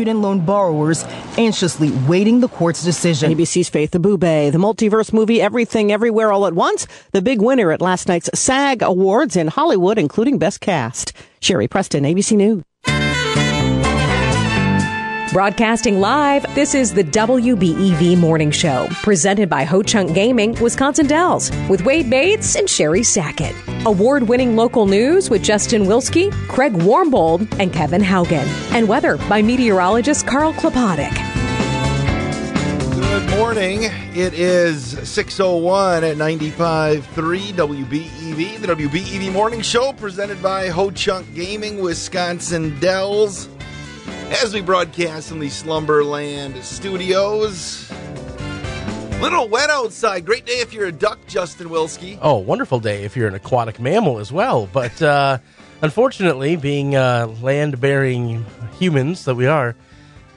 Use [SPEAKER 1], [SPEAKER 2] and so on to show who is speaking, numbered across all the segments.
[SPEAKER 1] student loan borrowers anxiously waiting the court's decision.
[SPEAKER 2] ABC's Faith Abubey, the multiverse movie Everything Everywhere All at Once, the big winner at last night's SAG Awards in Hollywood, including Best Cast. Sherry Preston, ABC News.
[SPEAKER 3] Broadcasting live, this is the WBEV Morning Show, presented by Ho Chunk Gaming, Wisconsin Dells, with Wade Bates and Sherry Sackett. Award winning local news with Justin Wilski, Craig Warmbold, and Kevin Haugen. And weather by meteorologist Carl Klopodic.
[SPEAKER 4] Good morning. It is 6.01 at 95.3 WBEV, the WBEV Morning Show presented by Ho Chunk Gaming, Wisconsin Dells. As we broadcast from the Slumberland studios. Little wet outside. Great day if you're a duck, Justin Wilski.
[SPEAKER 5] Oh, wonderful day if you're an aquatic mammal as well. But uh, unfortunately, being uh, land bearing humans that we are,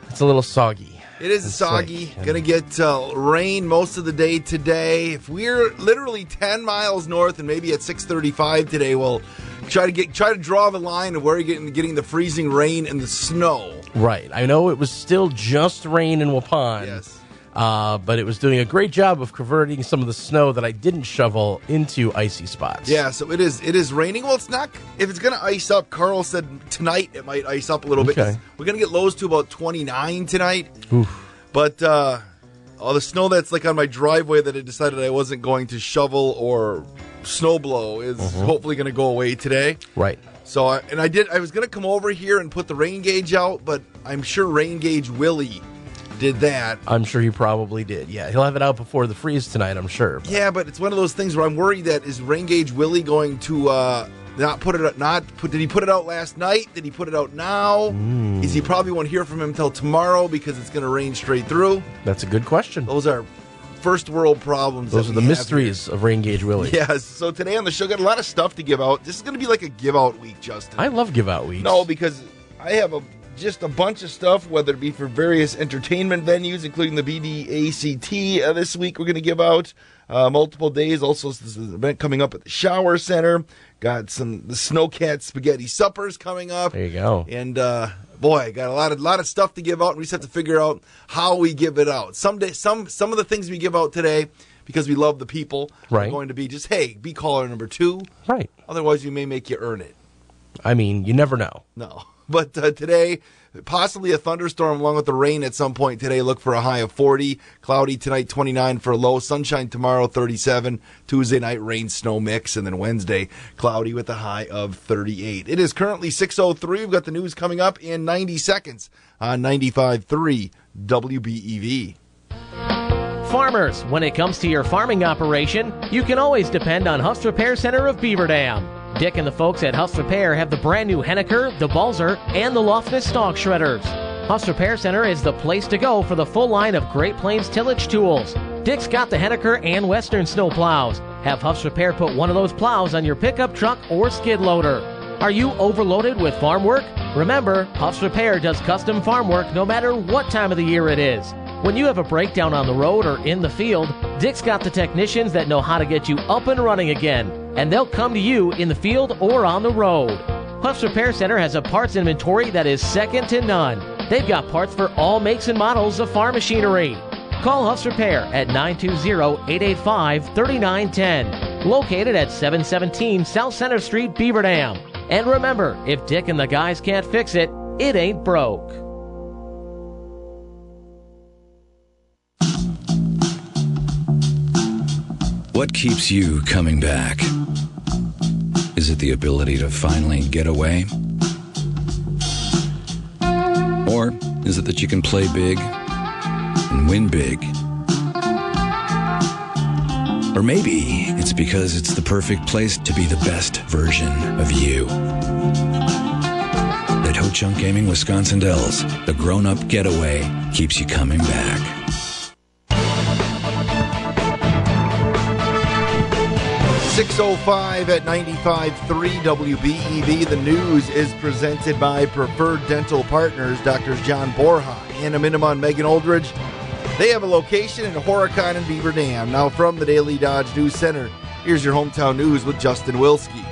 [SPEAKER 5] it's a little soggy.
[SPEAKER 4] It is
[SPEAKER 5] and
[SPEAKER 4] soggy.
[SPEAKER 5] slick.
[SPEAKER 4] Going to get uh, rain most of the day today. If we're literally 10 miles north and maybe at 6:35 today, we'll try to get try to draw the line of where you're getting getting the freezing rain and the snow.
[SPEAKER 5] Right. I know it was still just rain in Waupun.
[SPEAKER 4] Yes.
[SPEAKER 5] Uh, but it was doing a great job of converting some of the snow that I didn't shovel into icy spots.
[SPEAKER 4] Yeah, so it is it is raining. Well, it's not if it's going to ice up. Carl said tonight it might ice up a little bit.
[SPEAKER 5] Okay.
[SPEAKER 4] We're going to get lows to about 29 tonight.
[SPEAKER 5] Oof.
[SPEAKER 4] But uh all the snow that's like on my driveway that I decided I wasn't going to shovel or snow blow is
[SPEAKER 5] Mm-hmm.
[SPEAKER 4] hopefully going to go away today.
[SPEAKER 5] Right.
[SPEAKER 4] So, I, and I did. I was going to come over here and put the rain gauge out, but I'm sure Rain Gauge Willie did that.
[SPEAKER 5] I'm sure he probably did. Yeah, he'll have it out before the freeze tonight, I'm sure.
[SPEAKER 4] Yeah, but it's one of those things where I'm worried that is Rain Gauge Willie going to uh, not put it not put? Did he put it out last night? Did he put it out now?
[SPEAKER 5] Hmm.
[SPEAKER 4] Is he probably won't hear from him until tomorrow because it's going to rain straight through?
[SPEAKER 5] That's a good question.
[SPEAKER 4] Those are first world problems.
[SPEAKER 5] Those are the mysteries of Rain Gauge Willie.
[SPEAKER 4] here. Yes. So today on the show, got a lot of stuff to give out. This is going to be like a give out week, Justin.
[SPEAKER 5] I love give out weeks.
[SPEAKER 4] No, because I have a just a bunch of stuff, whether it be for various entertainment venues, including the BDACT uh, this week. We're going to give out uh, multiple days. Also, an event coming up at the Schauer Center. Got some the Snowcat Spaghetti Suppers coming up.
[SPEAKER 5] There you go.
[SPEAKER 4] And uh, boy, got a lot of lot of stuff to give out. We just have to figure out how we give it out. Some day, some some of the things we give out today. Because we love the people,
[SPEAKER 5] Right.
[SPEAKER 4] are going to be just hey, be caller number two.
[SPEAKER 5] Right.
[SPEAKER 4] Otherwise, we may make you earn it.
[SPEAKER 5] I mean, you never know.
[SPEAKER 4] No. But uh, today, possibly a thunderstorm along with the rain at some point today. Look for a high of 40. Cloudy tonight, 29 for a low. Sunshine tomorrow, 37. Tuesday night, rain, snow mix. And then Wednesday, cloudy with a high of 38. It is currently 6.03. We've got the news coming up in 90 seconds on 95.3 WBEV.
[SPEAKER 6] Farmers, when it comes to your farming operation, you can always depend on Huff's Repair Center of Beaver Dam. Dick and the folks at Huff's Repair have the brand new Hiniker, the Balzer, and the Loftness Stalk Shredders. Huff's Repair Center is the place to go for the full line of Great Plains tillage tools. Dick's got the Hiniker and Western snow plows. Have Huff's Repair put one of those plows on your pickup truck or skid loader. Are you overloaded with farm work? Remember, Huff's Repair does custom farm work no matter what time of the year it is. When you have a breakdown on the road or in the field, Dick's got the technicians that know how to get you up and running again, and they'll come to you in the field or on the road. Huff's Repair Center has a parts inventory that is second to none. They've got parts for all makes and models of farm machinery. Call Huff's Repair at 920-885-3910, located at 717 South Center Street, Beaver Dam. And remember, if Dick and the guys can't fix it, it ain't broke.
[SPEAKER 7] What keeps you coming back? Is it the ability to finally get away? Or is it that you can play big and win big? Or maybe it's because it's the perfect place to be the best version of you. At Ho Chunk Gaming Wisconsin Dells, the grown up getaway keeps you coming back.
[SPEAKER 4] 605 at 95.3 WBEV. The news is presented by Preferred Dental Partners, Doctors John Borja, Anna Minimon, Megan Oldridge. They have a location in Horicon and Beaver Dam. Now from the Daily Dodge News Center, here's your hometown news with Justin Wilski.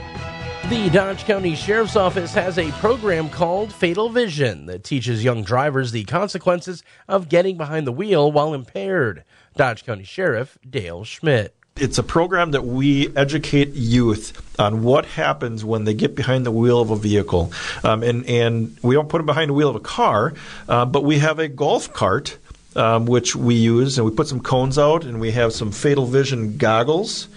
[SPEAKER 5] The Dodge County Sheriff's Office has a program called Fatal Vision that teaches young drivers the consequences of getting behind the wheel while impaired. Dodge County Sheriff Dale Schmidt.
[SPEAKER 8] It's a program that we educate youth on what happens when they get behind the wheel of a vehicle. Um, and, and we don't put them behind the wheel of a car, uh, but we have a golf cart. Um, which we use, and we put some cones out, and we have some fatal vision goggles.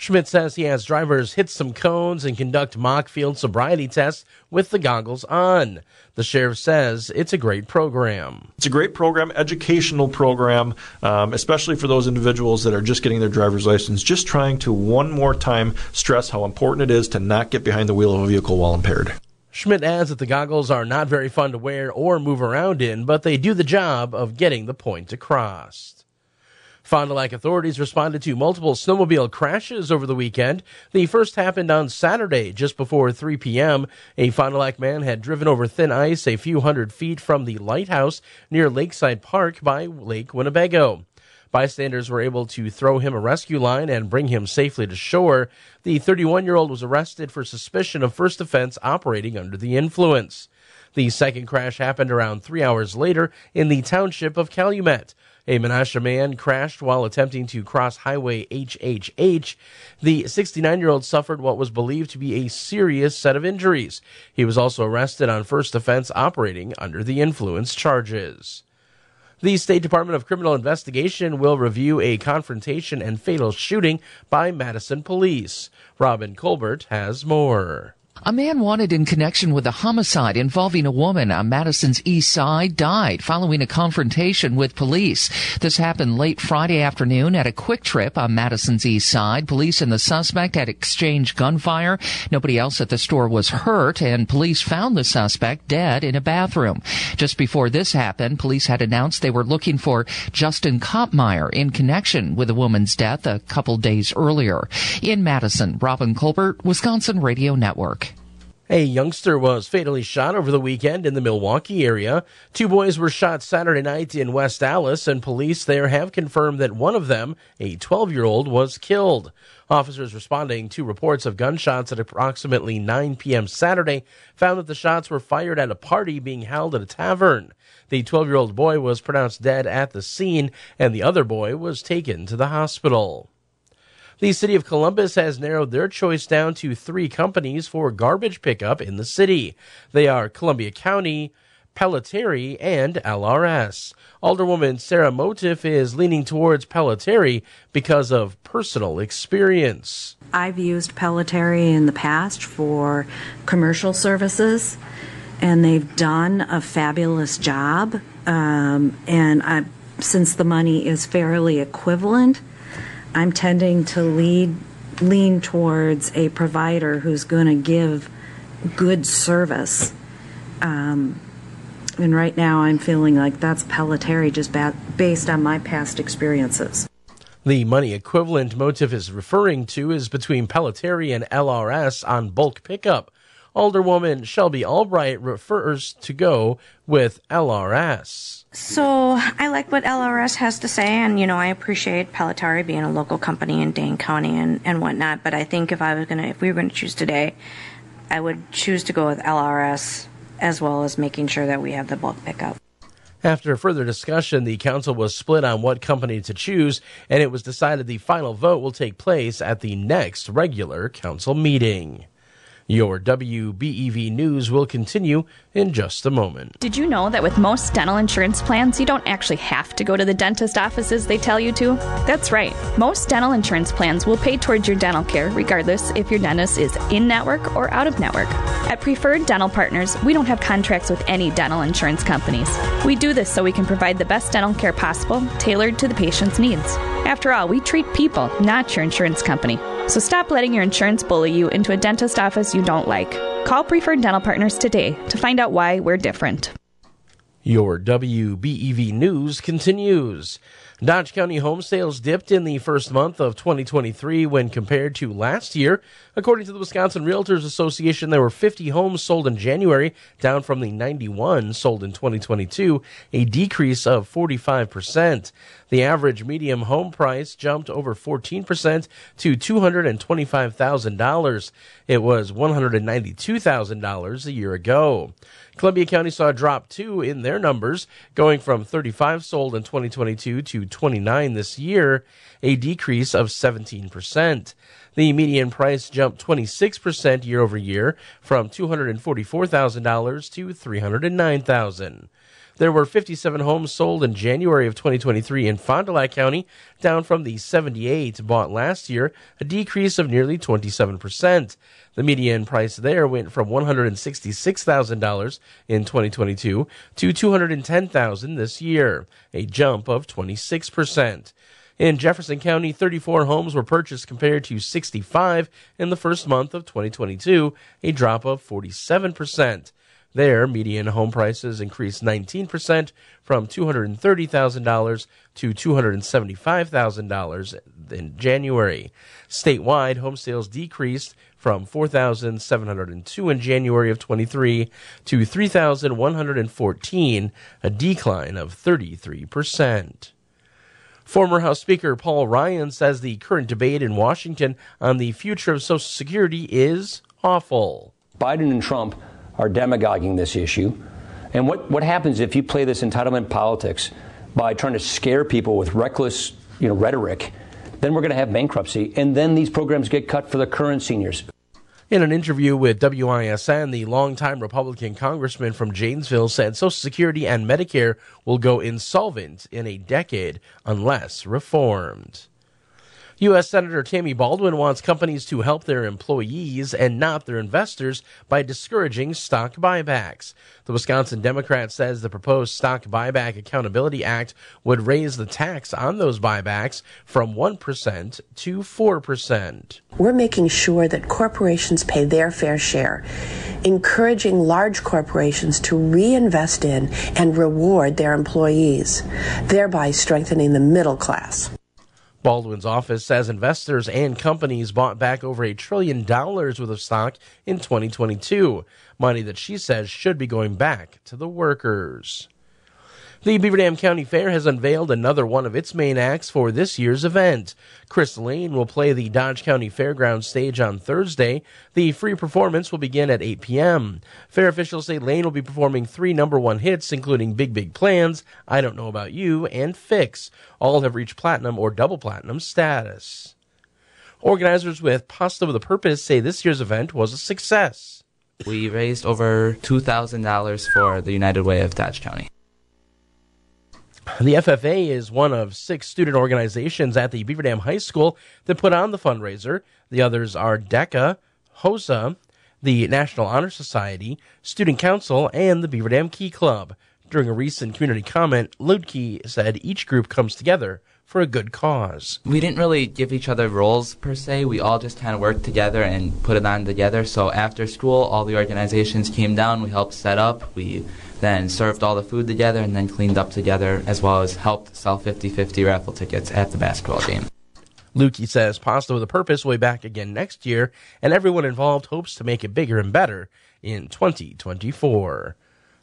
[SPEAKER 5] Schmidt says he has drivers hit some cones and conduct mock field sobriety tests with the goggles on. The sheriff says it's a great program.
[SPEAKER 8] It's a great program, educational program, um, especially for those individuals that are just getting their driver's license, just trying to one more time stress how important it is to not get behind the wheel of a vehicle while impaired.
[SPEAKER 5] Schmidt adds that the goggles are not very fun to wear or move around in, but they do the job of getting the point across. Fond du Lac authorities responded to multiple snowmobile crashes over the weekend. The first happened on Saturday, just before 3 p.m. A Fond du Lac man had driven over thin ice a few hundred feet from the lighthouse near Lakeside Park by Lake Winnebago. Bystanders were able to throw him a rescue line and bring him safely to shore. The 31 year old was arrested for suspicion of first offense operating under the influence. The second crash happened around three hours later in the township of Calumet. A Menasha man crashed while attempting to cross Highway HHH. The 69 year old suffered what was believed to be a serious set of injuries. He was also arrested on first offense operating under the influence charges. The State Department of Criminal Investigation will review a confrontation and fatal shooting by Madison police. Robin Colbert has more.
[SPEAKER 9] A man wanted in connection with a homicide involving a woman on Madison's east side died following a confrontation with police. This happened late Friday afternoon at a Kwik Trip on Madison's east side. Police and the suspect had exchanged gunfire. Nobody else at the store was hurt and police found the suspect dead in a bathroom. Just before this happened, police had announced they were looking for Justin Kopmeyer in connection with a woman's death a couple days earlier. In Madison, Robin Colbert, Wisconsin Radio Network.
[SPEAKER 5] A youngster was fatally shot over the weekend in the Milwaukee area. Two boys were shot Saturday night in West Allis, and police there have confirmed that one of them, a 12 year old, was killed. Officers responding to reports of gunshots at approximately 9 p.m. Saturday found that the shots were fired at a party being held at a tavern. The 12 year old boy was pronounced dead at the scene, and the other boy was taken to the hospital. The city of Columbus has narrowed their choice down to three companies for garbage pickup in the city. They are Columbia County, Pellitteri, and LRS. Alderwoman Sarah Motif is leaning towards Pellitteri because of personal experience.
[SPEAKER 10] I've used Pellitteri in the past for commercial services, and they've done a fabulous job. Um, and I, since the money is fairly equivalent, I'm tending to lead lean towards a provider who's going to give good service. Um, and right now, I'm feeling like that's Pellitteri just ba- based on my past experiences.
[SPEAKER 5] The money equivalent motive is referring to is between Pellitteri and LRS on bulk pickup. Alderwoman Shelby Albright refers to go with LRS.
[SPEAKER 11] So I like what LRS has to say, and you know I appreciate Pellitteri being a local company in Dane County and, and whatnot. But I think if I was gonna, if we were gonna choose today, I would choose to go with LRS as well as making sure that we have the bulk pickup.
[SPEAKER 5] After further discussion, the council was split on what company to choose, and it was decided the final vote will take place at the next regular council meeting. Your WBEV news will continue in just a moment.
[SPEAKER 12] Did you know that with most dental insurance plans, you don't actually have to go to the dentist offices they tell you to? That's right. Most dental insurance plans will pay towards your dental care regardless if your dentist is in network or out of network. At Preferred Dental Partners, we don't have contracts with any dental insurance companies. We do this so we can provide the best dental care possible, tailored to the patient's needs. After all, we treat people, not your insurance company. So stop letting your insurance bully you into a dentist office you don't like. Call Preferred Dental Partners today to find out why we're different.
[SPEAKER 5] Your WBEV news continues. Dodge County home sales dipped in the first month of 2023 when compared to last year. According to the Wisconsin Realtors Association, there were 50 homes sold in January, down from the 91 sold in 2022, a decrease of 45%. The average medium home price jumped over 14% to $225,000. It was $192,000 a year ago. Columbia County saw a drop too in their numbers, going from 35 sold in 2022 to 29 this year, a decrease of 17%. The median price jumped 26% year over year from $244,000 to $309,000. There were 57 homes sold in January of 2023 in Fond du Lac County, down from the 78 bought last year, a decrease of nearly 27%. The median price there went from $166,000 in 2022 to $210,000 this year, a jump of 26%. In Jefferson County, 34 homes were purchased compared to 65 in the first month of 2022, a drop of 47%. There, median home prices increased 19% from $230,000 to $275,000 in January. Statewide, home sales decreased from 4,702 in January of 23 to 3,114, a decline of 33%. Former House Speaker Paul Ryan says the current debate in Washington on the future of Social Security is awful.
[SPEAKER 13] Biden and Trump are demagoguing this issue. And what, what happens if you play this entitlement politics by trying to scare people with reckless you know, rhetoric? Then we're going to have bankruptcy, and then these programs get cut for the current seniors.
[SPEAKER 5] In an interview with WISN, the longtime Republican congressman from Janesville said Social Security and Medicare will go insolvent in a decade unless reformed. U.S. Senator Tammy Baldwin wants companies to help their employees and not their investors by discouraging stock buybacks. The Wisconsin Democrat says the proposed Stock Buyback Accountability Act would raise the tax on those buybacks from 1% to 4%.
[SPEAKER 14] We're making sure that corporations pay their fair share, encouraging large corporations to reinvest in and reward their employees, thereby strengthening the middle class.
[SPEAKER 5] Baldwin's office says investors and companies bought back over a trillion dollars worth of stock in 2022, money that she says should be going back to the workers. The Beaver Dam County Fair has unveiled another one of its main acts for this year's event. Chris Lane will play the Dodge County Fairgrounds stage on Thursday. The free performance will begin at 8 p.m. Fair officials say Lane will be performing three number one hits, including Big Big Plans, I Don't Know About You, and Fix. All have reached platinum or double platinum status. Organizers with Pasta with a Purpose say this year's event was a success.
[SPEAKER 15] We raised over $2,000 for the United Way of Dodge County.
[SPEAKER 5] The FFA is one of six student organizations at the Beaver Dam High School that put on the fundraiser. The others are DECA, HOSA, the National Honor Society, Student Council, and the Beaver Dam Key Club. During a recent community comment, Ludke said each group comes together for a good cause.
[SPEAKER 15] We didn't really give each other roles per se. We all just kind of worked together and put it on together. So after school, all the organizations came down. We helped set up. We then served all the food together and then cleaned up together, as well as helped sell 50 50 raffle tickets at the basketball game.
[SPEAKER 5] Lukey says Pasta with a Purpose will be back again next year, and everyone involved hopes to make it bigger and better in 2024.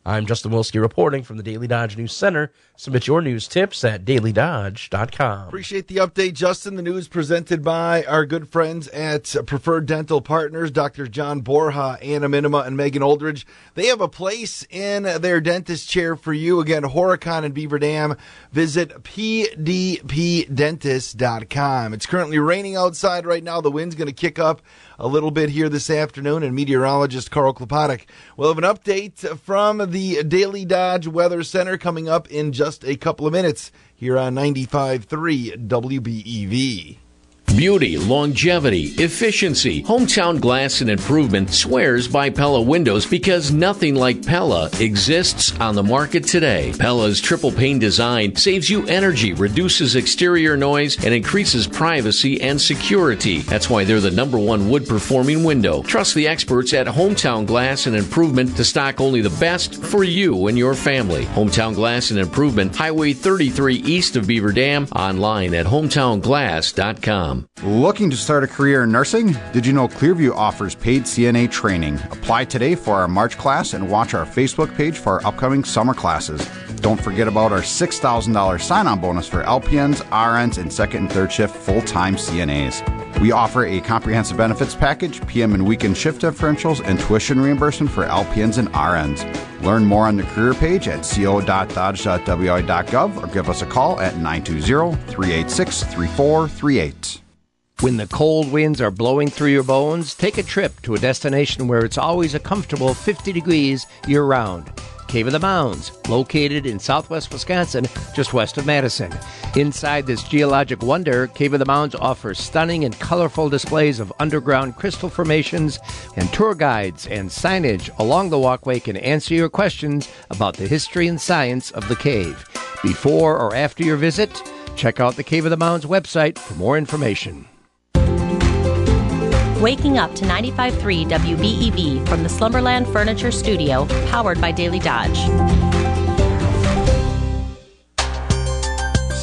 [SPEAKER 5] I'm Justin Wilski reporting from the Daily Dodge News Center. Submit your news tips at dailydodge.com.
[SPEAKER 4] Appreciate the update, Justin. The news presented by our good friends at Preferred Dental Partners, Dr. John Borja, Anna Minima, and Megan Oldridge. They have a place in their dentist chair for you. Again, Horicon and Beaver Dam. Visit pdpdentist.com. It's currently raining outside right now. The wind's going to kick up a little bit here this afternoon, and meteorologist Carl Klopatik will have an update from the Daily Dodge Weather Center coming up in just a couple of minutes here on 95.3 WBEV.
[SPEAKER 16] Beauty, longevity, efficiency. Hometown Glass and Improvement swears by Pella windows because nothing like Pella exists on the market today. Pella's triple pane design saves you energy, reduces exterior noise, and increases privacy and security. That's why they're the number one wood performing window. Trust the experts at Hometown Glass and Improvement to stock only the best for you and your family. Hometown Glass and Improvement, Highway 33 east of Beaver Dam, online at hometownglass.com.
[SPEAKER 17] Looking to start a career in nursing? Did you know Clearview offers paid CNA training? Apply today for our March class and watch our Facebook page for our upcoming summer classes. Don't forget about our $6,000 sign on bonus for LPNs, RNs, and second and third shift full time CNAs. We offer a comprehensive benefits package, PM and weekend shift differentials, and tuition reimbursement for LPNs and RNs. Learn more on the career page at co.dodge.wi.gov or give us a call at 920 386 3438.
[SPEAKER 18] When the cold winds are blowing through your bones, take a trip to a destination where it's always a comfortable 50 degrees year round. Cave of the Mounds, located in southwest Wisconsin, just west of Madison. Inside this geologic wonder, Cave of the Mounds offers stunning and colorful displays of underground crystal formations, and tour guides and signage along the walkway can answer your questions about the history and science of the cave. Before or after your visit, check out the Cave of the Mounds website for more information.
[SPEAKER 19] Waking up to 95.3 WBEV from the Slumberland Furniture Studio, powered by Daily Dodge.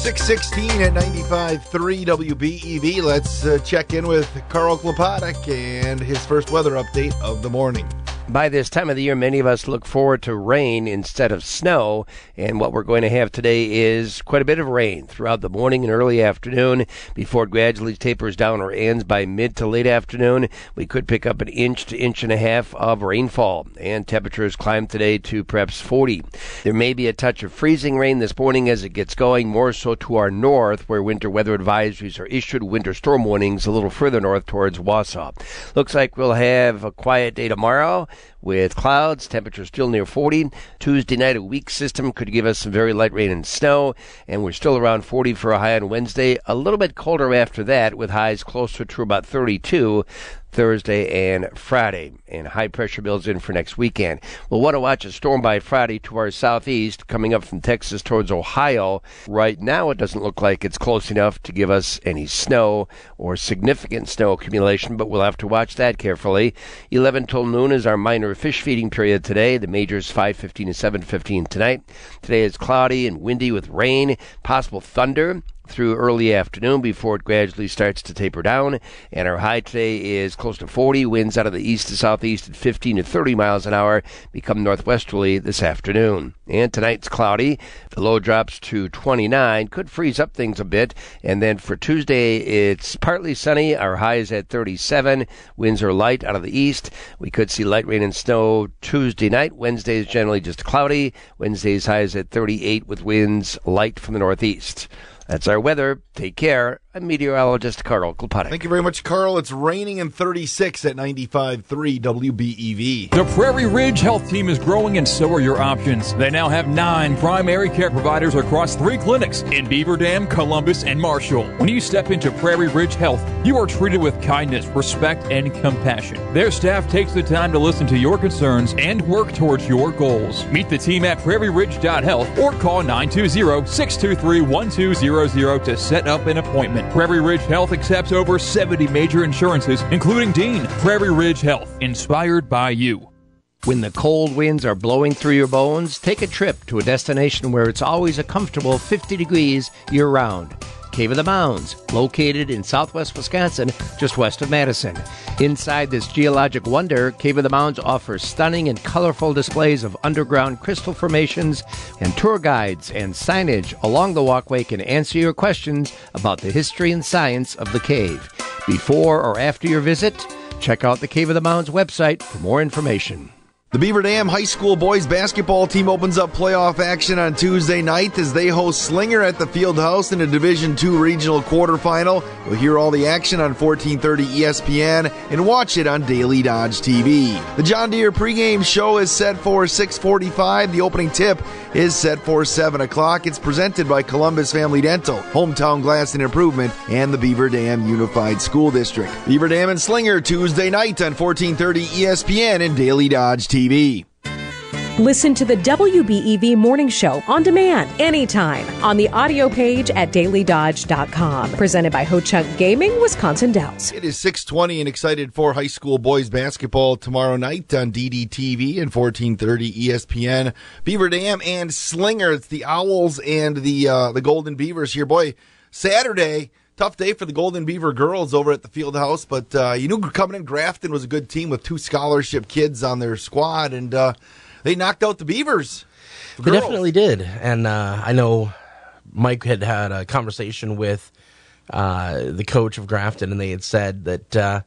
[SPEAKER 4] 616 at 95.3 WBEV. Let's uh, check in with Carl Klopatek and his first weather update of the morning.
[SPEAKER 18] By this time of the year, many of us look forward to rain instead of snow. And what we're going to have today is quite a bit of rain throughout the morning and early afternoon before it gradually tapers down or ends by mid to late afternoon. We could pick up an inch to inch and a half of rainfall. And temperatures climb today to perhaps 40. There may be a touch of freezing rain this morning as it gets going, more so to our north, where winter weather advisories are issued, winter storm warnings a little further north towards Wausau. Looks like we'll have a quiet day tomorrow with clouds, temperature still near 40. Tuesday night, a weak system could give us some very light rain and snow, and we're still around 40 for a high on Wednesday. A little bit colder after that, with highs closer to about 32. Thursday and Friday, and high pressure builds in for next weekend. We'll want to watch a storm by Friday to our southeast, coming up from Texas towards Ohio. Right now, it doesn't look like it's close enough to give us any snow or significant snow accumulation, but we'll have to watch that carefully. 11 till noon is our minor fish feeding period today. The major is 5:15 to 7:15 tonight. Today is cloudy and windy with rain, possible thunder through early afternoon before it gradually starts to taper down. And our high today is close to 40. Winds out of the east to southeast at 15 to 30 miles an hour become northwesterly this afternoon. And tonight's cloudy. The low drops to 29. Could freeze up things a bit. And then for Tuesday, it's partly sunny. Our high is at 37. Winds are light out of the east. We could see light rain and snow Tuesday night. Wednesday is generally just cloudy. Wednesday's high is at 38 with winds light from the northeast. That's our weather. Take care. I'm meteorologist Carl Klopatek.
[SPEAKER 4] Thank you very much, Carl. It's raining in 36 at 95.3 WBEV.
[SPEAKER 20] The Prairie Ridge Health Team is growing, and so are your options. They now have nine primary care providers across three clinics in Beaver Dam, Columbus, and Marshall. When you step into Prairie Ridge Health, you are treated with kindness, respect, and compassion. Their staff takes the time to listen to your concerns and work towards your goals. Meet the team at prairieridge.health or call 920 623 1200 to set up an appointment. Prairie Ridge Health accepts over 70 major insurances, including Dean. Prairie Ridge Health, inspired by you.
[SPEAKER 18] When the cold winds are blowing through your bones, take a trip to a destination where it's always a comfortable 50 degrees year round. Cave of the Mounds, located in southwest Wisconsin, just west of Madison. Inside this geologic wonder, Cave of the Mounds offers stunning and colorful displays of underground crystal formations, and tour guides and signage along the walkway can answer your questions about the history and science of the cave. Before or after your visit, check out the Cave of the Mounds website for more information.
[SPEAKER 4] The Beaver Dam High School boys basketball team opens up playoff action on Tuesday night as they host Slinger at the Field House in a Division II regional quarterfinal. You'll hear all the action on 1430 ESPN and watch it on Daily Dodge TV. The John Deere pregame show is set for 645. The opening tip is set for 7 o'clock. It's presented by Columbus Family Dental, Hometown Glass and Improvement, and the Beaver Dam Unified School District. Beaver Dam and Slinger Tuesday night on 1430 ESPN and Daily Dodge TV.
[SPEAKER 3] Listen to the WBEV Morning Show on demand anytime on the audio page at dailydodge.com. Presented by Ho Chunk Gaming, Wisconsin Dells.
[SPEAKER 4] It is 620 and excited for high school boys basketball tomorrow night on DDTV and 1430 ESPN. Beaver Dam and Slinger. It's the Owls and the uh, the Golden Beavers here. Boy, Saturday tough day for the Golden Beaver girls over at the field house, but uh, you knew coming in Grafton was a good team with two scholarship kids on their squad, and uh, they knocked out the Beavers.
[SPEAKER 5] They definitely did, and uh, I know Mike had had a conversation with uh, the coach of Grafton, and they had said that uh,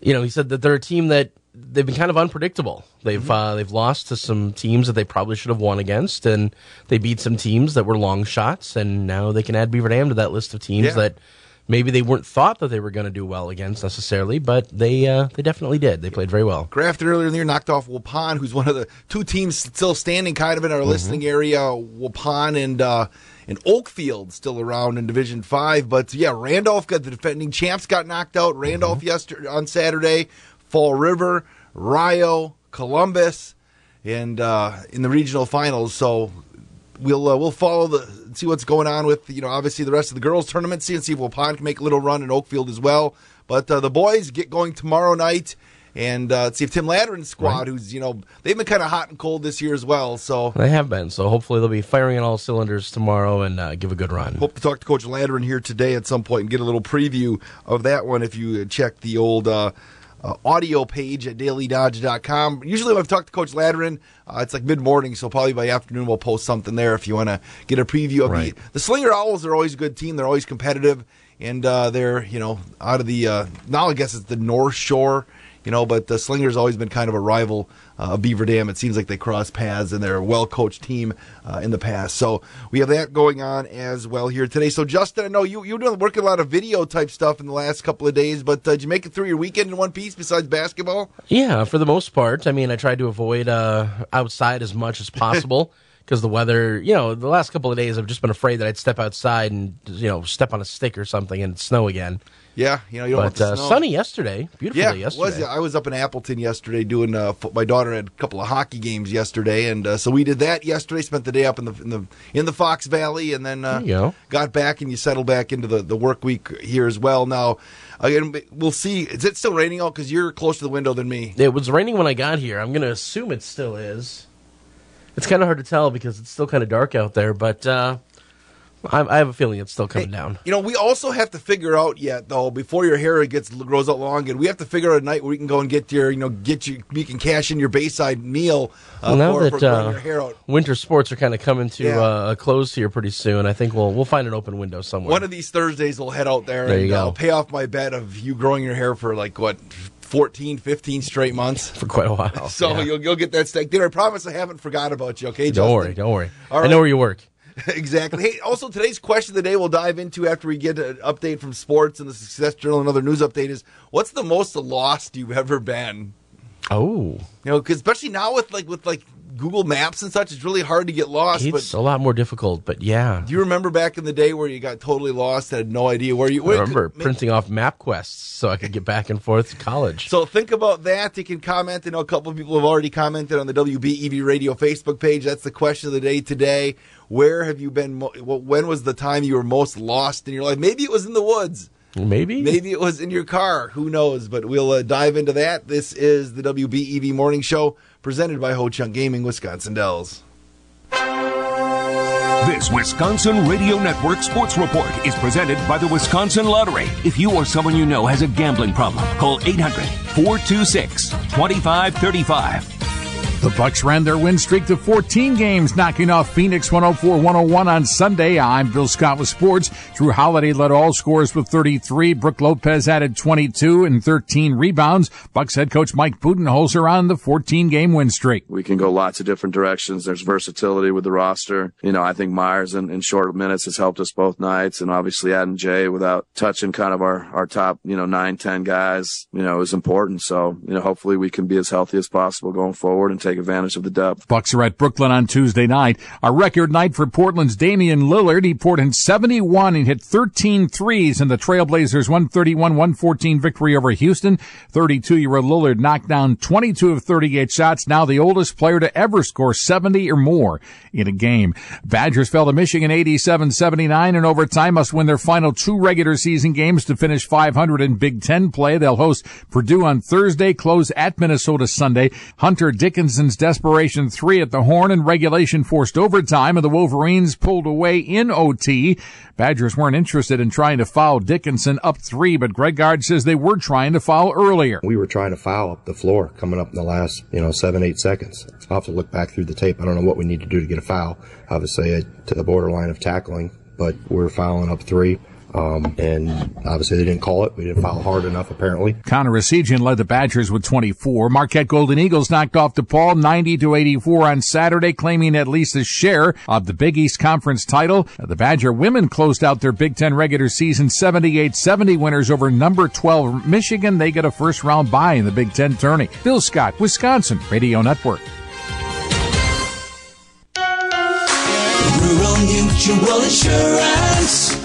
[SPEAKER 5] you know he said that they're a team that they've been kind of unpredictable. They've
[SPEAKER 4] Mm-hmm.
[SPEAKER 5] uh, they've lost to some teams that they probably should have won against, and they beat some teams that were long shots, and now they can add Beaver Dam to that list of teams
[SPEAKER 4] Yeah.
[SPEAKER 5] that maybe they weren't thought that they were going to do well against necessarily, but they uh, they definitely did. They played very well.
[SPEAKER 4] Grafton earlier in the year knocked off Waupun, who's one of the two teams still standing kind of in our
[SPEAKER 5] Mm-hmm.
[SPEAKER 4] listening area. Waupun and uh, and Oakfield still around in Division Five, but yeah, Randolph got the defending champs got knocked out. Randolph
[SPEAKER 5] Mm-hmm.
[SPEAKER 4] yesterday on Saturday, Fall River, Rio, Columbus, and uh, in the regional finals. So we'll uh, we'll follow the see what's going on with you know obviously the rest of the girls tournament. See and see if Waupun can make a little run in Oakfield as well. But uh, the boys get going tomorrow night. And uh, see if Tim Landrin's squad, who's you know they've been kind of hot and cold this year as well. So
[SPEAKER 5] They have been, so hopefully they'll be firing on all cylinders tomorrow and uh, give a good run.
[SPEAKER 4] Hope to talk to Coach Landrin here today at some point and get a little preview of that one if you check the old uh, audio page at dailydodge.com. Usually when I've talked to Coach Landrin, uh, it's like mid morning, so probably by afternoon we'll post something there if you want to get a preview of
[SPEAKER 5] Right.
[SPEAKER 4] the, the Slinger Owls are always a good team. They're always competitive, and uh, they're, you know, out of the, uh, now I guess it's the North Shore. You know, but the Slingers always been kind of a rival uh, Beaver Dam. It seems like they cross paths, and they're a well coached team uh, in the past. So we have that going on as well here today. So Justin, I know you you doing working a lot of video type stuff in the last couple of days, but uh, did you make it through your weekend in one piece besides basketball?
[SPEAKER 5] Yeah, for the most part. I mean, I tried to avoid uh, outside as much as possible because the weather, you know, the last couple of days I've just been afraid that I'd step outside and, you know, step on a stick or something and snow again.
[SPEAKER 4] Yeah, you know, you don't
[SPEAKER 5] But uh, sunny yesterday. Beautiful
[SPEAKER 4] yeah,
[SPEAKER 5] yesterday.
[SPEAKER 4] was. I was up in Appleton yesterday doing. Uh, fo- my daughter had a couple of hockey games yesterday, and uh, so we did that yesterday. Spent the day up in the in the in the Fox Valley, and then uh,
[SPEAKER 5] go.
[SPEAKER 4] got back and you settle back into the, the work week here as well. Now, again, we'll see. Is it still raining out? Because you're closer to the window than me.
[SPEAKER 5] It was raining when I got here. I'm going to assume it still is. It's kind of hard to tell because it's still kind of dark out there, but uh, I, I have a feeling it's still coming down.
[SPEAKER 4] You know, we also have to figure out yet though before your hair gets grows out long, and we have to figure out a night where we can go and get your, you know, get you, you can cash in your Bayside meal uh,
[SPEAKER 5] Well, now
[SPEAKER 4] for,
[SPEAKER 5] that
[SPEAKER 4] for
[SPEAKER 5] uh,
[SPEAKER 4] your hair out.
[SPEAKER 5] winter sports are kind of coming to
[SPEAKER 4] Yeah.
[SPEAKER 5] uh, a close here pretty soon, I think we'll we'll find an open window somewhere.
[SPEAKER 4] One of these Thursdays, we'll head out there,
[SPEAKER 5] There
[SPEAKER 4] and. I'll pay off my bet of you growing your hair for like what 14, 15 straight months
[SPEAKER 5] for quite a while.
[SPEAKER 4] So
[SPEAKER 5] yeah.
[SPEAKER 4] you'll you'll get that steak dinner. I promise I haven't forgot about you. Okay,
[SPEAKER 5] don't
[SPEAKER 4] Justin?
[SPEAKER 5] worry, don't worry.
[SPEAKER 4] All
[SPEAKER 5] I know where you work.
[SPEAKER 4] exactly. Hey, also today's question of the day we'll dive into after we get an update from sports and the Success Journal and other news update is what's the most lost you've ever been?
[SPEAKER 5] Oh,
[SPEAKER 4] You know, 'cause especially now with like with like Google Maps and such, it's really hard to get lost.
[SPEAKER 5] it's
[SPEAKER 4] but
[SPEAKER 5] a lot more difficult, but yeah.
[SPEAKER 4] do you remember back in the day where you got totally lost, and had no idea where you
[SPEAKER 5] I remember
[SPEAKER 4] could-
[SPEAKER 5] printing off map quests so I could get back and forth to college.
[SPEAKER 4] So think about that. You can comment. I know a couple of people have already commented on the WBEV Radio Facebook page. That's the question of the day today. Where have you been? Mo- well, when was the time you were most lost in your life? Maybe it was in the woods.
[SPEAKER 5] Maybe.
[SPEAKER 4] Maybe it was in your car. Who knows? But we'll uh, dive into that. This is the WBEV Morning Show presented by Ho Chunk Gaming, Wisconsin Dells.
[SPEAKER 21] This Wisconsin Radio Network Sports Report is presented by the Wisconsin Lottery. If you or someone you know has a gambling problem, call 800 426 2535.
[SPEAKER 20] The Bucks ran their win streak to 14 games, knocking off Phoenix 104-101 on Sunday. I'm Bill Scott with sports. Jrue Holiday led all scores with 33. Brook Lopez added 22 and 13 rebounds. Bucks head coach Mike Budenholzer on the 14-game win streak.
[SPEAKER 22] we can go lots of different directions. There's versatility with the roster. You know, I think Meyers in, in short minutes has helped us both nights and obviously adding Jae without touching kind of our, our top, you know, nine, ten guys, you know, is important. So, you know, hopefully we can be as healthy as possible going forward and take take advantage of the depth.
[SPEAKER 20] Bucks are at Brooklyn on Tuesday night. A record night for Portland's Damian Lillard. He poured in 71 and hit 13 threes in the Trailblazers 131-114 victory over Houston. 32-year-old Lillard knocked down 22 of 38 shots. Now the oldest player to ever score 70 or more in a game. Badgers fell to Michigan 87-79 in overtime. Must win their final two regular season games to finish 500 in Big Ten play. They'll host Purdue on Thursday, close at Minnesota Sunday. Hunter Dickinson's desperation three at the horn and regulation forced overtime, and the Wolverines pulled away in OT. Badgers weren't interested in trying to foul Dickinson up three, but Greg Gard says they were trying to foul earlier.
[SPEAKER 23] We were trying to foul up the floor coming up in the last, you know, seven, eight seconds. I'll have to look back through the tape. I don't know what we need to do to get a foul. Obviously, uh, to the borderline of tackling, but we're fouling up three. Um, and obviously they didn't call it. We didn't foul hard enough, apparently.
[SPEAKER 20] Connor Essegian led the Badgers with 24. Marquette Golden Eagles knocked off DePaul 90 to 84 on Saturday, claiming at least a share of the Big East Conference title. The Badger women closed out their Big Ten regular season 78-70 winners over number 12 Michigan. They get a first round bye in the Big Ten tourney. Bill Scott, Wisconsin Radio Network.
[SPEAKER 24] Rural Mutual Insurance,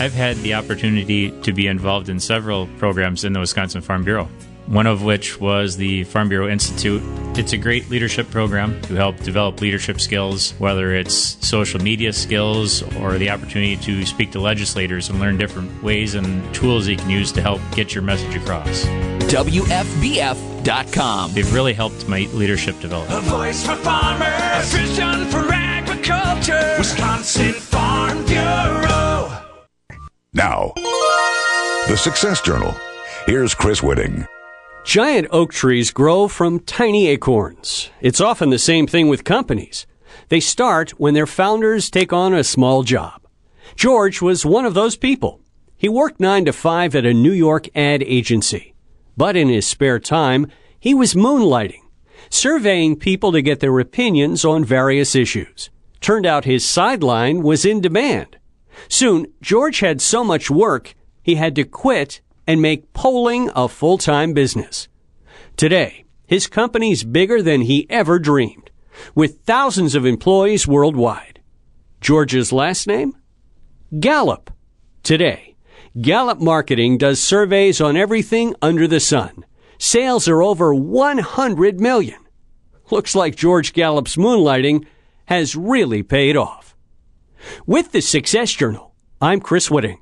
[SPEAKER 25] I've had the opportunity to be involved in several programs in the Wisconsin Farm Bureau, one of which was the Farm Bureau Institute. It's a great leadership program to help develop leadership skills, whether it's social media skills or the opportunity to speak to legislators and learn different ways and tools you can use to help get your message across.
[SPEAKER 24] WFBF.com.
[SPEAKER 25] They've really helped my leadership develop.
[SPEAKER 24] A voice for farmers, a vision for agriculture. Wisconsin Farm Bureau.
[SPEAKER 26] Now, the Success Journal. Here's Chris Whitting.
[SPEAKER 27] Giant oak trees grow from tiny acorns. It's often the same thing with companies. They start when their founders take on a small job. George was one of those people. He worked nine to five at a New York ad agency. But in his spare time, he was moonlighting, surveying people to get their opinions on various issues. Turned out his sideline was in demand. Soon, George had so much work, he had to quit and make polling a full-time business. Today, his company's bigger than he ever dreamed, with thousands of employees worldwide. George's last name? Gallup. Today, Gallup Marketing does surveys on everything under the sun. Sales are over 100 million. Looks like George Gallup's moonlighting has really paid off. With the Success Journal, I'm Chris Whitting.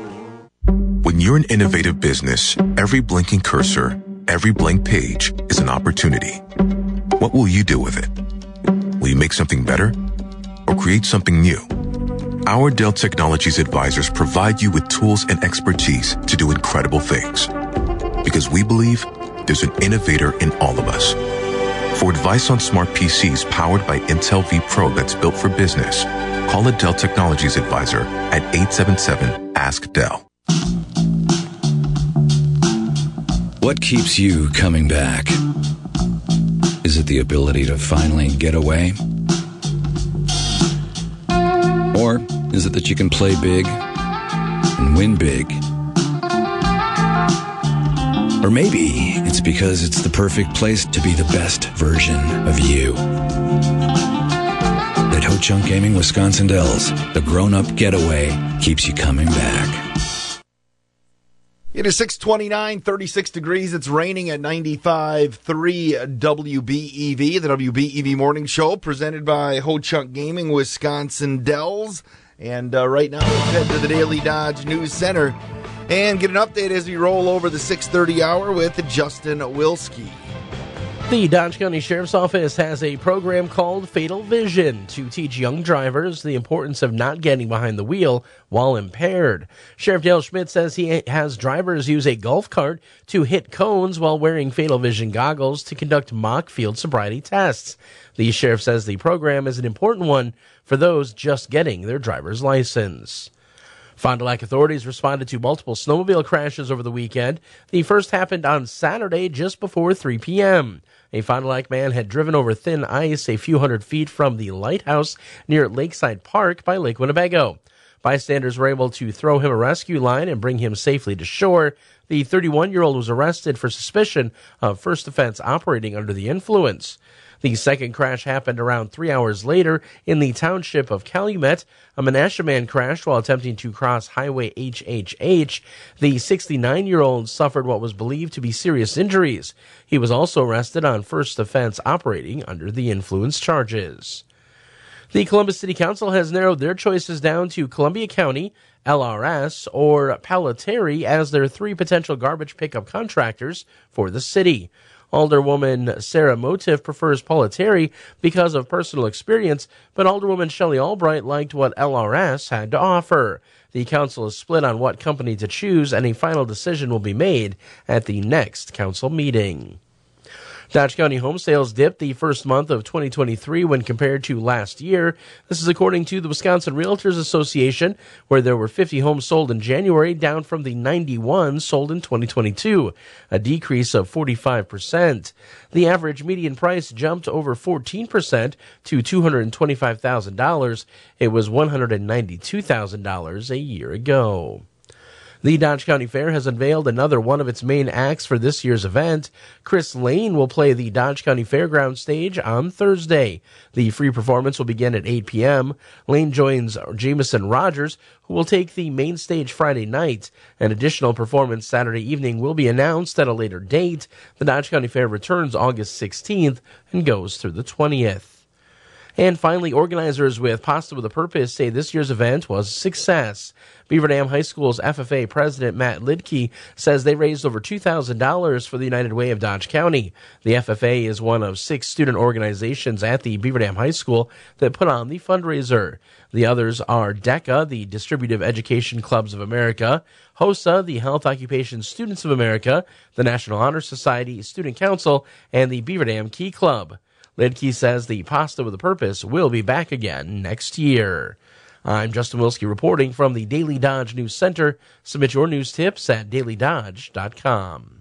[SPEAKER 28] When you're an innovative business, every blinking cursor, every blank page is an opportunity. What will you do with it? Will you make something better or create something new? Our Dell Technologies advisors provide you with tools and expertise to do incredible things. Because we believe there's an innovator in all of us. For advice on smart PCs powered by Intel vPro that's built for business, call a Dell Technologies advisor at 877 Ask Dell.
[SPEAKER 7] What keeps you coming back? Is it the ability to finally get away? Or is it that you can play big and win big? Or maybe it's because it's the perfect place to be the best version of you. At Ho Chunk Gaming Wisconsin Dells, the grown up getaway keeps you coming back.
[SPEAKER 4] It is 629, 36 degrees. It's raining at 95.3 WBEV, the WBEV Morning Show, presented by Ho Chunk Gaming, Wisconsin Dells. And uh, right now, let's head to the Daily Dodge News Center and get an update as we roll over the 6:30 hour with Justin Wilski.
[SPEAKER 5] The Dodge County Sheriff's Office has a program called Fatal Vision to teach young drivers the importance of not getting behind the wheel while impaired. Sheriff Dale Schmidt says he has drivers use a golf cart to hit cones while wearing Fatal Vision goggles to conduct mock field sobriety tests. The sheriff says the program is an important one for those just getting their driver's license. Fond du Lac authorities responded to multiple snowmobile crashes over the weekend. The first happened on Saturday just before 3 p.m. A Fond du Lac man had driven over thin ice a few hundred feet from the lighthouse near Lakeside Park by Lake Winnebago. Bystanders were able to throw him a rescue line and bring him safely to shore. The 31 year old was arrested for suspicion of first offense operating under the influence. The second crash happened around three hours later in the township of Calumet. A Menasha man crashed while attempting to cross Highway HHH. The 69 year old suffered what was believed to be serious injuries. He was also arrested on first offense operating under the influence charges. The Columbus City Council has narrowed their choices down to Columbia County, LRS, or Pellitteri as their three potential garbage pickup contractors for the city. Alderwoman Sarah Motif prefers Pellitteri because of personal experience, but Alderwoman Shelley Albright liked what LRS had to offer. The council is split on what company to choose, and a final decision will be made at the next council meeting. Dodge County home sales dipped the first month of 2023 when compared to last year. This is according to the Wisconsin Realtors Association, where there were 50 homes sold in January, down from the 91 sold in 2022, a decrease of 45%. The average median price jumped over 14% to $225,000. It was $192,000 a year ago. The Dodge County Fair has unveiled another one of its main acts for this year's event. Chris Lane will play the Dodge County Fairground stage on Thursday. The free performance will begin at 8 p.m. Lane joins Jameson Rogers, who will take the main stage Friday night. An additional performance Saturday evening will be announced at a later date. The Dodge County Fair returns August 16th and goes through the 20th. And finally, organizers with Pasta with a Purpose say this year's event was a success. Beaver Dam High School's FFA president Matt Lidke says they raised over $2,000 for the United Way of Dodge County. The FFA is one of six student organizations at the Beaver Dam High School that put on the fundraiser. The others are DECA, the Distributive Education Clubs of America, HOSA, the Health Occupation Students of America, the National Honor Society, Student Council, and the Beaver Dam Key Club. Lidke says the Pasta with a Purpose will be back again next year. I'm Justin Wilski reporting from the Daily Dodge News Center. Submit your news tips at dailydodge.com.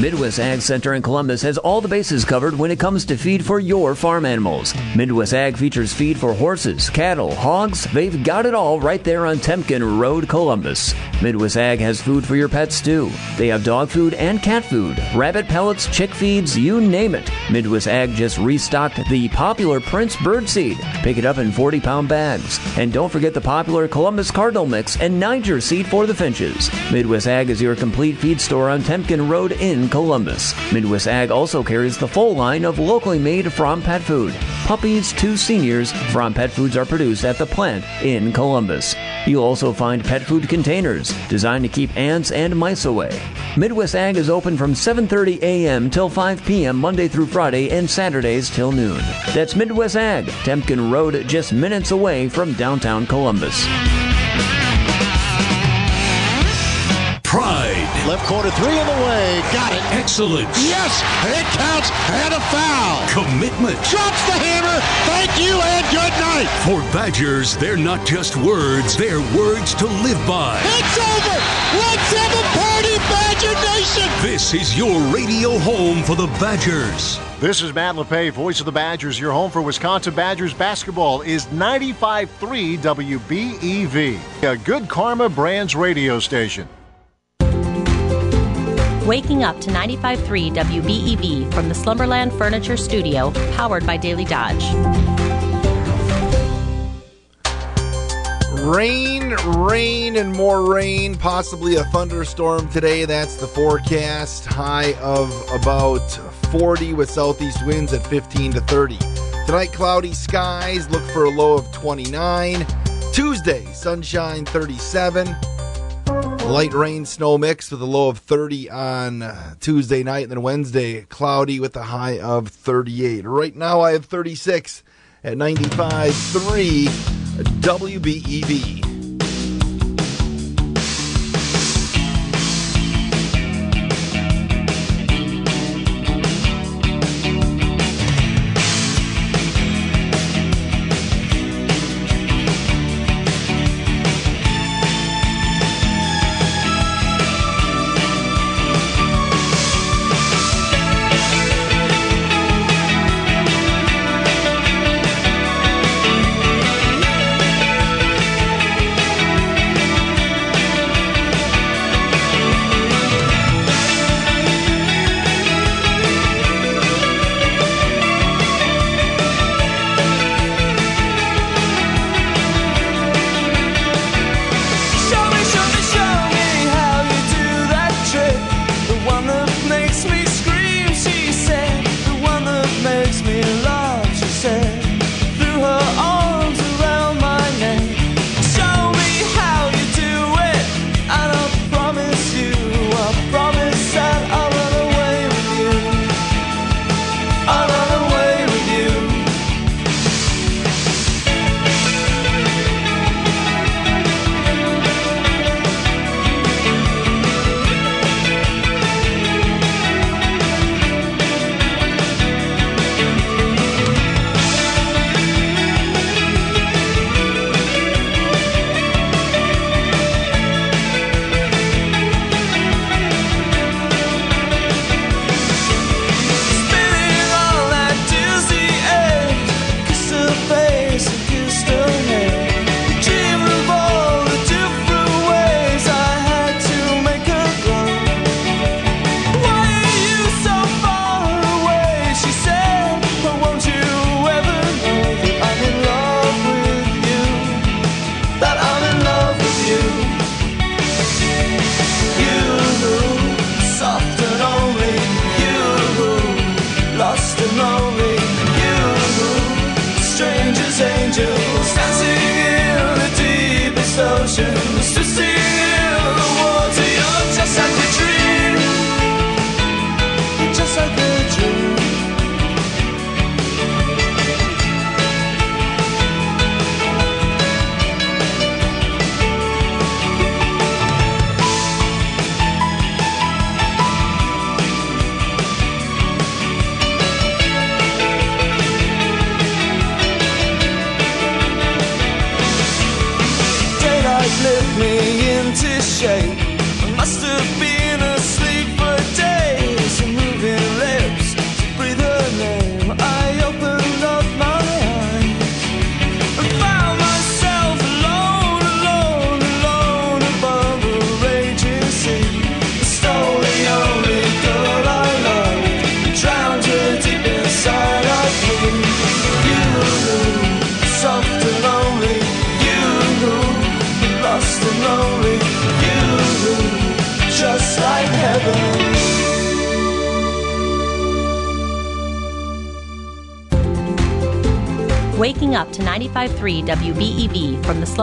[SPEAKER 29] Midwest Ag Center in Columbus has all the bases covered when it comes to feed for your farm animals. Midwest Ag features feed for horses, cattle, hogs. They've got it all right there on Temkin Road, Columbus. Midwest Ag has food for your pets too. They have dog food and cat food, rabbit pellets, chick feeds, you name it. Midwest Ag just restocked the popular Prince Bird Seed. Pick it up in 40 pound bags. And don't forget the popular Columbus Cardinal Mix and Niger Seed for the finches. Midwest Ag is your complete feed store on Temkin Road in Columbus. Midwest Ag also carries the full line of locally made from pet food. Puppies to seniors, Fromm pet foods are produced at the plant in Columbus. You'll also find pet food containers designed to keep ants and mice away. Midwest Ag is open Fromm 7:30 a.m. till 5 p.m. Monday through Friday and Saturdays till noon. That's Midwest Ag, Temkin Road, just minutes away from downtown Columbus.
[SPEAKER 30] Left corner three in the way. Got it.
[SPEAKER 31] Excellence.
[SPEAKER 30] Yes, it counts and a foul.
[SPEAKER 31] Commitment.
[SPEAKER 30] Drops the hammer. Thank you and good night.
[SPEAKER 31] For Badgers, they're not just words, they're words to live by.
[SPEAKER 30] It's over. Let's have a party, Badger Nation.
[SPEAKER 31] This is your radio home for the Badgers.
[SPEAKER 30] This is Matt LePay, voice of the Badgers. Your home for Wisconsin Badgers basketball is 95.3 WBEV, a good Karma Brands radio station.
[SPEAKER 19] Waking up to 95.3 WBEV from the Slumberland Furniture Studio, powered by Daily Dodge.
[SPEAKER 4] Rain, rain, and more rain. Possibly a thunderstorm today. That's the forecast. High of about 40 with southeast winds at 15 to 30.
[SPEAKER 32] Tonight, cloudy skies. Look for a low of 29. Tuesday, sunshine 37. Light rain, snow mix with a low of 30 on Tuesday night. And then Wednesday, cloudy with a high of 38. Right now, I have 36 at 95.3 WBEV.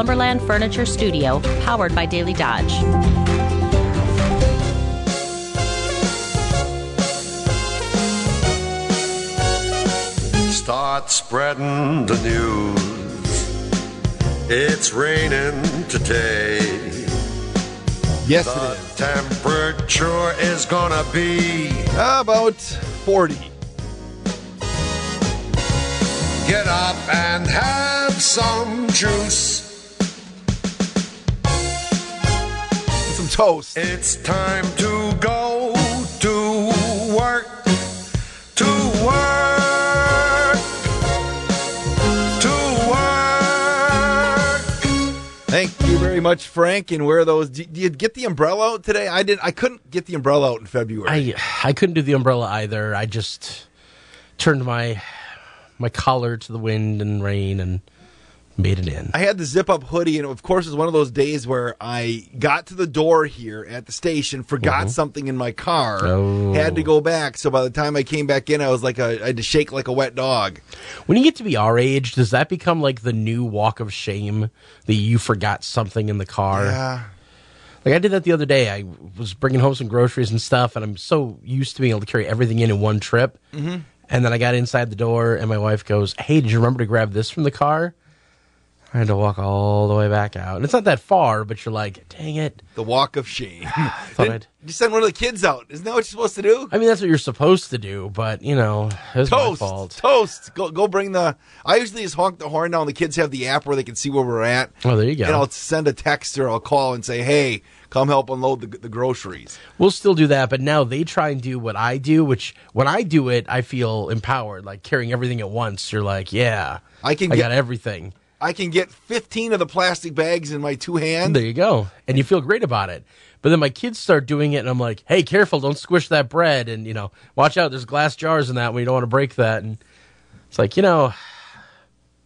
[SPEAKER 19] From the Slumberland Furniture Studio, powered by Daily Dodge.
[SPEAKER 33] Start spreading the news. It's raining today.
[SPEAKER 32] Yes,
[SPEAKER 33] the
[SPEAKER 32] it is.
[SPEAKER 33] temperature is gonna be
[SPEAKER 32] about 40.
[SPEAKER 33] Get up and have some juice.
[SPEAKER 32] Toast.
[SPEAKER 33] It's time to go to work. To work. To work.
[SPEAKER 32] Thank you very much, Frank. And where are those? Do, do you get the umbrella out today? I did. I couldn't get the umbrella out in February.
[SPEAKER 5] I I couldn't do the umbrella either. I just turned my my collar to the wind and rain and made it in.
[SPEAKER 4] I had the zip up hoodie, and of course, it was one of those days where I got to the door here at the station, forgot
[SPEAKER 5] Mhm.
[SPEAKER 4] something in my car,
[SPEAKER 5] Oh.
[SPEAKER 4] had to go back. So by the time I came back in, I was like, a, I had to shake like a wet dog.
[SPEAKER 5] When you get to be our age, does that become like the new walk of shame that you forgot something in the car?
[SPEAKER 4] Yeah.
[SPEAKER 5] Like I did that the other day. I was bringing home some groceries and stuff, and I'm so used to being able to carry everything in in one trip.
[SPEAKER 4] Mhm.
[SPEAKER 5] And then I got inside the door, and my wife goes, "Hey, did you remember to grab this from the car?" I had to walk all the way back out, and it's not that far, but you're like, "Dang it!"
[SPEAKER 4] The walk of shame.
[SPEAKER 5] Thought I'd-
[SPEAKER 4] you send one of the kids out. Isn't that what you're supposed to do?
[SPEAKER 5] I mean, that's what you're supposed to do, but you know, it was my
[SPEAKER 4] Toast,
[SPEAKER 5] fault.
[SPEAKER 4] toast. Go, go bring the. I usually just honk the horn now, and the kids have the app where they can see where we're at.
[SPEAKER 5] Oh, there you go.
[SPEAKER 4] And I'll send a text or I'll call and say, "Hey, come help unload the, the groceries."
[SPEAKER 5] We'll still do that, but now they try and do what I do, which when I do it, I feel empowered, like carrying everything at once. You're like, yeah,
[SPEAKER 4] I can
[SPEAKER 5] I
[SPEAKER 4] get-
[SPEAKER 5] got everything.
[SPEAKER 4] I can get 15 of the plastic bags in my two hands.
[SPEAKER 5] There you go, and you feel great about it. But then my kids start doing it, and I'm like, hey, careful, don't squish that bread, and you know, watch out, there's glass jars in that one. You don't want to break that, and it's like, you know,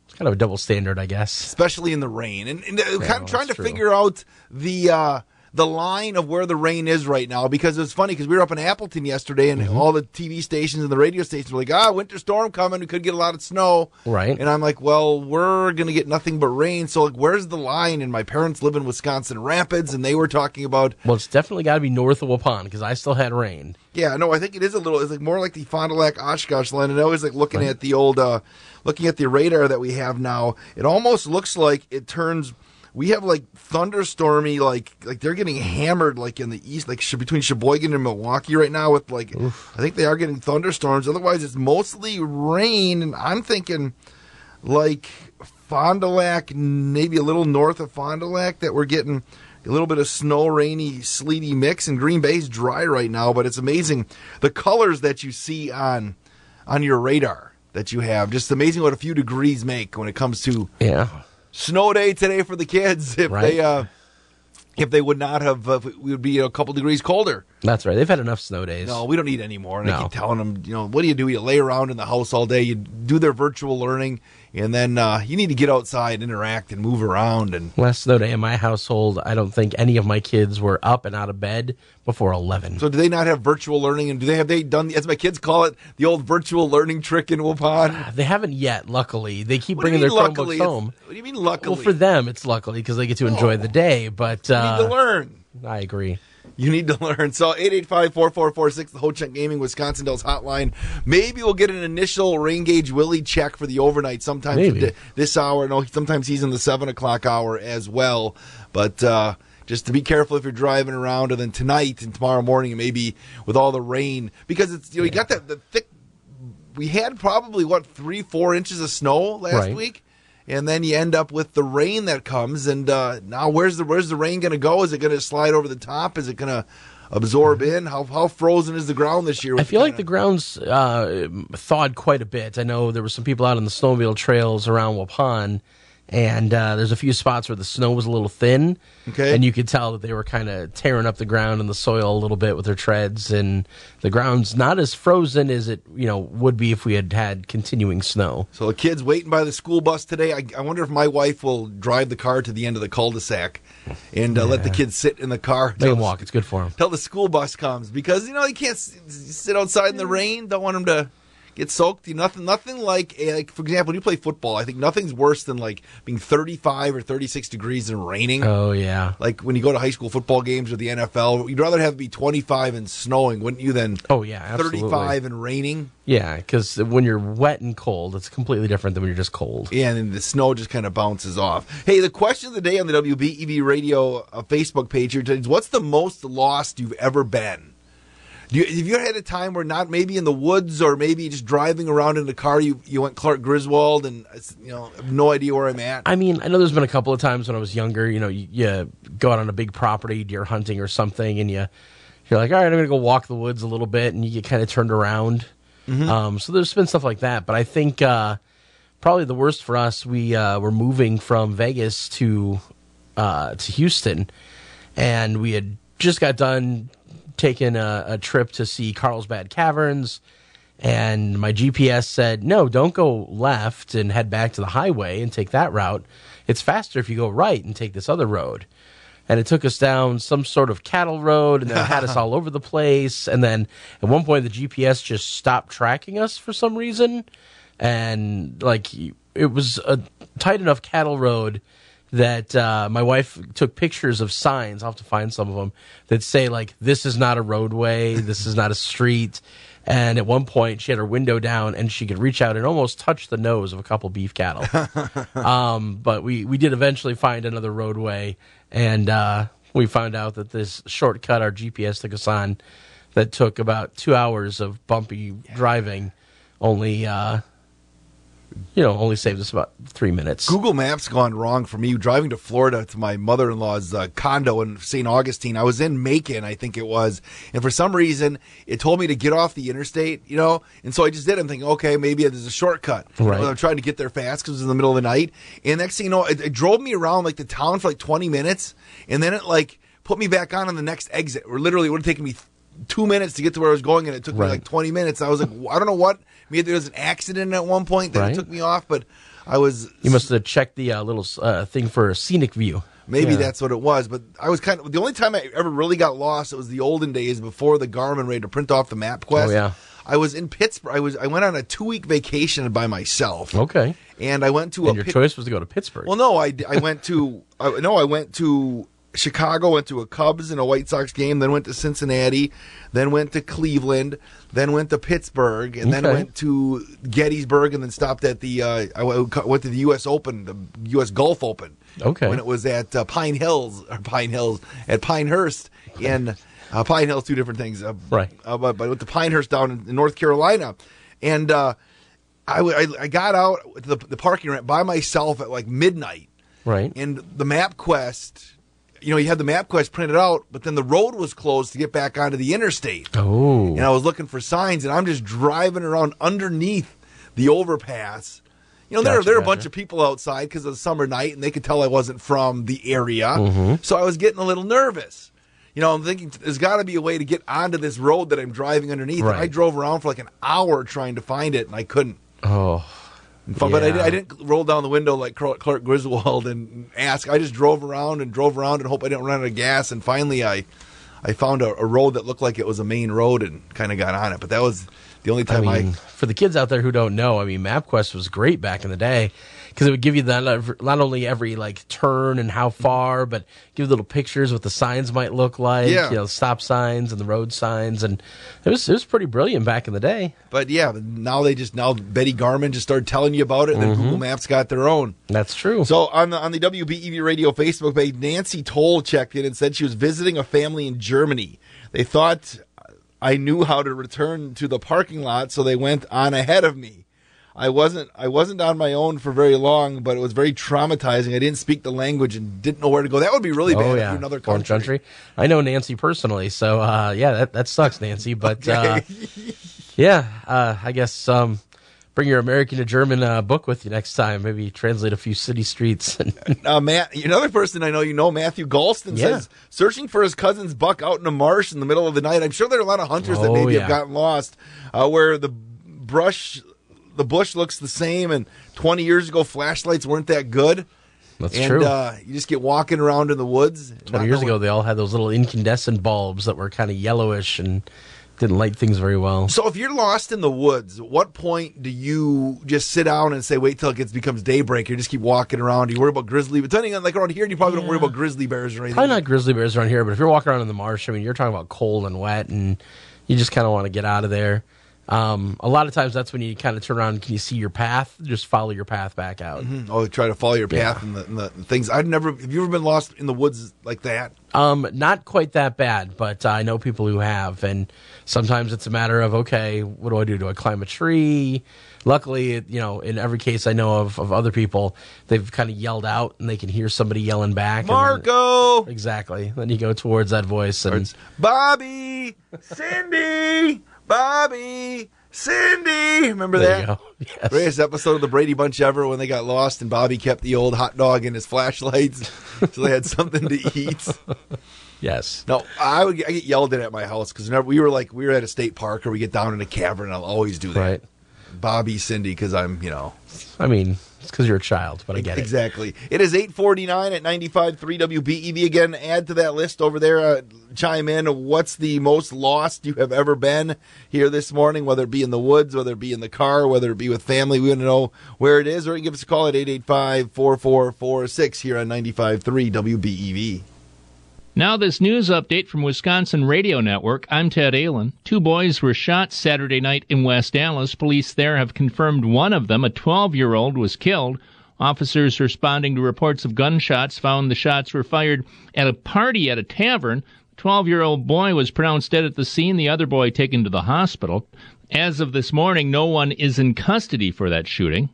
[SPEAKER 5] it's kind of a double standard, I guess.
[SPEAKER 4] especially in the rain. And, and uh, kind
[SPEAKER 5] well,
[SPEAKER 4] of trying to
[SPEAKER 5] true.
[SPEAKER 4] figure out the uh, the line of where the rain is right now because it's funny because we were up in Appleton yesterday and
[SPEAKER 5] Mm-hmm.
[SPEAKER 4] all the TV stations and the radio stations were like, ah, winter storm coming. We could get a lot of snow.
[SPEAKER 5] Right.
[SPEAKER 4] And I'm like, well, we're going to get nothing but rain. So, like, where's the line? And my parents live in Wisconsin Rapids and they were talking about,
[SPEAKER 5] Well, it's definitely got to be north of Waupun because I still had rain.
[SPEAKER 4] yeah, no, I think it is a little, it's like more like the Fond du Lac Oshkosh line. And I was like looking at the old, uh, looking at the radar that we have now. It almost looks like it turns. We have like thunderstormy, like like they're getting hammered, like in the east, like between Sheboygan and Milwaukee right now. With like, I think they are getting thunderstorms. Otherwise, it's mostly rain. And I'm thinking, like Fond du Lac, maybe a little north of Fond du Lac, that we're getting a little bit of snow, rainy, sleety mix. And Green Bay's dry right now, but it's amazing the colors that you see on on your radar that you have. Just amazing what a few degrees make when it comes to
[SPEAKER 5] Yeah.
[SPEAKER 4] Snow day today for the kids. If
[SPEAKER 5] Right.
[SPEAKER 4] they uh, if they would not have, uh, we would be a couple degrees colder.
[SPEAKER 5] That's right. They've had enough snow days.
[SPEAKER 4] No, we don't need any more. And I keep telling them, you know, what do you do? You lay around in the house all day. You do their virtual learning, and then uh, you need to get outside, interact, and move around. And
[SPEAKER 5] Last snow day in my household, I don't think any of my kids were up and out of bed before 11.
[SPEAKER 4] so, do they not have virtual learning? And do they have they done, as my kids call it, the old virtual learning trick in Waupun?
[SPEAKER 5] They haven't yet, luckily. They keep
[SPEAKER 4] What
[SPEAKER 5] bringing their
[SPEAKER 4] luckily?
[SPEAKER 5] Chromebooks
[SPEAKER 4] It's-
[SPEAKER 5] home.
[SPEAKER 4] What do you mean, luckily?
[SPEAKER 5] Well, for them, it's luckily because they get to enjoy the day, but
[SPEAKER 4] you
[SPEAKER 5] uh,
[SPEAKER 4] need to learn.
[SPEAKER 5] I agree.
[SPEAKER 4] You need to learn. So 885-4446, the Ho Chunk Gaming Wisconsin Dells hotline. Maybe we'll get an initial rain gauge Willie check for the overnight sometime
[SPEAKER 5] Maybe.
[SPEAKER 4] this hour. No, sometimes he's in the seven o'clock hour as well. But uh, just to be careful if you're driving around, and then tonight and tomorrow morning, maybe with all the rain, because it's you know you got that the thick. We had probably what three four inches of snow last
[SPEAKER 5] Right.
[SPEAKER 4] week and then you end up with the rain that comes and uh, now where's the where's the rain going to go? Is it going to slide over the top? Is it going to absorb in? How how frozen is the ground this year?
[SPEAKER 5] I feel like the ground's uh, thawed quite a bit. I know there were some people out on the snowmobile trails around Waupun, and uh, there's a few spots where the snow was a little thin.
[SPEAKER 4] Okay.
[SPEAKER 5] And you could tell that they were kind of tearing up the ground and the soil a little bit with their treads, and the ground's not as frozen as it you know would be if we had had continuing snow.
[SPEAKER 4] so the kids waiting by the school bus today I, I wonder if my wife will drive the car to the end of the cul-de-sac and uh, let the kids sit in the car
[SPEAKER 5] They can walk. It's good for them.
[SPEAKER 4] till the school bus comes because you know you can't s- s- sit outside in the rain. Don't want them to get soaked. You nothing, nothing like eh, like for example, when you play football. I think nothing's worse than like being 35 or 36 degrees and raining.
[SPEAKER 5] Oh yeah.
[SPEAKER 4] Like when you go to high school football games or the NFL, you'd rather have it be 25 and snowing, wouldn't you, than
[SPEAKER 5] Oh yeah. Absolutely.
[SPEAKER 4] 35 and raining.
[SPEAKER 5] Yeah, because when you're wet and cold, it's completely different than when you're just cold.
[SPEAKER 4] Yeah, and then the snow just kind of bounces off. Hey, the question of the day on the WBEV radio uh, Facebook page here today is what's the most lost you've ever been? Do you, have you had a time where not maybe in the woods or maybe just driving around in the car you you went Clark Griswold and you know have no idea where I'm at?
[SPEAKER 5] I mean, I know there's been a couple of times when I was younger. You know, you, you go out on a big property, deer hunting or something, and you you're like, all right, I'm gonna go walk the woods a little bit, and you get kind of turned around.
[SPEAKER 4] Mhm.
[SPEAKER 5] Um, so there's been stuff like that, but I think uh, probably the worst for us, we uh, were moving from Vegas to uh, to Houston, and we had just got done taking a, a trip to see Carlsbad Caverns, And my GPS said, no, don't go left and head back to the highway and take that route. It's faster if you go right and take this other road. And it took us down some sort of cattle road and then it had us all over the place. And then at one point, the GPS just stopped tracking us for some reason. And like it was a tight enough cattle road that uh, my wife took pictures of signs. I'll have to find some of them that say like, "This is not a roadway. This is not a street." And at one point, she had her window down, and she could reach out and almost touch the nose of a couple beef cattle. um, but we we did eventually find another roadway, and uh, we found out that this shortcut our GPS took us on, that took about two hours of bumpy driving, only. Uh, you know, only saved us about three minutes.
[SPEAKER 4] Google Maps gone wrong for me driving to Florida to my mother in law's uh, condo in St. Augustine. I was in Macon, I think it was, and for some reason it told me to get off the interstate, you know, and so I just did. I'm thinking, okay, maybe there's a shortcut.
[SPEAKER 5] Right.
[SPEAKER 4] I'm trying to get there fast because it was in the middle of the night, and next thing you know, it, it drove me around like the town for like 20 minutes, and then it like put me back on on the next exit. Or literally, it would have taken me two minutes to get to where I was going, and it took me like 20 minutes. I was like, I don't know what. Maybe there was an accident at one point that
[SPEAKER 5] Right.
[SPEAKER 4] took me off, but I was
[SPEAKER 5] You must have checked the uh, little uh, thing for a scenic view.
[SPEAKER 4] Maybe
[SPEAKER 5] Yeah.
[SPEAKER 4] that's what it was, but I was kind of the only time I ever really got lost. It was the olden days before the Garmin ready to print off the map quest.
[SPEAKER 5] Oh, yeah.
[SPEAKER 4] I was in Pittsburgh. I was I went on a two week vacation by myself.
[SPEAKER 5] Okay.
[SPEAKER 4] and I went to
[SPEAKER 5] And
[SPEAKER 4] a
[SPEAKER 5] your
[SPEAKER 4] Pit-
[SPEAKER 5] choice was to go to Pittsburgh.
[SPEAKER 4] Well, no, I, I went to I, no, I went to Chicago, went to a Cubs and a White Sox game, then went to Cincinnati, then went to Cleveland, then went to Pittsburgh, and then went to Gettysburg, and then stopped at the uh, I went to the U.S. Open, the U.S. Golf Open.
[SPEAKER 5] Okay.
[SPEAKER 4] when it was at uh, Pine Hills or Pine Hills at Pinehurst in uh, Pine Hills, two different things. Uh,
[SPEAKER 5] Right.
[SPEAKER 4] Uh, but, but with the Pinehurst down in, in North Carolina, and uh, I, w- I I got out to the, the parking lot by myself at like midnight.
[SPEAKER 5] Right.
[SPEAKER 4] And the MapQuest, you know, you had the MapQuest printed out, but then the road was closed to get back onto the interstate.
[SPEAKER 5] Oh.
[SPEAKER 4] And I was looking for signs, and I'm just driving around underneath the overpass. You know, there,
[SPEAKER 5] Gotcha,
[SPEAKER 4] there are a bunch of people outside because of the summer night, and they could tell I wasn't from the area.
[SPEAKER 5] Mhm.
[SPEAKER 4] So I was getting a little nervous. You know, I'm thinking there's got to be a way to get onto this road that I'm driving underneath. And I drove around for like an hour trying to find it, and I couldn't.
[SPEAKER 5] Oh.
[SPEAKER 4] But I, I didn't roll down the window like Clark Griswold and ask. I just drove around and drove around and hope I didn't run out of gas. And finally, I I found a, a road that looked like it was a main road and kind of got on it. But that was the only time I.
[SPEAKER 5] mean, for the kids out there who don't know, I mean, MapQuest was great back in the day because it would give you the, not only every like turn and how far, but give little pictures what the signs might look like.
[SPEAKER 4] Yeah.
[SPEAKER 5] You know, stop signs and the road signs, and it was it was pretty brilliant back in the day.
[SPEAKER 4] But yeah, now they just now Betty Garmin just started telling you about it, and then mm-hmm. Google Maps got their own.
[SPEAKER 5] That's true.
[SPEAKER 4] So on the on the WBEV Radio Facebook page, Nancy Toll checked in and said she was visiting a family in Germany. They thought I knew how to return to the parking lot, so they went on ahead of me. I wasn't I wasn't on my own for very long, but it was very traumatizing. I didn't speak the language and didn't know where to go. That would be really bad
[SPEAKER 5] oh
[SPEAKER 4] if
[SPEAKER 5] yeah,
[SPEAKER 4] another country.
[SPEAKER 5] country. I know Nancy personally, so uh, yeah, that that sucks, Nancy. But uh, yeah, uh, I guess um, bring your American to German uh, book with you next time. Maybe translate a few city streets.
[SPEAKER 4] uh, Matt, another person I know you know, Matthew Galston
[SPEAKER 5] Yeah.
[SPEAKER 4] says searching for his cousin's buck out in a marsh in the middle of the night. I'm sure there are a lot of hunters that
[SPEAKER 5] Oh,
[SPEAKER 4] maybe
[SPEAKER 5] yeah.
[SPEAKER 4] have gotten lost, uh, where the brush, the bush looks the same, and 20 years ago flashlights weren't that good.
[SPEAKER 5] That's
[SPEAKER 4] and,
[SPEAKER 5] true.
[SPEAKER 4] Uh, you just get walking around in the woods.
[SPEAKER 5] Twenty years
[SPEAKER 4] knowing-
[SPEAKER 5] ago, they all had those little incandescent bulbs that were kind of yellowish and didn't light things very well.
[SPEAKER 4] So if you're lost in the woods, at what point do you just sit down and say, "Wait till it gets becomes daybreak"? You just keep walking around. Do you worry about grizzly? Depending on like around here, you probably don't worry about grizzly bears or anything.
[SPEAKER 5] Probably not grizzly bears around here, but if you're walking around in the marsh, I mean, you're talking about cold and wet, and you just kind of want to get out of there. Um, a lot of times, that's when you kind of turn around. Can you see your path? Just follow your path back out.
[SPEAKER 4] Mhm. Oh, try to follow your path and, the, and the things. I've never. Have you ever been lost in the woods like that?
[SPEAKER 5] Um, not quite that bad, but uh, I know people who have, and sometimes it's a matter of okay, what do I do? Do I climb a tree? Luckily, you know, in every case I know of of other people, they've kind of yelled out and they can hear somebody yelling back. and then-
[SPEAKER 4] Marco,
[SPEAKER 5] exactly. Then you go towards that voice and
[SPEAKER 4] Bobby, Cindy, Bobby, Cindy. Remember
[SPEAKER 5] There
[SPEAKER 4] that?
[SPEAKER 5] Yes.
[SPEAKER 4] Greatest episode of the Brady Bunch ever when they got lost and Bobby kept the old hot dog in his flashlights so they had something to eat.
[SPEAKER 5] Yes.
[SPEAKER 4] No, I would get, I get yelled at at my house because whenever we were like we were at a state park or we get down in a cavern, I'll always do that.
[SPEAKER 5] Right.
[SPEAKER 4] Bobby, Cindy, because I'm you know
[SPEAKER 5] I mean, because you're a child, but I get it.
[SPEAKER 4] exactly. It is eight forty nine at ninety five three WBEV again. Add to that list over there. Uh, chime in. What's the most lost you have ever been here this morning? Whether it be in the woods, whether it be in the car, whether it be with family, we want to know where it is. Or you give us a call at 885-4446 here on ninety five three WBEV.
[SPEAKER 34] Now, this news update from Wisconsin Radio Network. I'm Ted Allen. Two boys were shot Saturday night in West Dallas. Police there have confirmed one of them, a 12 year old, was killed. Officers responding to reports of gunshots found the shots were fired at a party at a tavern. The 12 year old boy was pronounced dead at the scene, the other boy taken to the hospital. As of this morning, no one is in custody for that shooting.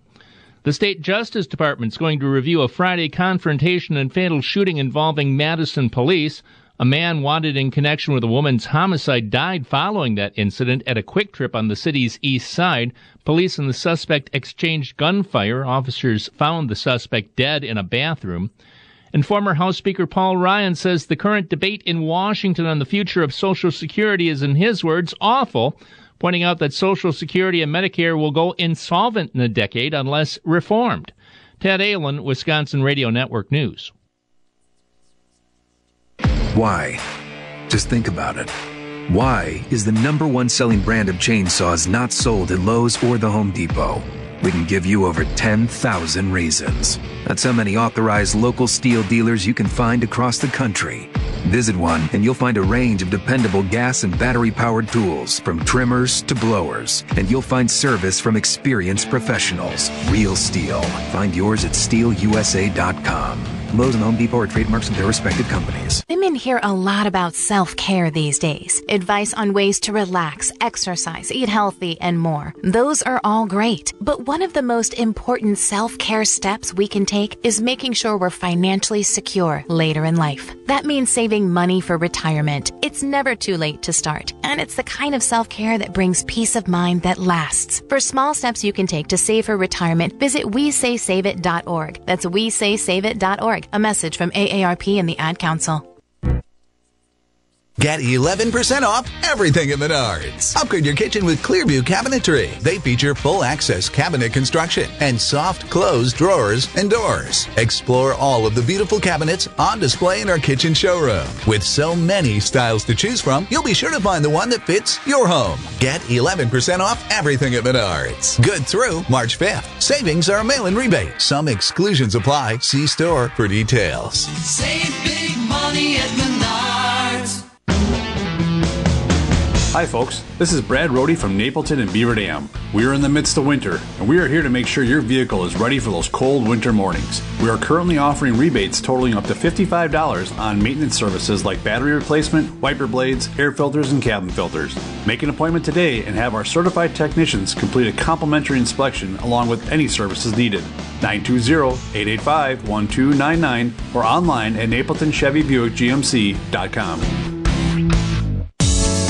[SPEAKER 34] The state justice department is going to review a Friday confrontation and fatal shooting involving Madison police. A man wanted in connection with a woman's homicide died following that incident at a Kwik Trip on the city's east side. Police and the suspect exchanged gunfire. Officers found the suspect dead in a bathroom. And former House Speaker Paul Ryan says the current debate in Washington on the future of Social Security is, in his words, awful pointing out that Social Security and Medicare will go insolvent in a decade unless reformed. Ted Allen, Wisconsin Radio Network News.
[SPEAKER 35] Why? Just think about it. Why is the number one selling brand of chainsaws not sold at Lowe's or the Home Depot? We can give you over 10,000 reasons. That's how many authorized local STIHL dealers you can find across the country. Visit one and you'll find a range of dependable gas and battery powered tools, from trimmers to blowers. And you'll find service from experienced professionals. Real STIHL. Find yours at stihlusa.com. Lowe's and Home Depot are trademarks of their respective companies.
[SPEAKER 36] Women hear a lot about self care these days. Advice on ways to relax, exercise, eat healthy, and more. Those are all great. But one of the most important self care steps we can take is making sure we're financially secure later in life. That means saving money for retirement. It's never too late to start. And it's the kind of self care that brings peace of mind that lasts. For small steps you can take to save for retirement, visit WeSaySaveIt.org. That's WeSaySaveIt.org. A message from AARP and the Ad Council.
[SPEAKER 31] Get 11% off everything at Menards. Upgrade your kitchen with Clearview Cabinetry. They feature full access cabinet construction and soft closed drawers and doors. Explore all of the beautiful cabinets on display in our kitchen showroom. With so many styles to choose from, you'll be sure to find the one that fits your home. Get 11% off everything at Menards. Good through March 5th. Savings are a mail-in rebate. Some exclusions apply. See store for details.
[SPEAKER 24] Save big money at Menards.
[SPEAKER 37] Hi, folks. This is Brad Rohde from Napleton and Beaver Dam. We are in the midst of winter, and we are here to make sure your vehicle is ready for those cold winter mornings. We are currently offering rebates totaling up to $55 on maintenance services like battery replacement, wiper blades, air filters, and cabin filters. Make an appointment today and have our certified technicians complete a complimentary inspection along with any services needed. 920-885-1299 or online at napletonchevybuickgmc.com.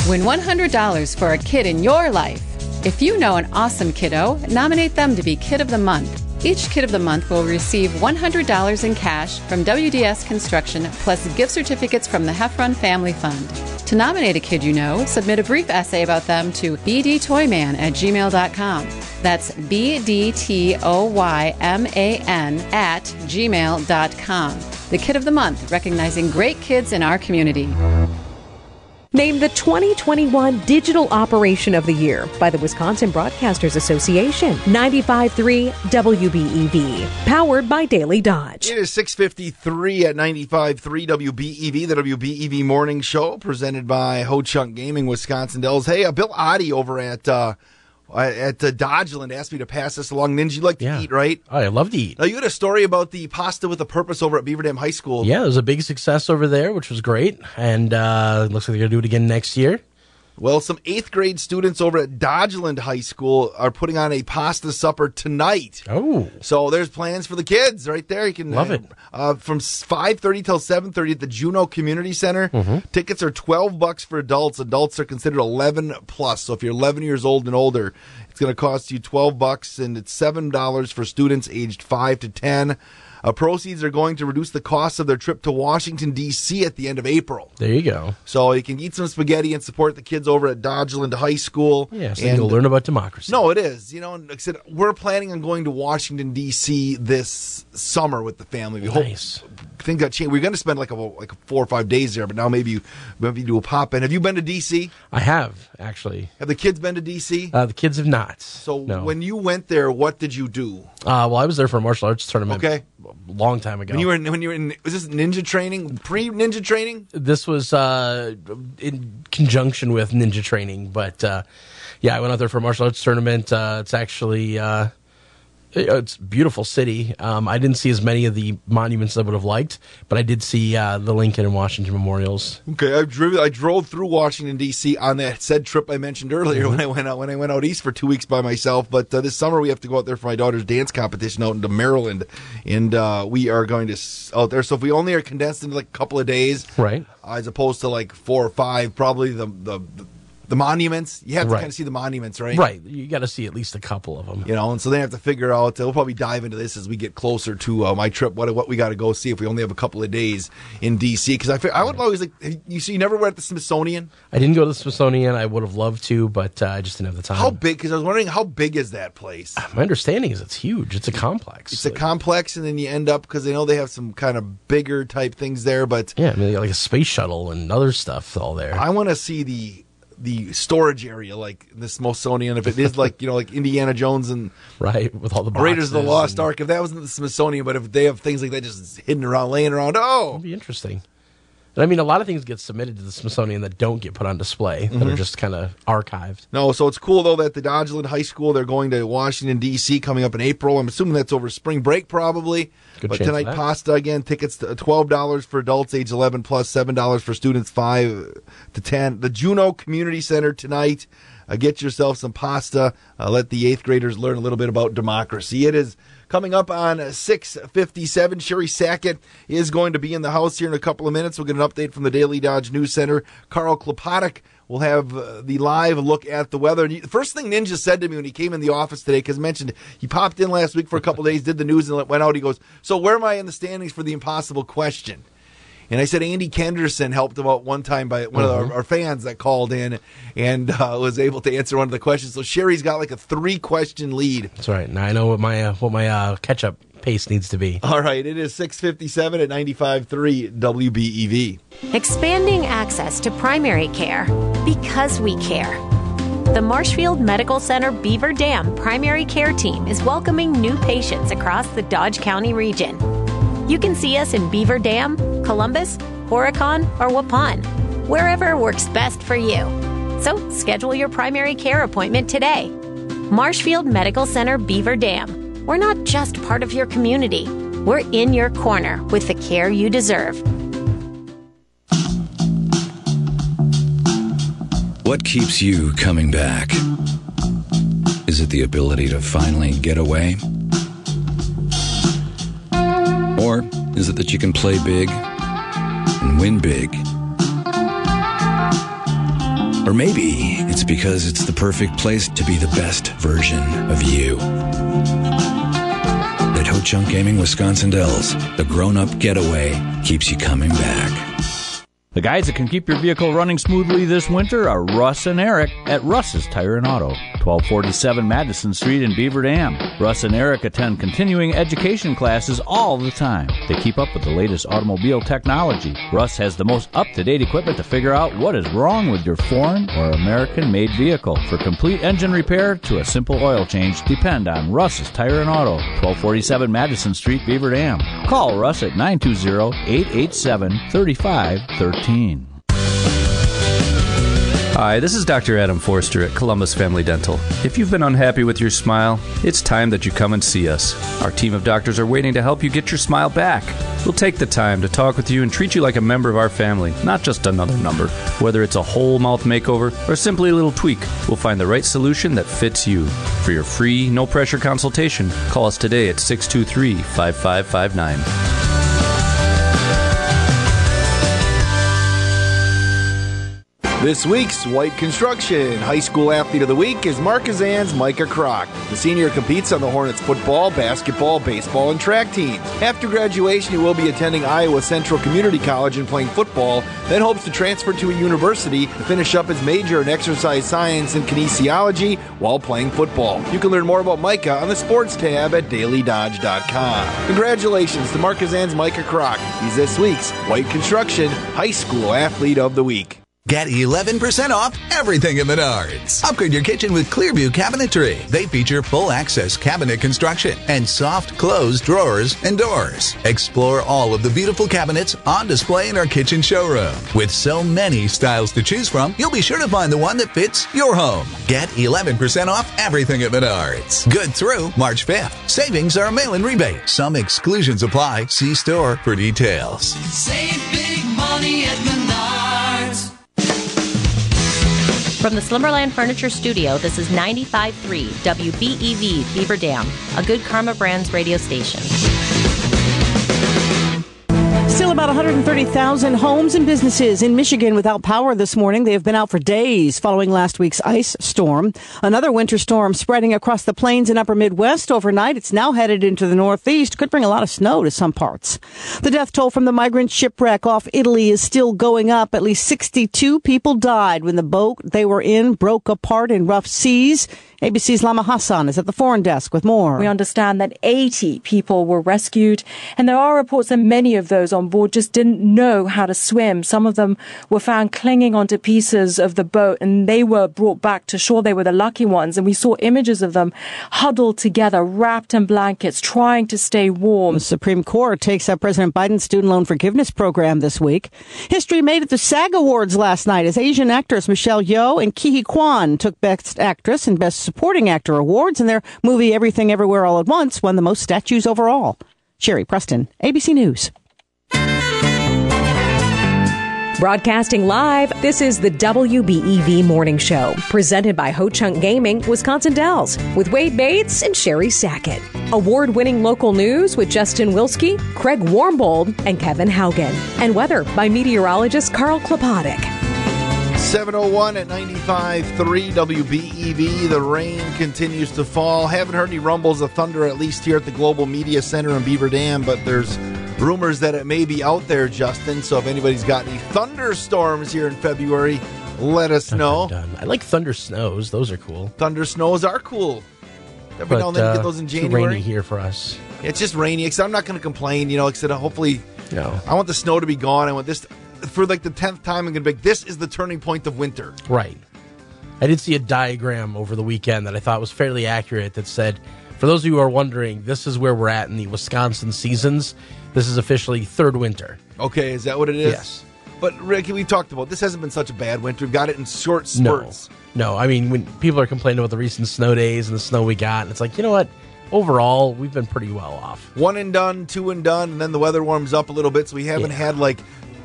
[SPEAKER 38] Win $100 for a kid in your life. If you know an awesome kiddo, nominate them to be Kid of the Month. Each Kid of the Month will receive $100 in cash from WDS Construction plus gift certificates from the Heffron Family Fund. To nominate a kid you know, submit a brief essay about them to bdtoyman at gmail.com. That's B-D-T-O-Y-M-A-N at gmail.com. The Kid of the Month, recognizing great kids in our community.
[SPEAKER 3] Named the 2021 Digital Operation of the Year by the Wisconsin Broadcasters Association. 95.3 WBEV. Powered by Daily Dodge.
[SPEAKER 4] It is 653 at 95.3 WBEV, the WBEV Morning Show, presented by Ho Chunk Gaming, Wisconsin Dells. Hey, uh, Bill Oddie over at uh, at uh, Dodgeland asked me to pass this along. Ninja, you like to eat, right?
[SPEAKER 5] I love to eat.
[SPEAKER 4] Now, you had a story about the pasta with a purpose over at Beaver Dam High School.
[SPEAKER 5] Yeah, it was a big success over there, which was great. And uh, looks like they're going to do it again next year.
[SPEAKER 4] Well, some eighth grade students over at Dodgeland High School are putting on a pasta supper tonight.
[SPEAKER 5] Oh,
[SPEAKER 4] so there's plans for the kids right there. You can
[SPEAKER 5] Love
[SPEAKER 4] uh,
[SPEAKER 5] it.
[SPEAKER 4] uh, from five thirty till seven thirty at the Juneau Community Center.
[SPEAKER 5] Mhm.
[SPEAKER 4] Tickets are twelve bucks for adults. Adults are considered eleven plus. So if you're eleven years old and older, it's going to cost you twelve bucks, and it's seven dollars for students aged five to ten. Uh, proceeds are going to reduce the cost of their trip to Washington, D.C. at the end of April.
[SPEAKER 5] There you go.
[SPEAKER 4] So you can eat some spaghetti and support the kids over at Dodgeland High School.
[SPEAKER 5] Yeah, so
[SPEAKER 4] and
[SPEAKER 5] you'll learn about democracy.
[SPEAKER 4] No, it is. You know, like I said, we're planning on going to Washington D.C. this summer with the family. We
[SPEAKER 5] Nice.
[SPEAKER 4] hope things got changed. We're going to spend like a, like four or five days there, but now maybe you maybe you do a pop in. Have you been to D.C.?
[SPEAKER 5] I have actually.
[SPEAKER 4] Have the kids been to D.C.?
[SPEAKER 5] Uh, the kids have not.
[SPEAKER 4] So
[SPEAKER 5] no.
[SPEAKER 4] when you went there, what did you do?
[SPEAKER 5] Uh, well, I was there for a martial arts tournament.
[SPEAKER 4] Okay.
[SPEAKER 5] A long time ago.
[SPEAKER 4] When you were in, when you were in was this ninja training pre ninja training?
[SPEAKER 5] this was uh, in conjunction with ninja training, but uh, yeah, I went out there for a martial arts tournament. Uh, it's actually uh, it's a beautiful city. Um, I didn't see as many of the monuments I would have liked, but I did see uh, the Lincoln and Washington memorials.
[SPEAKER 4] Okay, I drove I drove through Washington D.C. on that said trip I mentioned earlier
[SPEAKER 5] Mm-hmm.
[SPEAKER 4] when I went out when I went out east for two weeks by myself. But uh, this summer we have to go out there for my daughter's dance competition out into Maryland, and uh, we are going to s- out there. So if we only are condensed into like a couple of days,
[SPEAKER 5] Right.
[SPEAKER 4] as opposed to like four or five, probably the the the monuments. You have to
[SPEAKER 5] Right.
[SPEAKER 4] kind of see the monuments, right?
[SPEAKER 5] Right, you got to see at least a couple of them.
[SPEAKER 4] You know, and so they have to figure out. uh, We'll probably dive into this as we get closer to uh, my trip. What what we got to go see if we only have a couple of days in D.C. Because I I would always like you see. You never went to the Smithsonian.
[SPEAKER 5] I didn't go to the Smithsonian. I would have loved to, but uh, I just didn't have the time.
[SPEAKER 4] How big? Because I was wondering how big is that place?
[SPEAKER 5] My understanding is it's huge. It's a complex.
[SPEAKER 4] It's a complex, and then you end up because they know they have some kind of bigger type things there. But
[SPEAKER 5] yeah, I mean, they got like a space shuttle and other stuff all there.
[SPEAKER 4] I want to see the the storage area like the Smithsonian. If it is like you know like Indiana Jones and
[SPEAKER 5] right with all the
[SPEAKER 4] Raiders of the Lost
[SPEAKER 5] and-
[SPEAKER 4] Ark. If that wasn't the Smithsonian, but if they have things like that just hidden around, laying around, oh,
[SPEAKER 5] It'd be interesting. And I mean, a lot of things get submitted to the Smithsonian that don't get put on display, that are
[SPEAKER 4] Mhm.
[SPEAKER 5] just kind of archived.
[SPEAKER 4] No, so it's cool though that the Dodgeland High School they're going to Washington D.C. coming up in April. I'm assuming that's over spring break probably.
[SPEAKER 5] Good
[SPEAKER 4] but tonight pasta again. Tickets to twelve dollars for adults age eleven plus, seven dollars for students five to ten. The Juneau Community Center tonight. Uh, get yourself some pasta. Uh, let the eighth graders learn a little bit about democracy. It is coming up on 657. Sherry Sackett is going to be in the house here in a couple of minutes. We'll get an update from the Daily Dodge News Center. Carl Klopotic will have uh, the live look at the weather. The first thing Ninja said to me when he came in the office today, because mentioned he popped in last week for a couple of days, did the news, and went out. He goes, "So where am I in the standings for the impossible question?" And I said Andy Kenderson helped him out one time by one of
[SPEAKER 5] Mhm.
[SPEAKER 4] our, our fans that called in and uh, was able to answer one of the questions. So Sherry's got like a three question lead.
[SPEAKER 5] That's right. Now I know what my uh, what my uh, ketchup paste needs to be.
[SPEAKER 4] All right, it is 657 at 95.3 WBEV.
[SPEAKER 39] Expanding access to primary care because we care. The Marshfield Medical Center Beaver Dam Primary Care Team is welcoming new patients across the Dodge County region. You can see us in Beaver Dam, Columbus, Horicon, or Waupun, wherever works best for you. So schedule your primary care appointment today. Marshfield Medical Center Beaver Dam. We're not just part of your community, we're in your corner with the care you deserve.
[SPEAKER 7] What keeps you coming back? Is it the ability to finally get away? Is it that you can play big and win big? Or maybe it's because it's the perfect place to be the best version of you. At Ho Chunk Gaming Wisconsin Dells, the grown up getaway keeps you coming back.
[SPEAKER 40] The guys that can keep your vehicle running smoothly this winter are Russ and Eric at Russ's Tire and Auto, 1247 Madison Street in Beaver Dam. Russ and Eric attend continuing education classes all the time. They keep up with the latest automobile technology. Russ has the most up-to-date equipment to figure out what is wrong with your foreign or American-made vehicle. For complete engine repair to a simple oil change, depend on Russ's Tire and Auto, 1247 Madison Street, Beaver Dam. Call Russ at 920-887-3513.
[SPEAKER 41] Hi, this is Dr. Adam Forster at Columbus Family Dental. If you've been unhappy with your smile, it's time that you come and see us. Our team of doctors are waiting to help you get your smile back. We'll take the time to talk with you and treat you like a member of our family, not just another number. Whether it's a whole mouth makeover or simply a little tweak, we'll find the right solution that fits you. For your free, no pressure consultation, call us today at 623 5559.
[SPEAKER 42] This week's White Construction High School Athlete of the Week is Markesan's Micah Kroc. The senior competes on the Hornets football, basketball, baseball, and track teams. After graduation, he will be attending Iowa Central Community College and playing football, then hopes to transfer to a university to finish up his major in exercise science and kinesiology while playing football. You can learn more about Micah on the sports tab at dailydodge.com. Congratulations to Markesan's Micah Kroc. He's this week's White Construction High School Athlete of the Week.
[SPEAKER 31] Get 11% off everything at Menards. Upgrade your kitchen with Clearview Cabinetry. They feature full access cabinet construction and soft closed drawers and doors. Explore all of the beautiful cabinets on display in our kitchen showroom. With so many styles to choose from, you'll be sure to find the one that fits your home. Get 11% off everything at Menards. Good through March 5th. Savings are a mail-in rebate. Some exclusions apply. See store for details.
[SPEAKER 24] Save big money at Menards.
[SPEAKER 43] From the Slumberland Furniture Studio, this is 95.3 WBEV Beaver Dam, a good Karma Brands radio station.
[SPEAKER 44] Still about 130,000 homes and businesses in Michigan without power this morning. They have been out for days following last week's ice storm. Another winter storm spreading across the plains and upper Midwest overnight. It's now headed into the Northeast. Could bring a lot of snow to some parts. The death toll from the migrant shipwreck off Italy is still going up. At least 62 people died when the boat they were in broke apart in rough seas. ABC's Lama Hassan is at the foreign desk with more.
[SPEAKER 40] We understand that 80 people were rescued, and there are reports that many of those on board just didn't know how to swim. Some of them were found clinging onto pieces of the boat, and they were brought back to shore. They were the lucky ones, and we saw images of them huddled together, wrapped in blankets, trying to stay warm.
[SPEAKER 44] The Supreme Court takes up President Biden's student loan forgiveness program this week. History made at the SAG Awards last night as Asian actors Michelle Yeoh and Ke Kwan took Best Actress and Best Supporting Actor awards, and their movie Everything Everywhere All at Once won the most statues overall. Sherry Preston, ABC News.
[SPEAKER 3] Broadcasting live, this is the WBEV Morning Show, presented by Ho Chunk Gaming, Wisconsin Dells, with Wade Bates and Sherry Sackett. Award winning local news with Justin Wilski, Craig Warmbold, and Kevin Haugen. And weather by meteorologist Carl Klopotic.
[SPEAKER 4] 701 at 95.3 WBEV. The rain continues to fall. Haven't heard any rumbles of thunder, at least here at the Global Media Center in Beaver Dam, but there's rumors that it may be out there, Justin. So if anybody's got any thunderstorms here in February, let us know.
[SPEAKER 5] I like thunder snows; those are cool.
[SPEAKER 4] Thunder snows are cool. Every
[SPEAKER 5] But,
[SPEAKER 4] now and then you
[SPEAKER 5] uh,
[SPEAKER 4] get those in January.
[SPEAKER 5] rainy here for us.
[SPEAKER 4] It's just rainy. I'm not going to complain. You know, because hopefully,
[SPEAKER 5] No.
[SPEAKER 4] I want the snow to be gone. I want this for like the tenth time. I'm going to be. like, This is the turning point of winter.
[SPEAKER 5] Right. I did see a diagram over the weekend that I thought was fairly accurate that said, for those of you who are wondering, this is where we're at in the Wisconsin seasons. This is officially third winter.
[SPEAKER 4] Okay, is that what it is?
[SPEAKER 5] Yes.
[SPEAKER 4] But Ricky, we talked about this hasn't been such a bad winter. We've got it in short
[SPEAKER 5] No.
[SPEAKER 4] spurts.
[SPEAKER 5] No, I mean, when people are complaining about the recent snow days and the snow we got, and it's like, you know what? Overall, we've been pretty well off.
[SPEAKER 4] One and done, two and done, and then the weather warms up a little bit, so we haven't
[SPEAKER 5] Yeah.
[SPEAKER 4] had like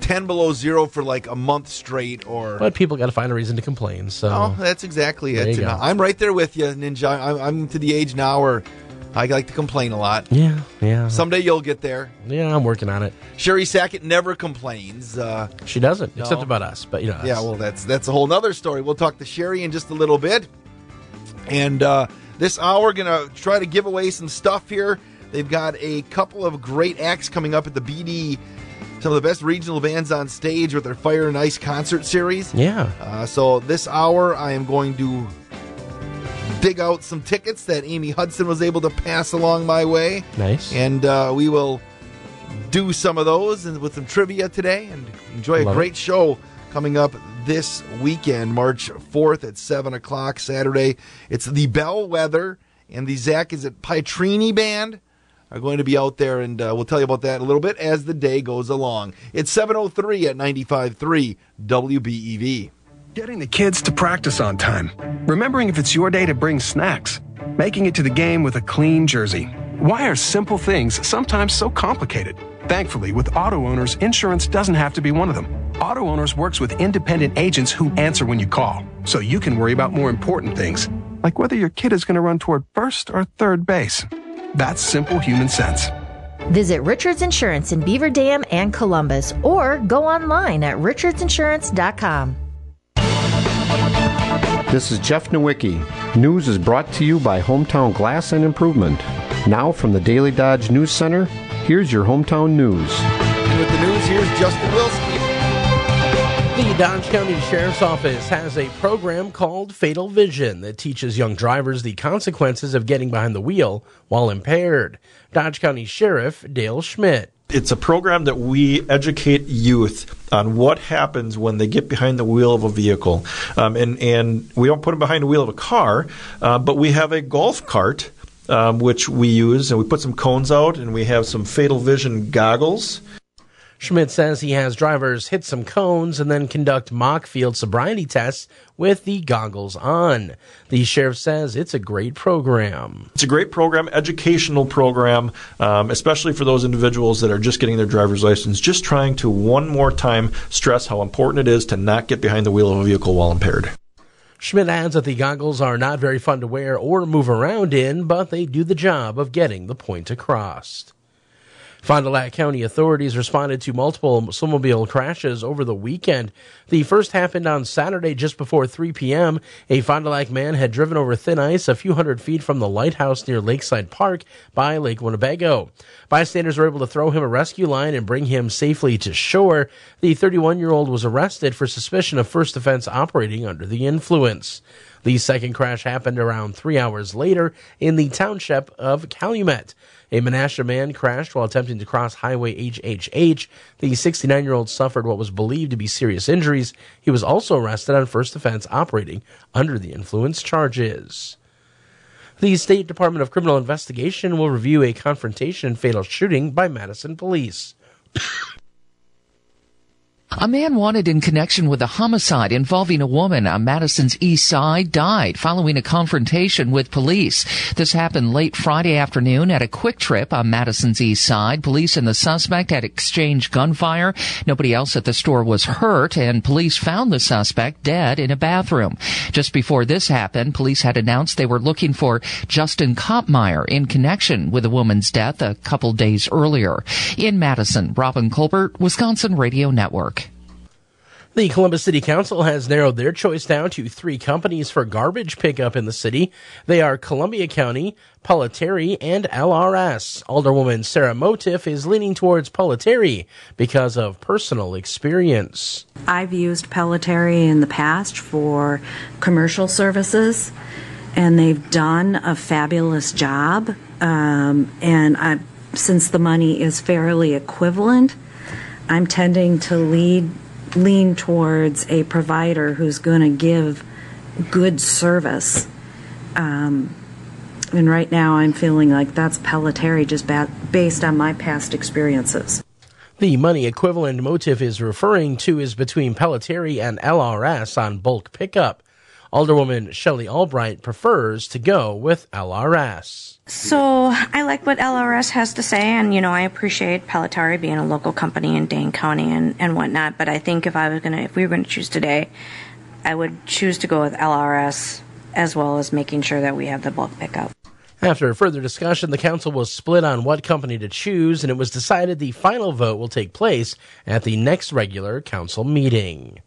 [SPEAKER 4] ten below zero for like a month straight. Or
[SPEAKER 5] But people got to find a reason to complain. So
[SPEAKER 4] oh, that's exactly it. I'm right there with you, Ninja. I'm, I'm to the age now where I like to complain a lot.
[SPEAKER 5] Yeah, yeah.
[SPEAKER 4] Someday you'll get there.
[SPEAKER 5] Yeah, I'm working on it.
[SPEAKER 4] Sherry Sackett never complains. Uh,
[SPEAKER 5] She doesn't,
[SPEAKER 4] No.
[SPEAKER 5] except about us. But you know,
[SPEAKER 4] yeah, well, that's that's a whole nother story. We'll talk to Sherry in just a little bit. And uh, this hour, gonna try to give away some stuff here. They've got a couple of great acts coming up at the BD. Some of the best regional bands on stage with their Fire and Ice concert series.
[SPEAKER 5] Yeah.
[SPEAKER 4] Uh, so this hour, I am going to dig out some tickets that Amy Hudson was able to pass along my way.
[SPEAKER 5] Nice.
[SPEAKER 4] And uh, we will do some of those and with some trivia today and enjoy a great
[SPEAKER 5] it.
[SPEAKER 4] show coming up this weekend, March 4th at 7 o'clock Saturday. It's the Bellwether and the Zach is it Pietrini Band are going to be out there, and uh, we'll tell you about that a little bit as the day goes along. It's 7.03 at 95.3 WBEV.
[SPEAKER 35] Getting the kids to practice on time. Remembering if it's your day to bring snacks. Making it to the game with a clean jersey. Why are simple things sometimes so complicated? Thankfully, with auto owners, insurance doesn't have to be one of them. Auto owners works with independent agents who answer when you call, so you can worry about more important things, like whether your kid is going to run toward first or third base. That's simple human sense.
[SPEAKER 45] Visit Richards Insurance in Beaver Dam and Columbus or go online at richardsinsurance.com.
[SPEAKER 46] This is Jeff Nowicki. News is brought to you by Hometown Glass and Improvement. Now from the Daily Dodge News Center, here's your hometown news.
[SPEAKER 4] And with the news, here's Justin Wilski.
[SPEAKER 5] The Dodge County Sheriff's Office has a program called Fatal Vision that teaches young drivers the consequences of getting behind the wheel while impaired. Dodge County Sheriff Dale Schmidt.
[SPEAKER 8] It's a program that we educate youth on what happens when they get behind the wheel of a vehicle. Um, and, and we don't put them behind the wheel of a car, uh, but we have a golf cart. Um, which we use, and we put some cones out, and we have some fatal vision goggles.
[SPEAKER 5] Schmidt says he has drivers hit some cones and then conduct mock field sobriety tests with the goggles on. The sheriff says it's a great program.
[SPEAKER 8] It's a great program, educational program, um, especially for those individuals that are just getting their driver's license, just trying to one more time stress how important it is to not get behind the wheel of a vehicle while impaired.
[SPEAKER 5] Schmidt adds that the goggles are not very fun to wear or move around in, but they do the job of getting the point across. Fond du Lac County authorities responded to multiple snowmobile crashes over the weekend. The first happened on Saturday just before 3 p.m. A Fond du Lac man had driven over thin ice a few hundred feet from the lighthouse near Lakeside Park by Lake Winnebago. Bystanders were able to throw him a rescue line and bring him safely to shore. The 31 year old was arrested for suspicion of first offense operating under the influence. The second crash happened around three hours later in the township of Calumet. A Menasha man crashed while attempting to cross Highway HHH. The 69 year old suffered what was believed to be serious injuries. He was also arrested on first offense operating under the influence charges. The State Department of Criminal Investigation will review a confrontation and fatal shooting by Madison police.
[SPEAKER 9] A man wanted in connection with a homicide involving a woman on Madison's east side died following a confrontation with police. This happened late Friday afternoon at a Kwik Trip on Madison's east side. Police and the suspect had exchanged gunfire. Nobody else at the store was hurt and police found the suspect dead in a bathroom. Just before this happened, police had announced they were looking for Justin Kopmeyer in connection with a woman's death a couple days earlier. In Madison, Robin Colbert, Wisconsin Radio Network.
[SPEAKER 5] The Columbus City Council has narrowed their choice down to three companies for garbage pickup in the city. They are Columbia County, Pellitteri, and LRS. Alderwoman Sarah Motif is leaning towards Pellitteri because of personal experience.
[SPEAKER 10] I've used Pellitteri in the past for commercial services, and they've done a fabulous job. Um, and I, since the money is fairly equivalent, I'm tending to lead lean towards a provider who's going to give good service. Um, and right now, I'm feeling like that's Pellitteri just ba- based on my past experiences.
[SPEAKER 5] The money equivalent Motif is referring to is between Pellitteri and LRS on bulk pickup. Alderwoman Shelley Albright prefers to go with LRS.
[SPEAKER 11] So I like what LRS has to say, and you know I appreciate Pellitteri being a local company in Dane County and, and whatnot. But I think if I was gonna, if we were gonna choose today, I would choose to go with LRS as well as making sure that we have the bulk pickup.
[SPEAKER 5] After further discussion, the council was split on what company to choose, and it was decided the final vote will take place at the next regular council meeting.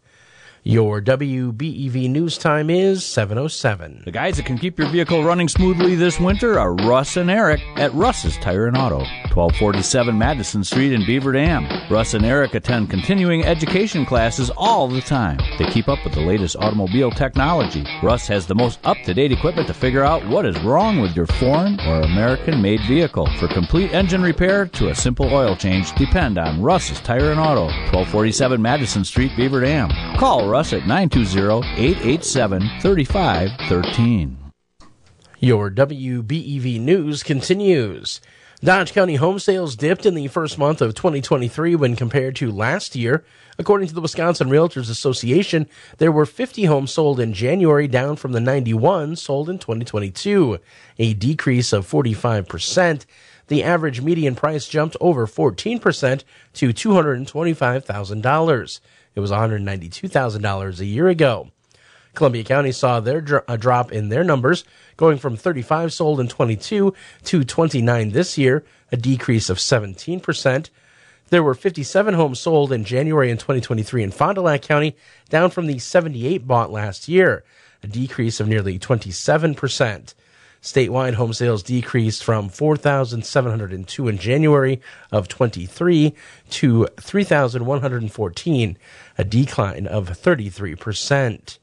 [SPEAKER 5] Your WBEV news time is 707.
[SPEAKER 47] The guys that can keep your vehicle running smoothly this winter are Russ and Eric at Russ's Tire and Auto, 1247 Madison Street in Beaver Dam. Russ and Eric attend continuing education classes all the time. They keep up with the latest automobile technology. Russ has the most up-to-date equipment to figure out what is wrong with your foreign or American-made vehicle. For complete engine repair to a simple oil change, depend on Russ's Tire and Auto, 1247 Madison Street, Beaver Dam. Call Russ at 920-887-3513.
[SPEAKER 5] Your WBEV news continues. Dodge County home sales dipped in the first month of 2023 when compared to last year. According to the Wisconsin Realtors Association, there were 50 homes sold in January, down from the 91 sold in 2022, a decrease of 45%. The average median price jumped over 14% to $225,000. It was $192,000 a year ago. Columbia County saw their a drop in their numbers, going from 35 sold in 22 to 29 this year, a decrease of 17%. There were 57 homes sold in January in 2023 in Fond du Lac County, down from the 78 bought last year. a decrease of nearly 27%. Statewide home sales decreased from 4,702 in January of 23 to 3,114, a decline of 33%.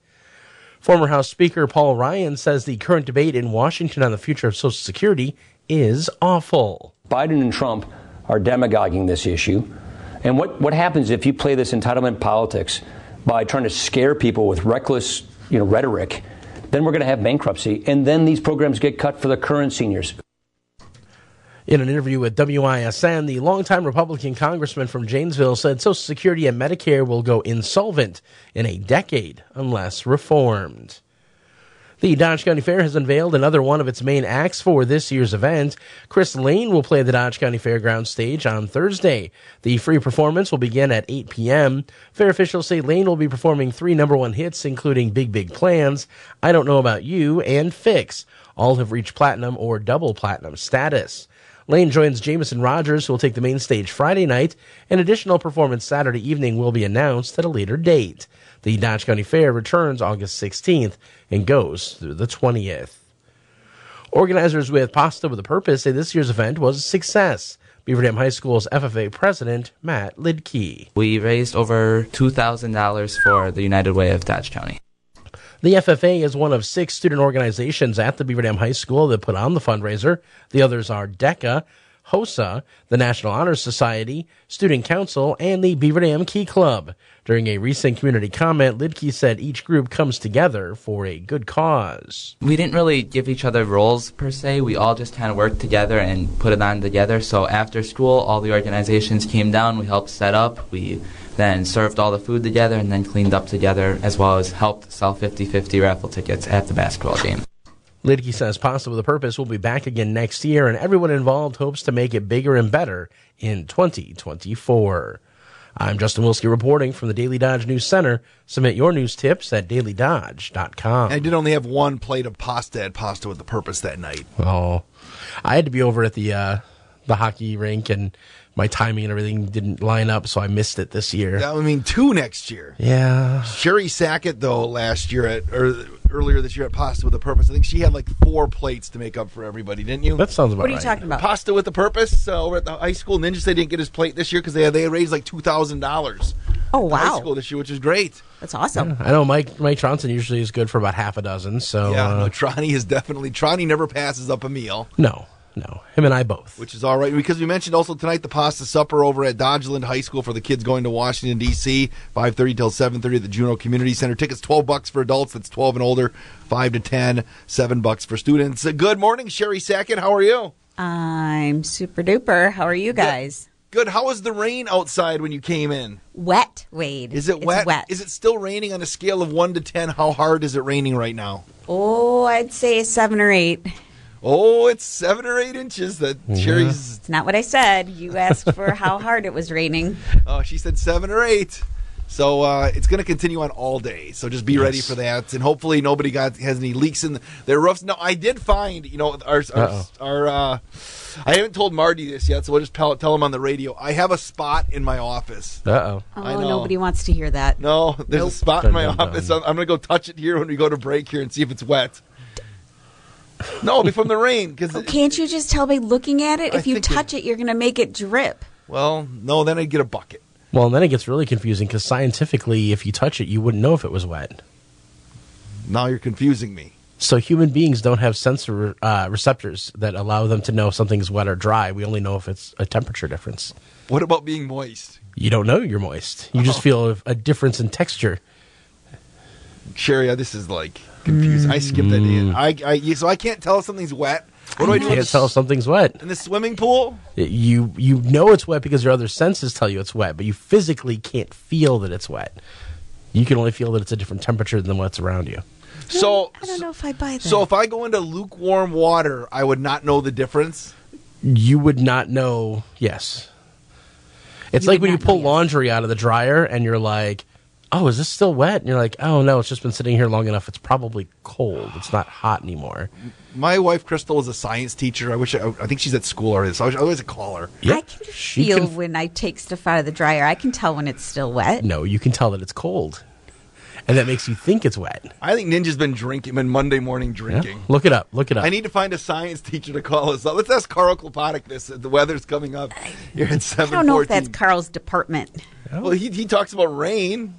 [SPEAKER 5] Former House Speaker Paul Ryan says the current debate in Washington on the future of Social Security is awful.
[SPEAKER 13] Biden and Trump are demagoguing this issue. And what, what happens if you play this entitlement politics by trying to scare people with reckless you know, rhetoric? Then we're going to have bankruptcy, and then these programs get cut for the current seniors.
[SPEAKER 5] In an interview with WISN, the longtime Republican congressman from Janesville said Social Security and Medicare will go insolvent in a decade unless reformed. The Dodge County Fair has unveiled another one of its main acts for this year's event. Chris Lane will play the Dodge County Fairgrounds stage on Thursday. The free performance will begin at 8 p.m. Fair officials say Lane will be performing three number one hits, including Big Big Plans, I Don't Know About You, and Fix. All have reached platinum or double platinum status. Lane joins Jameson Rogers, who will take the main stage Friday night. An additional performance Saturday evening will be announced at a later date. The Dodge County Fair returns August 16th and goes through the 20th. Organizers with Pasta with a Purpose say this year's event was a success. Beaver Dam High School's FFA president, Matt Lidkey.
[SPEAKER 48] We raised over $2,000 for the United Way of Dodge County.
[SPEAKER 5] The FFA is one of six student organizations at the Beaver Dam High School that put on the fundraiser. The others are DECA, HOSA, the National Honor Society, Student Council, and the Beaver Dam Key Club. During a recent community comment, Lidkey said each group comes together for a good cause.
[SPEAKER 48] We didn't really give each other roles per se. We all just kind of worked together and put it on together. So after school, all the organizations came down. We helped set up. We then served all the food together and then cleaned up together, as well as helped sell 50 50 raffle tickets at the basketball game.
[SPEAKER 5] Lidkey says Pasta with a Purpose will be back again next year, and everyone involved hopes to make it bigger and better in 2024. I'm Justin Wilski reporting from the Daily Dodge News Center. Submit your news tips at dailydodge.com.
[SPEAKER 4] I did only have one plate of pasta at Pasta with a Purpose that night.
[SPEAKER 5] Oh, I had to be over at the uh, the hockey rink, and my timing and everything didn't line up, so I missed it this year.
[SPEAKER 4] That I mean, two next year.
[SPEAKER 5] Yeah.
[SPEAKER 4] Sherry Sackett, though, last year at or earlier this year at Pasta with a Purpose, I think she had like four plates to make up for everybody, didn't you?
[SPEAKER 5] That sounds about
[SPEAKER 49] What are you
[SPEAKER 5] right.
[SPEAKER 49] talking about?
[SPEAKER 4] Pasta with a Purpose uh, over at the high school. Ninja they didn't get his plate this year because they they raised like two thousand dollars.
[SPEAKER 49] Oh wow!
[SPEAKER 4] High
[SPEAKER 49] wow,
[SPEAKER 4] school this year, which is great.
[SPEAKER 49] that's awesome.
[SPEAKER 5] I know Mike Mike Tronson usually is good for about half a dozen, so
[SPEAKER 4] yeah,
[SPEAKER 5] uh,
[SPEAKER 4] no, Tronny is definitely Tronny never passes up a meal.
[SPEAKER 5] no, no, him and I both.
[SPEAKER 4] which is all right because we mentioned also tonight the pasta supper over at Dodgeland High School for the kids going to Washington D.C. five thirty till seven thirty at the Juneau Community Center. Tickets twelve bucks for adults. That's twelve and older. Five to ten, seven bucks for students. Uh, good morning, Sherry Sackett. How are you?
[SPEAKER 49] I'm super duper. How are you guys?
[SPEAKER 4] Good. How was the rain outside when you came in?
[SPEAKER 49] Wet, Wade.
[SPEAKER 4] Is it
[SPEAKER 49] It's
[SPEAKER 4] wet?
[SPEAKER 49] wet.
[SPEAKER 4] Is it still raining on a scale of one to ten? How hard is it raining right now?
[SPEAKER 49] Oh, I'd say seven or eight.
[SPEAKER 4] Oh, it's seven or eight inches. That cherries.
[SPEAKER 49] It's not what I said. You asked for how hard it was raining.
[SPEAKER 4] Oh, she said seven or eight. So uh, it's going to continue on all day. So just be ready for that, and hopefully nobody got has any leaks in their roofs. No, I did find you know our our,
[SPEAKER 5] Uh-oh.
[SPEAKER 4] our uh, I haven't told Marty this yet, so we'll just tell, tell him on the radio. I have a spot in my office.
[SPEAKER 5] Uh oh.
[SPEAKER 4] I
[SPEAKER 49] Oh,
[SPEAKER 4] know.
[SPEAKER 49] nobody wants to hear that.
[SPEAKER 4] No, there's
[SPEAKER 49] Nope.
[SPEAKER 4] a spot in my
[SPEAKER 5] Dun, dun,
[SPEAKER 4] office.
[SPEAKER 5] dun.
[SPEAKER 4] I'm, I'm going to go touch it here when we go to break here and see if it's wet. No, it'll be from the rain because
[SPEAKER 49] Oh, can't you just tell by looking at it?
[SPEAKER 4] I
[SPEAKER 49] If you touch it, you're going to make it drip.
[SPEAKER 4] well, no, then I'd get a bucket.
[SPEAKER 5] Well, then it gets really confusing because scientifically, if you touch it, you wouldn't know if it was wet.
[SPEAKER 4] Now you're confusing me.
[SPEAKER 5] So human beings don't have sensor uh, receptors that allow them to know if something's wet or dry. We only know if it's a temperature difference.
[SPEAKER 4] What about being moist?
[SPEAKER 5] You don't know you're moist. You
[SPEAKER 4] Oh.
[SPEAKER 5] just feel a- a difference in texture.
[SPEAKER 4] Sherry, this is like confusing. I skipped that in. Mm. I, I so I can't tell if something's wet. What do I do?
[SPEAKER 5] Can't tell if something's wet.
[SPEAKER 4] in the swimming pool?
[SPEAKER 5] You you know it's wet because your other senses tell you it's wet, but you physically can't feel that it's wet. You can only feel that it's a different temperature than what's around you.
[SPEAKER 4] So
[SPEAKER 49] I don't know if I buy that.
[SPEAKER 4] so if I go into lukewarm water, I would not know the difference.
[SPEAKER 5] You would not know. Yes, it's
[SPEAKER 49] You
[SPEAKER 5] like
[SPEAKER 49] would
[SPEAKER 5] when you
[SPEAKER 49] not
[SPEAKER 5] pull
[SPEAKER 49] know, yes.
[SPEAKER 5] laundry out of the dryer and you're like, "Oh, is this still wet?" And you're like, "Oh no, it's just been sitting here long enough. It's probably cold. It's not hot anymore."
[SPEAKER 4] My wife Crystal is a science teacher. I wish I, I think she's at school already. So I wish I always call her.
[SPEAKER 5] Yeah,
[SPEAKER 49] I can
[SPEAKER 5] she
[SPEAKER 49] feel
[SPEAKER 5] can-
[SPEAKER 49] when I take stuff out of the dryer. I can tell when it's still wet.
[SPEAKER 5] No, you can tell that it's cold. and that makes you think it's wet.
[SPEAKER 4] I think Ninja's been drinking, been Monday morning drinking.
[SPEAKER 5] Look it up. Look it up.
[SPEAKER 4] I need to find a science teacher to call us up. Let's ask Carl Klopotic this. The weather's coming up here at
[SPEAKER 50] I
[SPEAKER 4] seven
[SPEAKER 50] don't know if that's Carl's department. Oh.
[SPEAKER 4] Well, he, he talks about rain.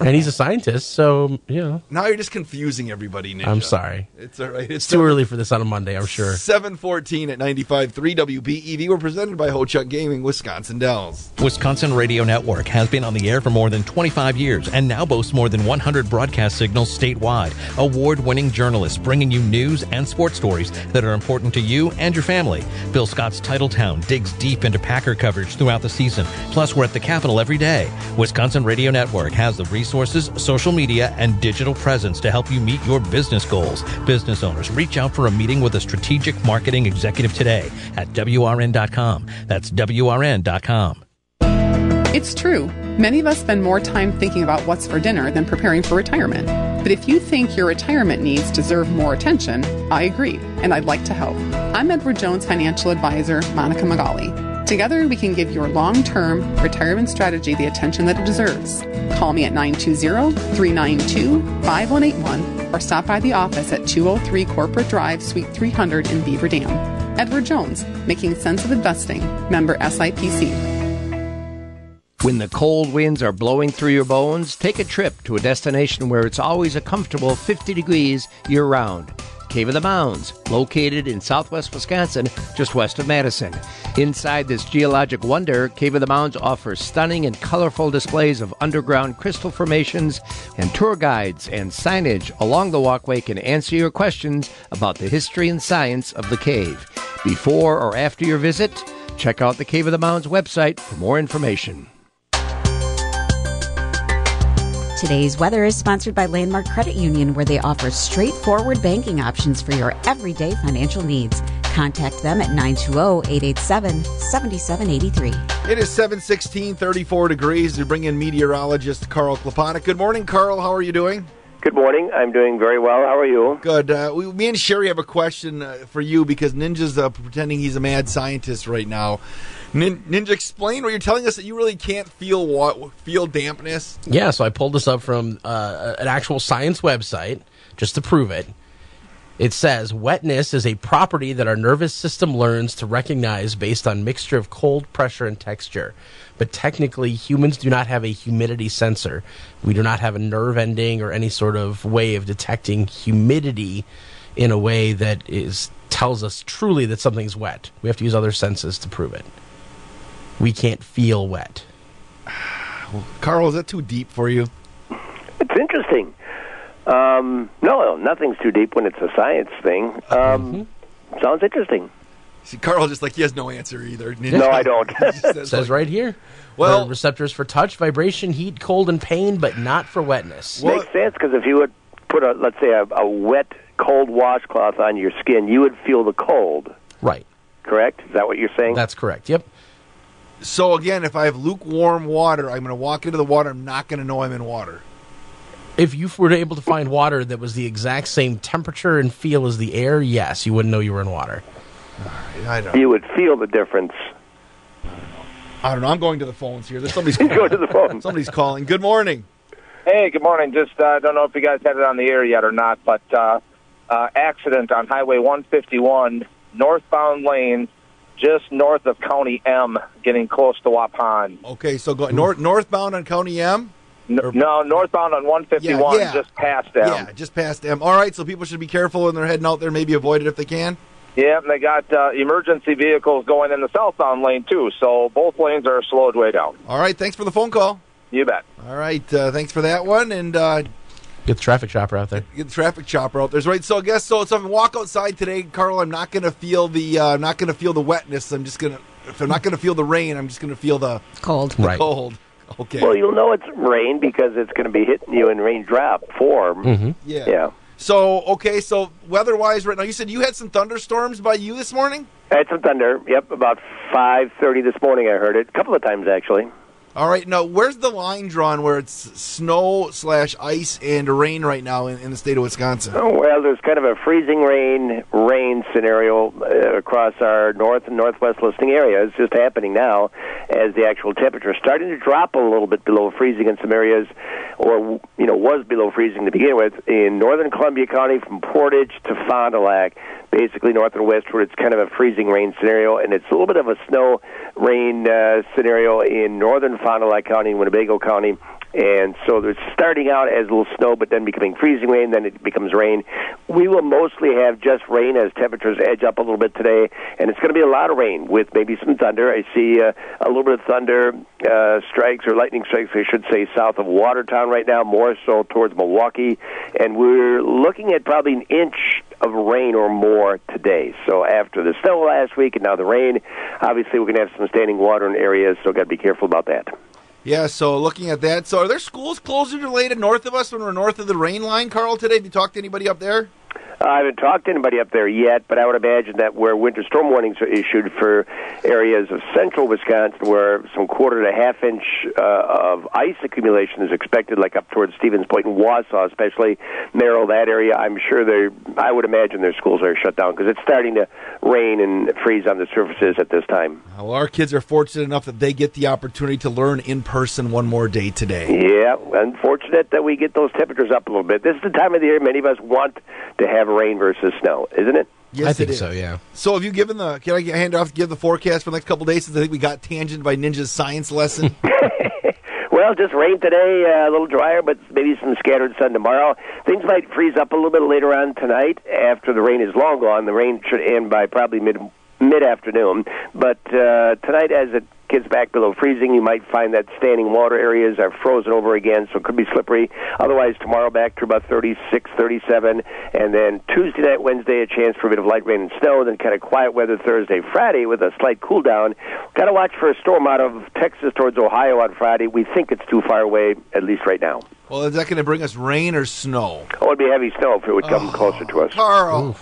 [SPEAKER 5] And he's a scientist, so you know.
[SPEAKER 4] Now you're just confusing everybody, Ninja.
[SPEAKER 5] I'm sorry.
[SPEAKER 4] It's all right.
[SPEAKER 5] It's too early for this on a Monday, I'm sure.
[SPEAKER 4] 714 at 95.3 WBEV. We're presented by Ho Chunk Gaming, Wisconsin Dells.
[SPEAKER 46] Wisconsin Radio Network has been on the air for more than 25 years and now boasts more than 100 broadcast signals statewide. Award winning journalists bringing you news and sports stories that are important to you and your family. Bill Scott's Titletown digs deep into Packer coverage throughout the season. Plus, we're at the Capitol every day. Wisconsin Radio Network has the resources, social media, and digital presence to help you meet your business goals. Business owners, reach out for a meeting with a strategic marketing executive today at WRN.com. That's WRN.com.
[SPEAKER 51] It's true. Many of us spend more time thinking about what's for dinner than preparing for retirement. But if you think your retirement needs deserve more attention, I agree, and I'd like to help. I'm Edward Jones financial advisor, Monica Magali. Together, we can give your long term retirement strategy the attention that it deserves. Call me at 920 392 5181 or stop by the office at 203 Corporate Drive, Suite 300 in Beaver Dam. Edward Jones, making sense of investing, member SIPC.
[SPEAKER 52] When the cold winds are blowing through your bones, take a trip to a destination where it's always a comfortable 50 degrees year round. Cave of the Mounds, located in southwest Wisconsin, just west of Madison. Inside this geologic wonder, Cave of the Mounds offers stunning and colorful displays of underground crystal formations, and tour guides and signage along the walkway can answer your questions about the history and science of the cave. Before or after your visit, check out the Cave of the Mounds website for more information.
[SPEAKER 50] Today's weather is sponsored by Landmark Credit Union, where they offer straightforward banking options for your everyday financial needs. Contact them at 920 887 7783.
[SPEAKER 4] It is 716, 34 degrees. We bring in meteorologist Carl Klopotic. Good morning, Carl. How are you doing?
[SPEAKER 18] Good morning. I'm doing very well. How are you?
[SPEAKER 4] Good. Uh, we, me and Sherry have a question uh, for you because Ninja's uh, pretending he's a mad scientist right now. Nin- Ninja, explain what you're telling us that you really can't feel what feel dampness.
[SPEAKER 5] Yeah, so I pulled this up from uh, an actual science website just to prove it. It says wetness is a property that our nervous system learns to recognize based on mixture of cold, pressure, and texture. But technically, humans do not have a humidity sensor. We do not have a nerve ending or any sort of way of detecting humidity in a way that is tells us truly that something's wet. We have to use other senses to prove it. We can't feel wet.
[SPEAKER 4] Carl, is that too deep for you?
[SPEAKER 18] It's interesting. Um, no, nothing's too deep when it's a science thing. Um, Sounds interesting.
[SPEAKER 4] See, Carl just like he has no answer either. Ninja.
[SPEAKER 18] No, I don't.
[SPEAKER 4] He says,
[SPEAKER 5] says
[SPEAKER 4] like-
[SPEAKER 5] right here.
[SPEAKER 4] Well-
[SPEAKER 5] Well, receptors for touch, vibration, heat, cold, and pain, but not for wetness.
[SPEAKER 18] Makes sense because if you would put a, let's say, a, a wet, cold washcloth on your skin, you would feel the cold.
[SPEAKER 5] Right.
[SPEAKER 18] Correct? Is that what you're saying?
[SPEAKER 5] That's correct. Yep.
[SPEAKER 4] So again, if I have lukewarm water, I'm going to walk into the water. I'm not going to know I'm in water.
[SPEAKER 5] If you were able to find water that was the exact same temperature and feel as the air, yes, you wouldn't know you were in water.
[SPEAKER 4] I know.
[SPEAKER 18] You would feel the difference.
[SPEAKER 4] I don't know. I'm going to the phones here. There's somebody's
[SPEAKER 18] Go
[SPEAKER 4] calling.
[SPEAKER 18] to the phone.
[SPEAKER 4] Somebody's calling. Good morning.
[SPEAKER 53] Hey, good morning. Just uh, don't know if you guys had it on the air yet or not, but uh, uh, accident on Highway 151, northbound lane, just north of County M, getting close to Waupun.
[SPEAKER 4] Okay, so go north northbound on County M.
[SPEAKER 53] No, no, northbound on 151,
[SPEAKER 4] Yeah, yeah.
[SPEAKER 53] just past M.
[SPEAKER 4] Yeah, just past M. All right, so people should be careful when they're heading out there. Maybe avoid it if they can.
[SPEAKER 53] Yeah, and they got uh, emergency vehicles going in the southbound lane too, so both lanes are slowed way down.
[SPEAKER 4] All right, thanks for the phone call.
[SPEAKER 53] You bet.
[SPEAKER 4] All right, uh, thanks for that one, and uh,
[SPEAKER 5] Get the traffic chopper out there.
[SPEAKER 4] get the traffic chopper out there. Right, so I guess so. So if I walk outside today, Carl, I'm not going to feel the uh, I'm not going to feel the wetness. I'm just going to if I'm not going to feel the rain, I'm just going to feel the
[SPEAKER 50] cold.
[SPEAKER 4] The cold. Okay.
[SPEAKER 18] Well, you'll know it's rain because it's going to be hitting you in raindrop form.
[SPEAKER 5] Mm-hmm.
[SPEAKER 4] Yeah.
[SPEAKER 18] Yeah.
[SPEAKER 4] So okay, so weather-wise, right now, you said you had some thunderstorms by you this morning.
[SPEAKER 18] I had some thunder. Yep, about 5.30 this morning I heard it. A couple of times, actually.
[SPEAKER 4] All right, now where's the line drawn where it's snow slash ice and rain right now in, in the state of Wisconsin?
[SPEAKER 18] Oh, well, there's kind of a freezing rain rain scenario uh, across our north and northwest listing area. It's just happening now as the actual temperature is starting to drop a little bit below freezing in some areas, or you know was below freezing to begin with in northern Columbia County from Portage to Fond du Lac. Basically, north and west, where it's kind of a freezing rain scenario, and it's a little bit of a snow rain uh, scenario in northern Fond du Lac County, Winnebago County, and so it's starting out as a little snow, but then becoming freezing rain, then it becomes rain. We will mostly have just rain as temperatures edge up a little bit today, and it's going to be a lot of rain with maybe some thunder. I see uh, a little bit of thunder uh, strikes or lightning strikes, I should say, south of Watertown right now, more so towards Milwaukee, and we're looking at probably an inch of rain or more today. So after the snow last week and now the rain, obviously we're going to have some standing water in areas, so got to be careful about that.
[SPEAKER 4] Yeah, so looking at that, so are there schools closed or delayed north of us when we're north of the rain line, Carl, today? Have you talked to anybody up there?
[SPEAKER 18] I haven't talked to anybody up there yet, but I would imagine that where winter storm warnings are issued for areas of central Wisconsin where some quarter to half inch uh, of ice accumulation is expected, like up towards Stevens Point and Wausau, especially Merrill, that area, I'm sure they I would imagine their schools are shut down because it's starting to rain and freeze on the surfaces at this time.
[SPEAKER 4] Well, our kids are fortunate enough that they get the opportunity to learn in person one more day today.
[SPEAKER 18] Yeah, unfortunate that we get those temperatures up a little bit. This is the time of the year many of us want to have rain versus snow, isn't it?
[SPEAKER 4] Yes,
[SPEAKER 5] I think
[SPEAKER 4] it is.
[SPEAKER 5] so, yeah.
[SPEAKER 4] So have you given the? Can I hand off give the forecast for the next couple days? Since I think we got tangent by Ninja's science lesson.
[SPEAKER 18] Well, just rain today, uh, a little drier, but maybe some scattered sun tomorrow. Things might freeze up a little bit later on tonight after the rain is long gone. The rain should end by probably mid mid afternoon, but uh, tonight as it gets back below freezing, you might find that standing water areas are frozen over again, so it could be slippery. Otherwise, tomorrow back to about 36, 37, and then Tuesday night, Wednesday, a chance for a bit of light rain and snow, then kind of quiet weather Thursday, Friday with a slight cool down. Got to watch for a storm out of Texas towards Ohio on Friday. We think it's too far away, at least right now.
[SPEAKER 4] well, is that going to bring us rain or snow?
[SPEAKER 18] Oh, it'd be heavy snow if it would come closer to us.
[SPEAKER 4] Carl,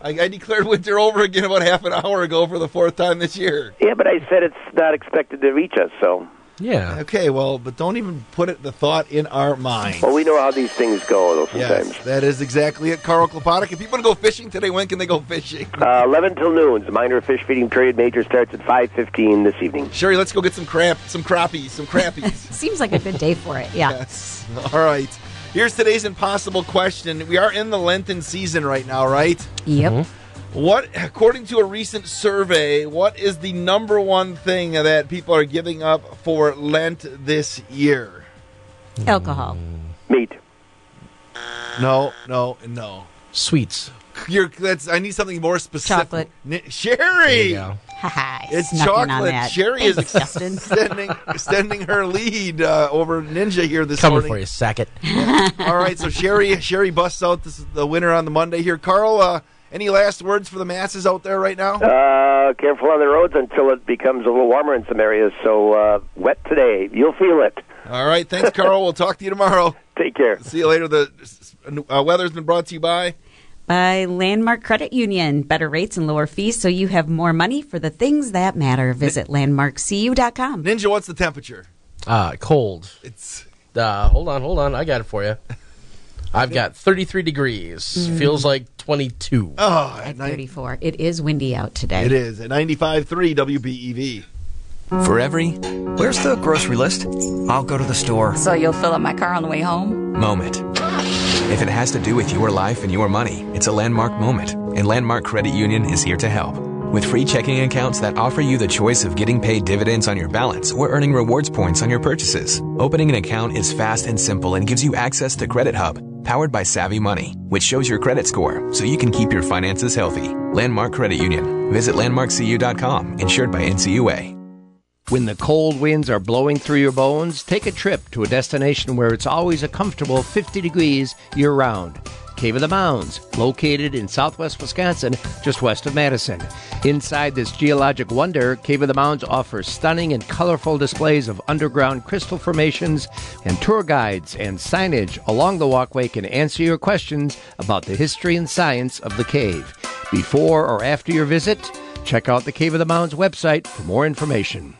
[SPEAKER 4] I, I declared winter over again about half an hour ago for the fourth time this year.
[SPEAKER 18] Yeah, but I said it's not expected to reach us, so.
[SPEAKER 5] Yeah.
[SPEAKER 4] Okay, well, but don't even put it the thought in our mind.
[SPEAKER 18] Well, we know how these things go, though, sometimes.
[SPEAKER 4] Yes, that is exactly it, Carl Klopotic. If people want to go fishing today, when can they go fishing?
[SPEAKER 18] Uh, 11 till noon. The minor fish feeding period. Major starts at 5.15 this evening.
[SPEAKER 4] Sherry, let's go get some crap, some crappies, some crappies.
[SPEAKER 50] Seems like a good day for it. Yeah.
[SPEAKER 4] yes. All right. Here's today's impossible question. We are in the Lenten season right now, right?
[SPEAKER 50] Yep.
[SPEAKER 4] What, according to a recent survey, what is the number one thing that people are giving up for Lent this year?
[SPEAKER 50] Alcohol.
[SPEAKER 18] Meat.
[SPEAKER 4] No, no, no.
[SPEAKER 5] Sweets.
[SPEAKER 4] You're, that's. I need something more specific.
[SPEAKER 50] Chocolate.
[SPEAKER 4] Ni- Sherry.
[SPEAKER 50] Haha.
[SPEAKER 4] It's
[SPEAKER 50] snuck
[SPEAKER 4] chocolate.
[SPEAKER 50] that.
[SPEAKER 4] Sherry is extending, extending her lead uh, over Ninja here this
[SPEAKER 5] Coming
[SPEAKER 4] morning.
[SPEAKER 5] for you, Sackett.
[SPEAKER 4] All right, so Sherry, Sherry busts out this, the winner on the Monday here. Carl, uh, any last words for the masses out there right now?
[SPEAKER 18] Uh, careful on the roads until it becomes a little warmer in some areas. So uh, wet today. You'll feel it.
[SPEAKER 4] All right, thanks, Carl. we'll talk to you tomorrow.
[SPEAKER 18] Take care.
[SPEAKER 4] See you later. The uh, weather's been brought to you by.
[SPEAKER 50] By Landmark Credit Union. Better rates and lower fees so you have more money for the things that matter. Visit landmarkcu.com.
[SPEAKER 4] Ninja, what's the temperature?
[SPEAKER 5] Uh, cold.
[SPEAKER 4] It's
[SPEAKER 5] Uh, hold on, hold on. I got it for you. I've got 33 degrees.
[SPEAKER 50] Mm.
[SPEAKER 5] Feels like 22.
[SPEAKER 4] Oh,
[SPEAKER 50] At 34. It is windy out today.
[SPEAKER 4] It is at 95.3 WBEV.
[SPEAKER 54] For every, where's the grocery list? I'll go to the store.
[SPEAKER 55] So you'll fill up my car on the way home?
[SPEAKER 54] Moment. If it has to do with your life and your money, it's a landmark moment, and Landmark Credit Union is here to help. With free checking accounts that offer you the choice of getting paid dividends on your balance or earning rewards points on your purchases. Opening an account is fast and simple and gives you access to Credit Hub, powered by Savvy Money, which shows your credit score so you can keep your finances healthy. Landmark Credit Union. Visit landmarkcu.com, insured by NCUA.
[SPEAKER 52] When the cold winds are blowing through your bones, take a trip to a destination where it's always a comfortable 50 degrees year round. Cave of the Mounds, located in southwest Wisconsin, just west of Madison. Inside this geologic wonder, Cave of the Mounds offers stunning and colorful displays of underground crystal formations, and tour guides and signage along the walkway can answer your questions about the history and science of the cave. Before or after your visit, check out the Cave of the Mounds website for more information.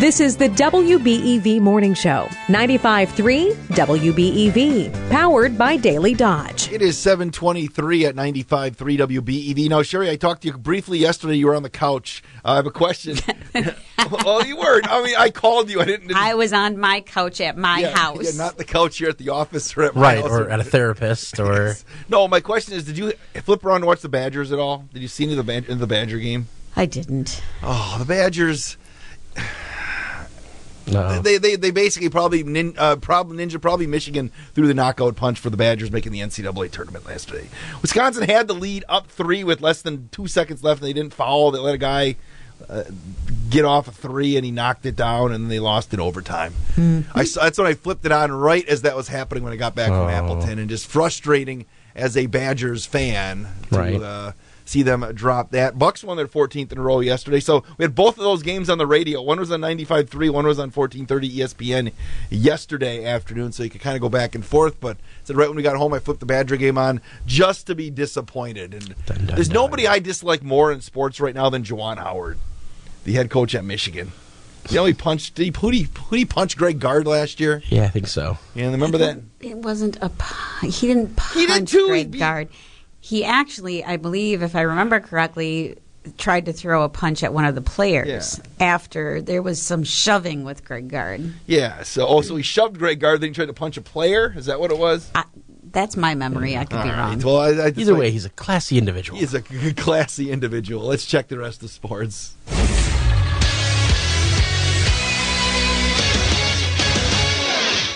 [SPEAKER 3] This is the WBEV Morning Show, 95.3 WBEV, powered by Daily Dodge.
[SPEAKER 4] It is 723 at 95.3 WBEV. Now, Sherry, I talked to you briefly yesterday. You were on the couch. Uh, I have a question. well, you weren't. I mean, I called you. I didn't. didn't
[SPEAKER 49] I was on my couch at my
[SPEAKER 4] yeah,
[SPEAKER 49] house.
[SPEAKER 4] Yeah, not the couch here at the office or at my
[SPEAKER 5] Right,
[SPEAKER 4] house.
[SPEAKER 5] or at a therapist, or
[SPEAKER 4] No, my question is, did you flip around and watch the Badgers at all? Did you see any of the, Bad- in the Badger game?
[SPEAKER 49] I didn't.
[SPEAKER 4] Oh, the Badgers.
[SPEAKER 5] No.
[SPEAKER 4] They, they they basically probably nin, uh, probably ninja probably Michigan threw the knockout punch for the Badgers making the NCAA tournament last day. Wisconsin had the lead up three with less than two seconds left, and they didn't foul. They let a guy uh, get off a three, and he knocked it down, and they lost in overtime. I saw, that's when I flipped it on right as that was happening when I got back
[SPEAKER 5] Oh.
[SPEAKER 4] from Appleton, and just frustrating as a Badgers fan to
[SPEAKER 5] Right.
[SPEAKER 4] uh, see them drop that. Bucks won their 14th in a row yesterday, so we had both of those games on the radio. One was on 95.3, one was on 1430 ESPN yesterday afternoon, so you could kind of go back and forth. But I said right when we got home, I flipped the Badger game on just to be disappointed. And there's nobody I dislike more in sports right now than Juwan Howard, the head coach at Michigan. You know, he punched. Did he, who, did he, who did he punch Greg Gard last year?
[SPEAKER 5] yeah, I think so.
[SPEAKER 4] Yeah, remember that?
[SPEAKER 49] It wasn't a. pu- He didn't punch
[SPEAKER 4] He did too.
[SPEAKER 49] Greg
[SPEAKER 4] He-
[SPEAKER 49] Gard. He actually, I believe, if I remember correctly, tried to throw a punch at one of the players after there was some shoving with Greg Gard.
[SPEAKER 4] Yeah. So, oh, so he shoved Greg Gard, then he tried to punch a player. Is that what it was?
[SPEAKER 49] That's my memory. I could be
[SPEAKER 4] All
[SPEAKER 49] wrong.
[SPEAKER 4] right. Well, I, I
[SPEAKER 5] Either way, he's a classy individual.
[SPEAKER 4] He's a classy individual. Let's check the rest of sports.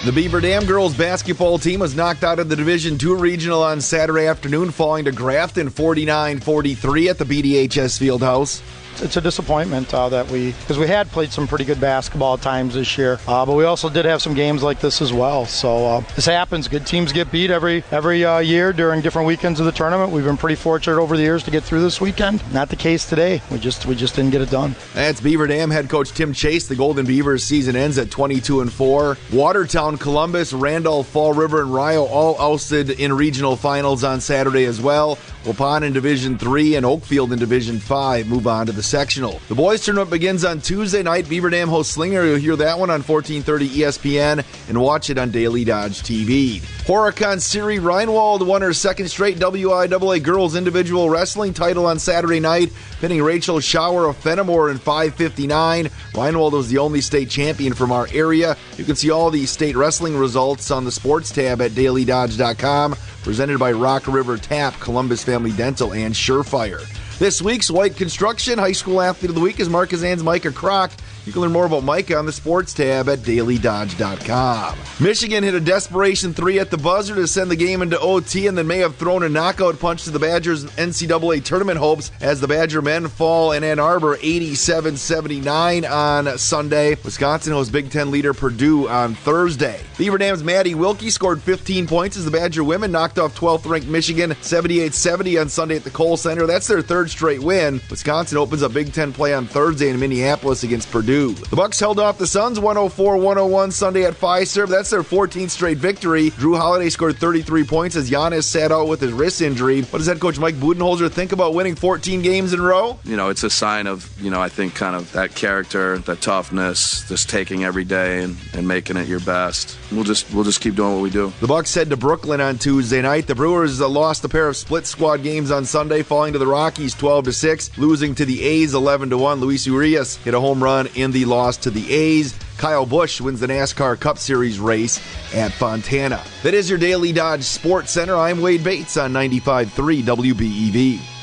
[SPEAKER 4] The Beaver Dam girls basketball team was knocked out of the Division II regional on Saturday afternoon, falling to Grafton 49-43 at the BDHS Fieldhouse.
[SPEAKER 56] It's a disappointment uh, that we because we had played some pretty good basketball times this year, uh, but we also did have some games like this as well. So uh, this happens. Good teams get beat every every uh, year during different weekends of the tournament. We've been pretty fortunate over the years to get through this weekend. Not the case today. We just we just didn't get it done.
[SPEAKER 4] That's Beaver Dam head coach Tim Chase. The Golden Beavers season ends at 22 and 4. Watertown, Columbus, Randolph, Fall River, and Rio all ousted in regional finals on Saturday as well. Waupun in Division 3 and Oakfield in Division 5 move on to the sectional. The boys tournament begins on Tuesday night. Beaver Dam hosts Slinger. You'll hear that one on 1430 ESPN and watch it on Daily Dodge TV. Horicon Siri Reinwald won her second straight WIAA Girls Individual Wrestling title on Saturday night, pinning Rachel Shower of Fenimore in 5:59. Reinwald was the only state champion from our area. You can see all the state wrestling results on the sports tab at dailydodge.com. Presented by Rock River Tap, Columbus Family Dental, and Surefire. This week's White Construction High School Athlete of the Week is Markesan's Micah Kroc. You can learn more about Micah on the sports tab at dailydodge.com. Michigan hit a desperation three at the buzzer to send the game into OT and then may have thrown a knockout punch to the Badgers' NCAA tournament hopes as the Badger men fall in Ann Arbor 87 79 on Sunday. Wisconsin hosts Big Ten leader Purdue on Thursday. Beaver Dam's Maddie Wilkie scored 15 points as the Badger women knocked off 12th ranked Michigan 78 70 on Sunday at the Kohl Center. That's their third straight win. Wisconsin opens up Big Ten play on Thursday in Minneapolis against Purdue. The Bucks held off the Suns 104-101 Sunday at Fiserv. That's their 14th straight victory. Jrue Holiday scored 33 points as Giannis sat out with his wrist injury. What does head coach Mike Budenholzer think about winning 14 games in a row?
[SPEAKER 22] you know, it's a sign of, you know, I think kind of that character, that toughness, just taking every day and, and making it your best. We'll just we'll just keep doing what we do.
[SPEAKER 4] The Bucks head to Brooklyn on Tuesday night. The Brewers uh, lost a pair of split squad games on Sunday, falling to the Rockies 12 to 6, losing to the A's 11 to 1. Luis Urias hit a home run in the loss to the A's. Kyle Busch wins the NASCAR Cup Series race at Fontana. That is your Daily Dodge Sports Center. I'm Wade Bates on 95.3 WBEV.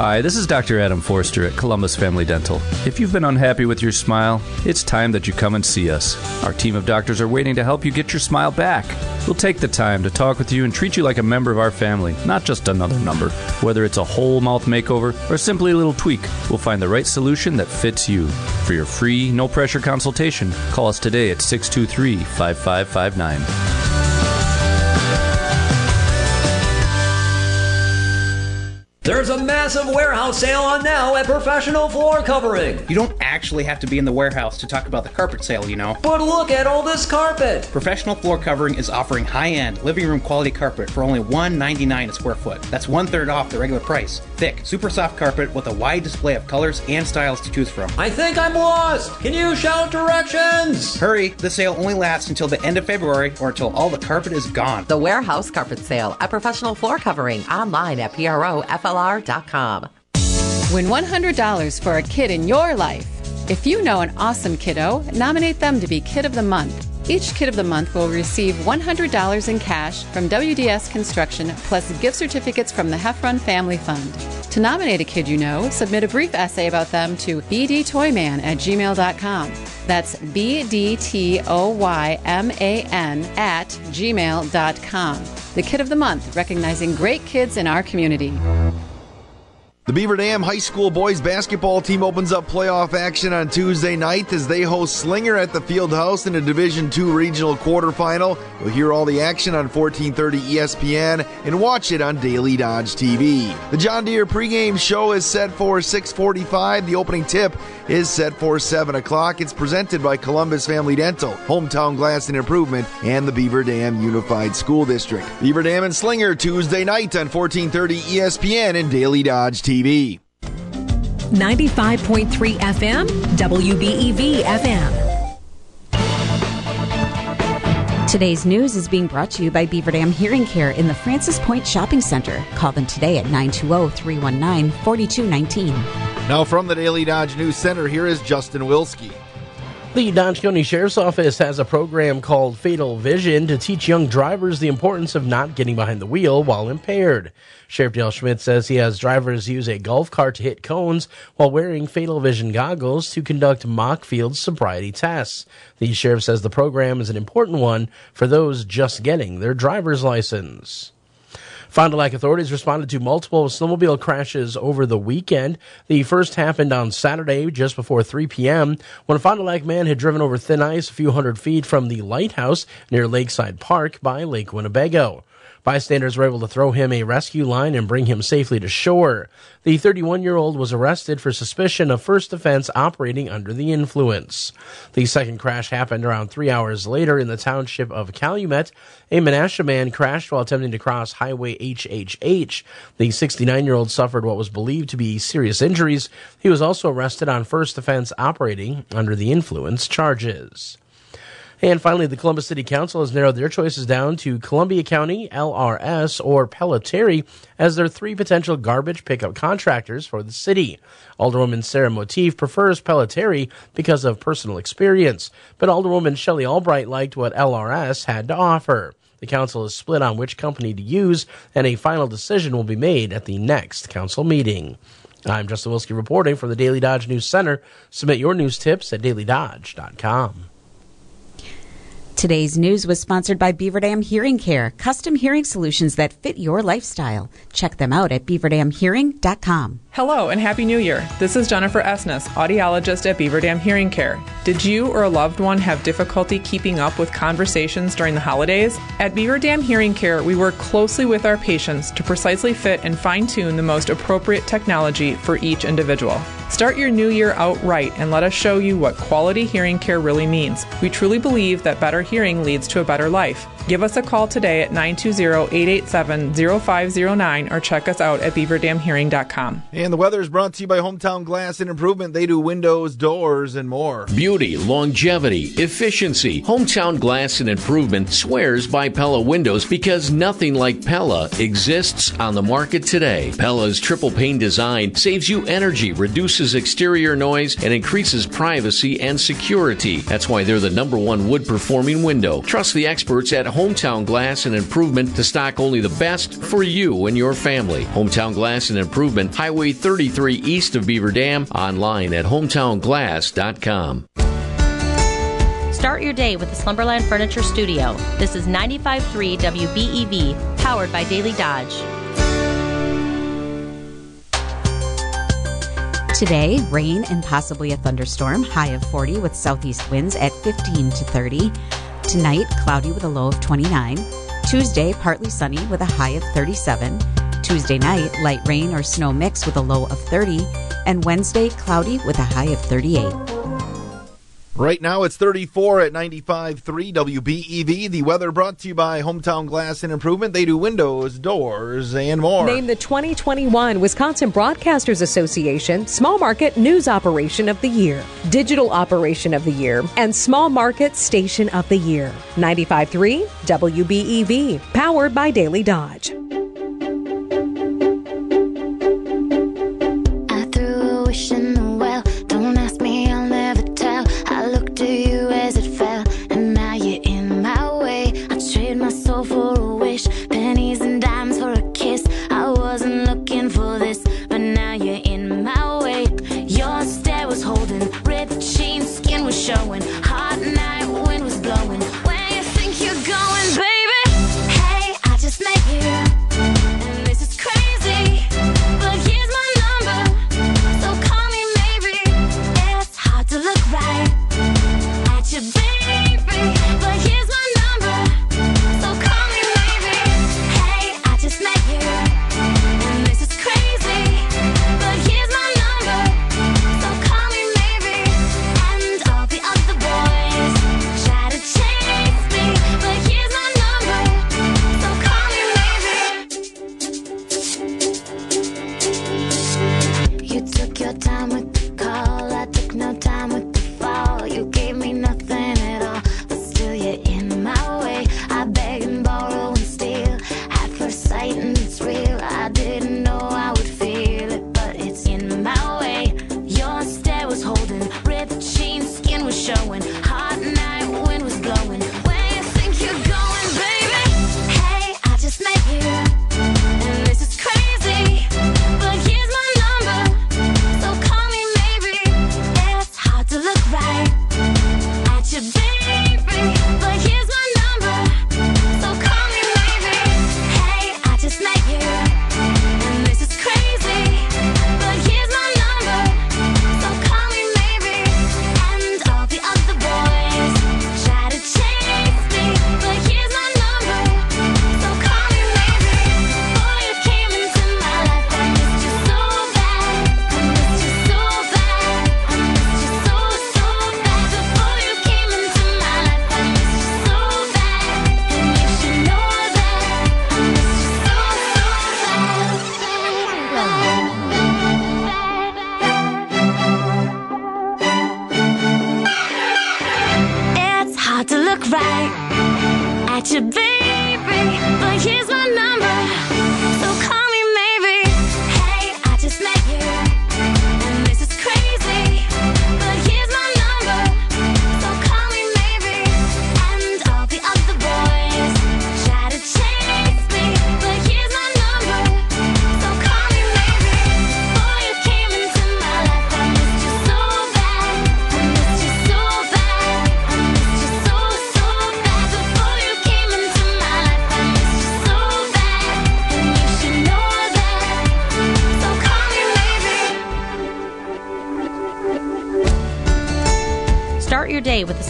[SPEAKER 57] Hi, this is Dr. Adam Forster at Columbus Family Dental. If you've been unhappy with your smile, it's time that you come and see us. Our team of doctors are waiting to help you get your smile back. We'll take the time to talk with you and treat you like a member of our family, not just another number. Whether it's a whole mouth makeover or simply a little tweak, we'll find the right solution that fits you. For your free, no pressure consultation, call us today at 623 5559.
[SPEAKER 29] There's a massive warehouse sale on now at Professional Floor Covering.
[SPEAKER 46] You don't actually have to be in the warehouse to talk about the carpet sale, you know.
[SPEAKER 29] But look at all this carpet.
[SPEAKER 46] Professional Floor Covering is offering high-end living room quality carpet for only $1.99 a square foot. That's one third off the regular price. Thick, super soft carpet with a wide display of colors and styles to choose from.
[SPEAKER 29] I think I'm lost. Can you shout directions?
[SPEAKER 46] Hurry, the sale only lasts until the end of February or until all the carpet is gone.
[SPEAKER 58] The Warehouse Carpet Sale, a professional floor covering, online at PROFLR.com.
[SPEAKER 34] Win $100 for a kid in your life. If you know an awesome kiddo, nominate them to be Kid of the Month. Each Kid of the Month will receive $100 in cash from WDS Construction plus gift certificates from the Heffron Family Fund. To nominate a kid you know, submit a brief essay about them to bdtoyman at gmail.com. That's B-D-T-O-Y-M-A-N at gmail.com. The Kid of the Month, recognizing great kids in our community.
[SPEAKER 4] The Beaver Dam High School boys basketball team opens up playoff action on Tuesday night as they host Slinger at the Field House in a Division II regional quarterfinal. You'll hear all the action on 1430 ESPN and watch it on Daily Dodge TV. The John Deere pregame show is set for 645. The opening tip is set for 7 o'clock. It's presented by Columbus Family Dental, Hometown Glass and Improvement, and the Beaver Dam Unified School District. Beaver Dam and Slinger Tuesday night on 1430 ESPN and Daily Dodge TV.
[SPEAKER 3] 95.3 FM, WBEV FM.
[SPEAKER 49] Today's news is being brought to you by Beaver Dam Hearing Care in the Francis Point Shopping Center. Call them today at 920 319 4219.
[SPEAKER 4] Now, from the Daily Dodge News Center, here is Justin Wilski.
[SPEAKER 5] The Dodge County Sheriff's Office has a program called Fatal Vision to teach young drivers the importance of not getting behind the wheel while impaired. Sheriff Dale Schmidt says he has drivers use a golf cart to hit cones while wearing Fatal Vision goggles to conduct mock field sobriety tests. The sheriff says the program is an important one for those just getting their driver's license. Fond du Lac authorities responded to multiple snowmobile crashes over the weekend. The first happened on Saturday just before 3 p.m. when a Fond du Lac man had driven over thin ice a few hundred feet from the lighthouse near Lakeside Park by Lake Winnebago. Bystanders were able to throw him a rescue line and bring him safely to shore. The 31 year old was arrested for suspicion of first offense operating under the influence. The second crash happened around three hours later in the township of Calumet. A Menasha man crashed while attempting to cross Highway HHH. The 69 year old suffered what was believed to be serious injuries. He was also arrested on first offense operating under the influence charges. And finally, the Columbus City Council has narrowed their choices down to Columbia County, LRS, or Pellitteri as their three potential garbage pickup contractors for the city. Alderwoman Sarah Motif prefers Pellitteri because of personal experience, but Alderwoman Shelley Albright liked what LRS had to offer. The council is split on which company to use, and a final decision will be made at the next council meeting. I'm Justin Wilski reporting from the Daily Dodge News Center. Submit your news tips at dailydodge.com.
[SPEAKER 49] Today's news was sponsored by Beaver Dam Hearing Care, custom hearing solutions that fit your lifestyle. Check them out at beaverdamhearing.com.
[SPEAKER 59] Hello and Happy New Year. This is Jennifer Esnes, audiologist at Beaver Dam Hearing Care. Did you or a loved one have difficulty keeping up with conversations during the holidays? At Beaver Dam Hearing Care, we work closely with our patients to precisely fit and fine tune the most appropriate technology for each individual. Start your new year out right and let us show you what quality hearing care really means. We truly believe that better hearing leads to a better life. Give us a call today at 920-887-0509 or check us out at beaverdamhearing.com.
[SPEAKER 4] And the weather is brought to you by Hometown Glass and Improvement. They do windows, doors, and more.
[SPEAKER 16] Beauty, longevity, efficiency. Hometown Glass and Improvement swears by Pella windows because nothing like Pella exists on the market today. Pella's triple pane design saves you energy, reduces exterior noise, and increases privacy and security. That's why they're the number one wood performing window. Trust the experts at Hometown Glass and Improvement to stock only the best for you and your family. Hometown Glass and Improvement, Highway 33 east of Beaver Dam, online at hometownglass.com.
[SPEAKER 19] Start your day with the Slumberland Furniture Studio. This is 95.3 WBEV, powered by Daily Dodge.
[SPEAKER 49] Today, rain and possibly a thunderstorm, high of 40 with southeast winds at 15 to 30. Tonight, cloudy with a low of 29. Tuesday, partly sunny with a high of 37. Tuesday night, light rain or snow mix with a low of 30. And Wednesday, cloudy with a high of 38.
[SPEAKER 4] Right now it's 34 at 95.3 WBEV. The weather brought to you by Hometown Glass and Improvement. They do windows, doors, and more.
[SPEAKER 60] Named the 2021 Wisconsin Broadcasters Association Small Market News Operation of the Year, Digital Operation of the Year, and Small Market Station of the Year. 95.3 WBEV, powered by Daily Dodge.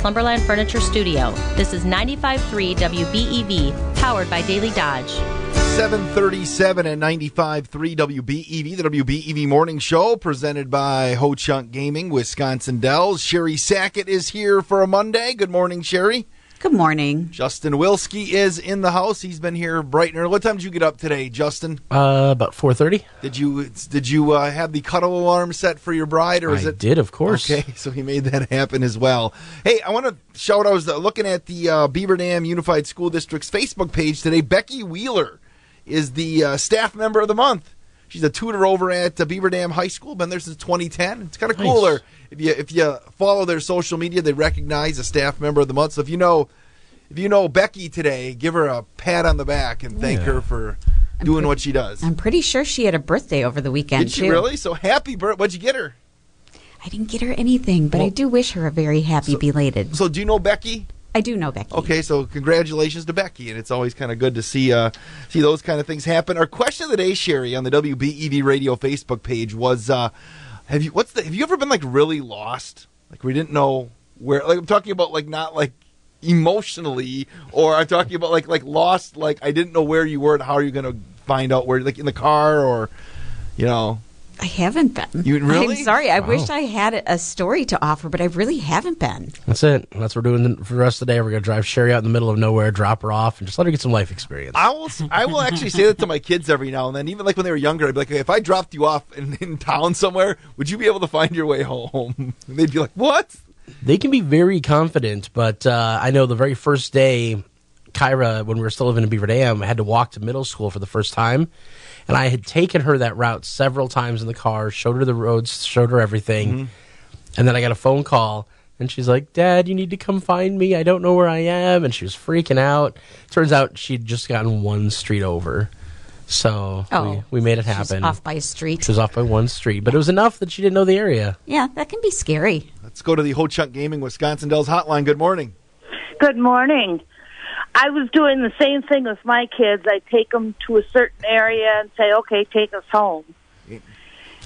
[SPEAKER 19] Slumberland Furniture Studio. This is 95.3 WBEV, powered by Daily Dodge.
[SPEAKER 4] 737 and 95.3 WBEV, the WBEV Morning Show, presented by Ho Chunk Gaming, Wisconsin Dells. Sherry Sackett is here for a Monday. Good morning, Sherry.
[SPEAKER 50] Good morning.
[SPEAKER 4] Justin Wilski is in the house. He's been here bright and early. What time did you get up today, Justin?
[SPEAKER 5] Uh, about 4.30.
[SPEAKER 4] Did you did you uh, have the cuddle alarm set for your bride, or is
[SPEAKER 5] I
[SPEAKER 4] it?
[SPEAKER 5] did, of course.
[SPEAKER 4] Okay, so he made that happen as well. Hey, I want to shout. out. I was uh, looking at the uh, Beaver Dam Unified School District's Facebook page today. Becky Wheeler is the uh, staff member of the month. She's a tutor over at uh, Beaver Dam High School. Been there since 2010. It's kind of
[SPEAKER 5] Nice.
[SPEAKER 4] cooler if you if you follow their social media. They recognize a staff member of the month. So if you know if you know Becky today, give her a pat on the back and thank
[SPEAKER 50] Yeah.
[SPEAKER 4] her for doing what she does.
[SPEAKER 50] I'm pretty sure she had a birthday over the weekend
[SPEAKER 4] Did she
[SPEAKER 50] too.
[SPEAKER 4] really? So happy birthday! What'd you get her?
[SPEAKER 50] I didn't get her anything, but I do wish her a very happy belated.
[SPEAKER 4] So do you know Becky?
[SPEAKER 50] I do know Becky.
[SPEAKER 4] Okay, so congratulations to Becky, and it's always kind of good to see uh, see those kind of things happen. Our question of the day, Sherry, on the WBEV Radio Facebook page was: uh, Have you what's the Have you ever been like really lost? Like we didn't know where? Like I'm talking about like not like emotionally, or I'm talking about like like lost. Like I didn't know where you were and how are you going to find out where? Like in the car, or you know.
[SPEAKER 49] I haven't been.
[SPEAKER 4] You really?
[SPEAKER 49] I'm sorry. I
[SPEAKER 5] Wow.
[SPEAKER 49] wish I had a story to offer, but I really haven't been.
[SPEAKER 5] That's it. That's what we're doing for the rest of the day. We're going to drive Sherry out in the middle of nowhere, drop her off, and just let her get some life experience.
[SPEAKER 4] I will. I will actually say that to my kids every now and then. Even like when they were younger, I'd be like, hey, "If I dropped you off in, in town somewhere, would you be able to find your way home?" And they'd be like, "What?"
[SPEAKER 5] They can be very confident, but uh, I know the very first day, Kyra, when we were still living in Beaver Dam, had to walk to middle school for the first time. And I had taken her that route several times in the car, showed her the roads, showed her everything. Mm-hmm. And then I got a phone call, and she's like, Dad, you need to come find me. I don't know where I am. And she was freaking out. Turns out she'd just gotten one street over. So
[SPEAKER 49] Oh,
[SPEAKER 5] we, we made it
[SPEAKER 49] she's
[SPEAKER 5] happen.
[SPEAKER 49] off by a street.
[SPEAKER 5] She was off by one street, but it was enough that she didn't know the area.
[SPEAKER 49] Yeah, that can be scary.
[SPEAKER 4] Let's go to the Ho Chunk Gaming Wisconsin Dells hotline. Good morning.
[SPEAKER 61] Good morning. I was doing the same thing with my kids. I take them to a certain area and say, "Okay, take us home."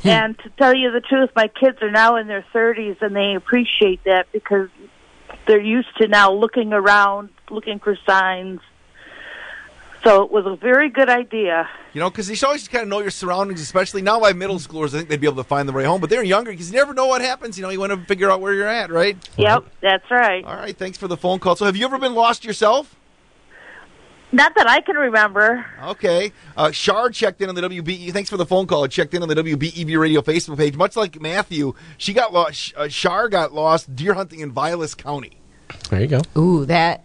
[SPEAKER 61] Hmm. and to tell you the truth, my kids are now in their 30s and they appreciate that because they're used to now looking around, looking for signs. So it was a very good idea.
[SPEAKER 4] You know, because you should always kind of know your surroundings, especially now by middle schoolers. I think they'd be able to find their way home, but they're younger because you never know what happens. You know, you want to figure out where you're at, right?
[SPEAKER 61] Yep, that's right.
[SPEAKER 4] All right, thanks for the phone call. So, have you ever been lost yourself?
[SPEAKER 61] Not that I can remember.
[SPEAKER 4] Okay. Uh, Shar checked in on the WBE. Thanks for the phone call. Checked in on the WBEV radio Facebook page. Much like Matthew, she got lost. Uh, Shar got lost deer hunting in Vilas County.
[SPEAKER 5] There you go.
[SPEAKER 49] Ooh, that.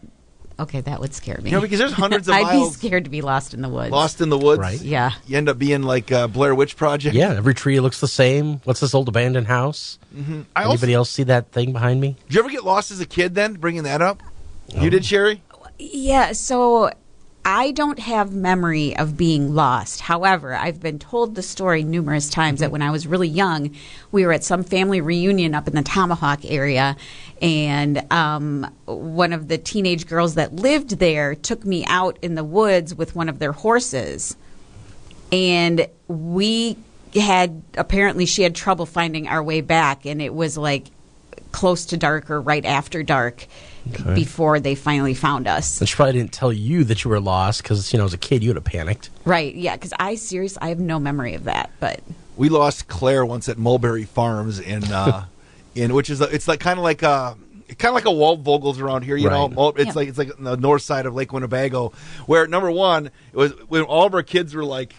[SPEAKER 49] Okay, that would scare me.
[SPEAKER 4] You know, because there's hundreds of
[SPEAKER 49] I'd
[SPEAKER 4] miles-
[SPEAKER 49] be scared to be lost in the woods.
[SPEAKER 4] Lost in the woods.
[SPEAKER 5] Right.
[SPEAKER 49] Yeah.
[SPEAKER 4] You end up being like uh, Blair Witch Project.
[SPEAKER 5] Yeah, every tree looks the same. What's this old abandoned house?
[SPEAKER 4] Mhm. I also-
[SPEAKER 5] Anybody else see that thing behind me?
[SPEAKER 4] Did you ever get lost as a kid? Then bringing that up, you did, Sherry.
[SPEAKER 49] Yeah, so I don't have memory of being lost. However, I've been told the story numerous times that when I was really young, we were at some family reunion up in the Tomahawk area, and um, one of the teenage girls that lived there took me out in the woods with one of their horses. And we had apparently she had trouble finding our way back, and it was like close to dark or right after dark
[SPEAKER 5] Okay.
[SPEAKER 49] before they finally found us.
[SPEAKER 5] And she probably didn't tell you that you were lost because, you know, as a kid, you would have panicked.
[SPEAKER 49] Right, yeah, because I seriously, I have no memory of that, but
[SPEAKER 4] We lost Claire once at Mulberry Farms in uh, in which is a, it's like kind of like a kind of like a Waldvogel's around here. You know,
[SPEAKER 5] Right.
[SPEAKER 4] Mul- it's
[SPEAKER 5] Yeah.
[SPEAKER 4] like it's like on the north side of Lake Winnebago, where number one it was when all of our kids were like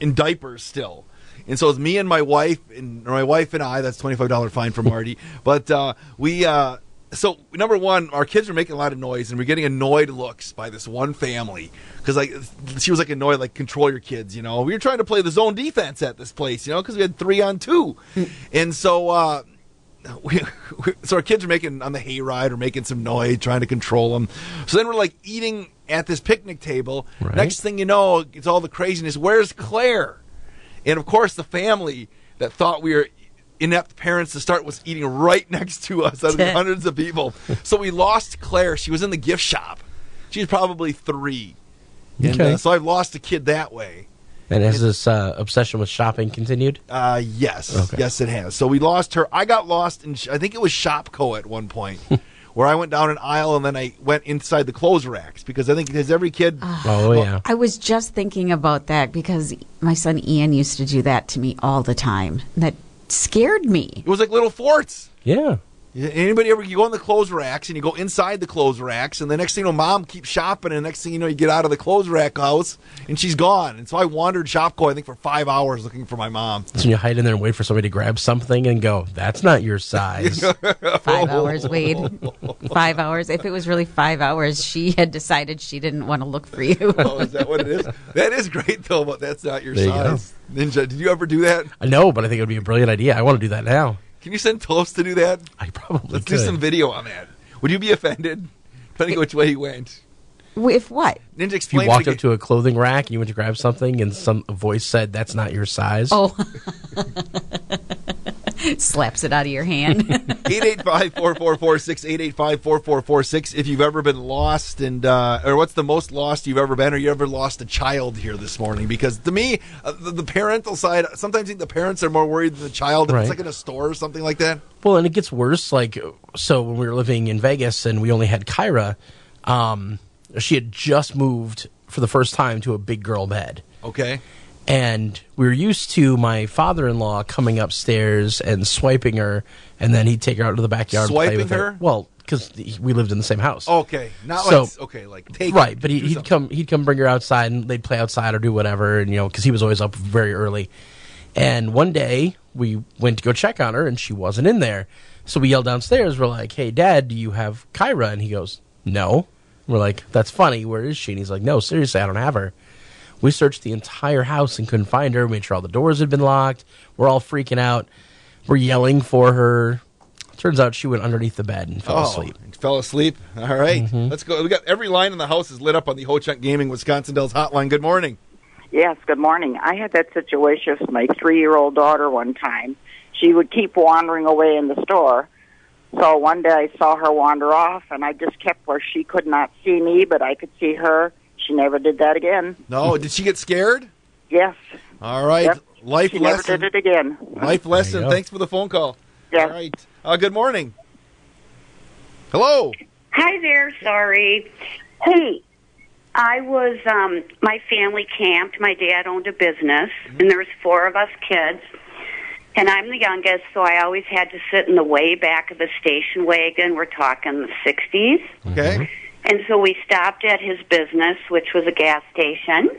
[SPEAKER 4] in diapers still. And so it's me and my wife and or my wife and I. That's twenty five dollar fine for Marty. but uh, we uh, so number one, our kids were making a lot of noise, and we're getting annoyed looks by this one family because like she was like annoyed, like control your kids. You know, we were trying to play the zone defense at this place. You know, because we had three on two, and so. Uh, we, so our kids are making on the hayride or making some noise, trying to control them. So then we're like eating at this picnic table. Next thing you know, it's all the craziness. Where's Claire? And of course, the family that thought we were inept parents to start was eating right next to us out of the hundreds of people. So we lost Claire. She was in the gift shop. She's probably three. And
[SPEAKER 5] Okay.
[SPEAKER 4] uh, so I've lost a kid that way.
[SPEAKER 5] And has this uh, obsession with shopping continued?
[SPEAKER 4] Uh, yes,
[SPEAKER 5] Okay.
[SPEAKER 4] yes, it has. So we lost her. I got lost in. I think it was Shopco at one point, where I went down an aisle and then I went inside the clothes racks because I think because every kid. Ah.
[SPEAKER 5] Oh, yeah.
[SPEAKER 49] I was just thinking about that because my son Ian used to do that to me all the time. That scared me.
[SPEAKER 4] It was like little forts.
[SPEAKER 5] Yeah.
[SPEAKER 4] Anybody ever you go in the clothes racks and you go inside the clothes racks and the next thing you know, mom keeps shopping and the next thing you know, you get out of the clothes rack house and she's gone. And so I wandered Shopco I think for five hours looking for my mom.
[SPEAKER 5] So you hide in there and wait for somebody to grab something and go, that's not your size.
[SPEAKER 49] Five hours, Wade. Five hours. If it was really five hours, she had decided she didn't want to look for you.
[SPEAKER 4] oh, is that what it is? That is great though, but that's not your
[SPEAKER 5] There you
[SPEAKER 4] size. Ninja, did you ever do that?
[SPEAKER 5] I know, but I think it would be a brilliant idea. I want to do that now.
[SPEAKER 4] Can you send Toast to do that?
[SPEAKER 5] I probably
[SPEAKER 4] Let's
[SPEAKER 5] could.
[SPEAKER 4] do some video on that. Would you be offended? Depending on which way he went.
[SPEAKER 49] With what?
[SPEAKER 4] Ninja
[SPEAKER 5] If you
[SPEAKER 4] explain
[SPEAKER 5] walked
[SPEAKER 4] it
[SPEAKER 5] up to a clothing rack and you went to grab something and some voice said, that's not your size.
[SPEAKER 49] Oh. Slaps it out of your hand.
[SPEAKER 4] 885-4446, 885-4446 if you've ever been lost and uh, or what's the most lost you've ever been or you ever lost a child here this morning because to me uh, the, the parental side sometimes I think the parents are more worried than the child
[SPEAKER 5] Right.
[SPEAKER 4] it's like in a store or something like that
[SPEAKER 5] Well, and it gets worse. Like, so when we were living in Vegas and we only had Kyra, um, she had just moved for the first time to a big girl bed.
[SPEAKER 4] okay
[SPEAKER 5] And we were used to my father-in-law coming upstairs and swiping her, and then he'd take her out to the backyard. and play
[SPEAKER 4] Swiping
[SPEAKER 5] with
[SPEAKER 4] her?
[SPEAKER 5] Well, because we lived in the same house.
[SPEAKER 4] Okay, not
[SPEAKER 5] So-
[SPEAKER 4] like okay, like take
[SPEAKER 5] right, but he, he'd
[SPEAKER 4] something.
[SPEAKER 5] come he'd come bring her outside and they'd play outside or do whatever, and you know because he was always up very early. And one day we went to go check on her and she wasn't in there, so we yelled downstairs. We're like, "Hey, Dad, do you have Kyra?" And he goes, "No." We're like, "That's funny. Where is she?" And he's like, "No, seriously, I don't have her." We searched the entire house and couldn't find her. Made sure all the doors had been locked. We're all freaking out. We're yelling for her. Turns out she went underneath the bed and fell
[SPEAKER 4] Oh,
[SPEAKER 5] asleep.
[SPEAKER 4] Fell asleep. All right.
[SPEAKER 5] Mm-hmm.
[SPEAKER 4] let's go. We got every line in the house is lit up on the Ho Chunk Gaming Wisconsin Dells hotline. Good morning.
[SPEAKER 62] Yes, good morning. I had that situation with my three year old daughter one time. She would keep wandering away in the store. So one day I saw her wander off, and I just kept where she could not see me, but I could see her. She never did that again.
[SPEAKER 4] No, did she get scared?
[SPEAKER 62] Yes.
[SPEAKER 4] All right.
[SPEAKER 62] Yep.
[SPEAKER 4] Life
[SPEAKER 62] she
[SPEAKER 4] lesson.
[SPEAKER 62] never did it again.
[SPEAKER 4] Life lesson. Thanks for the phone call.
[SPEAKER 62] Yeah.
[SPEAKER 4] All right. Uh, good morning. Hello.
[SPEAKER 63] Hi there, sorry. Hey, I was um my family camped. My dad owned a business and there was four of us kids. And I'm the youngest, so I always had to sit in the way back of the station wagon. We're talking the 60s.
[SPEAKER 4] Okay.
[SPEAKER 63] And so we stopped at his business, which was a gas station.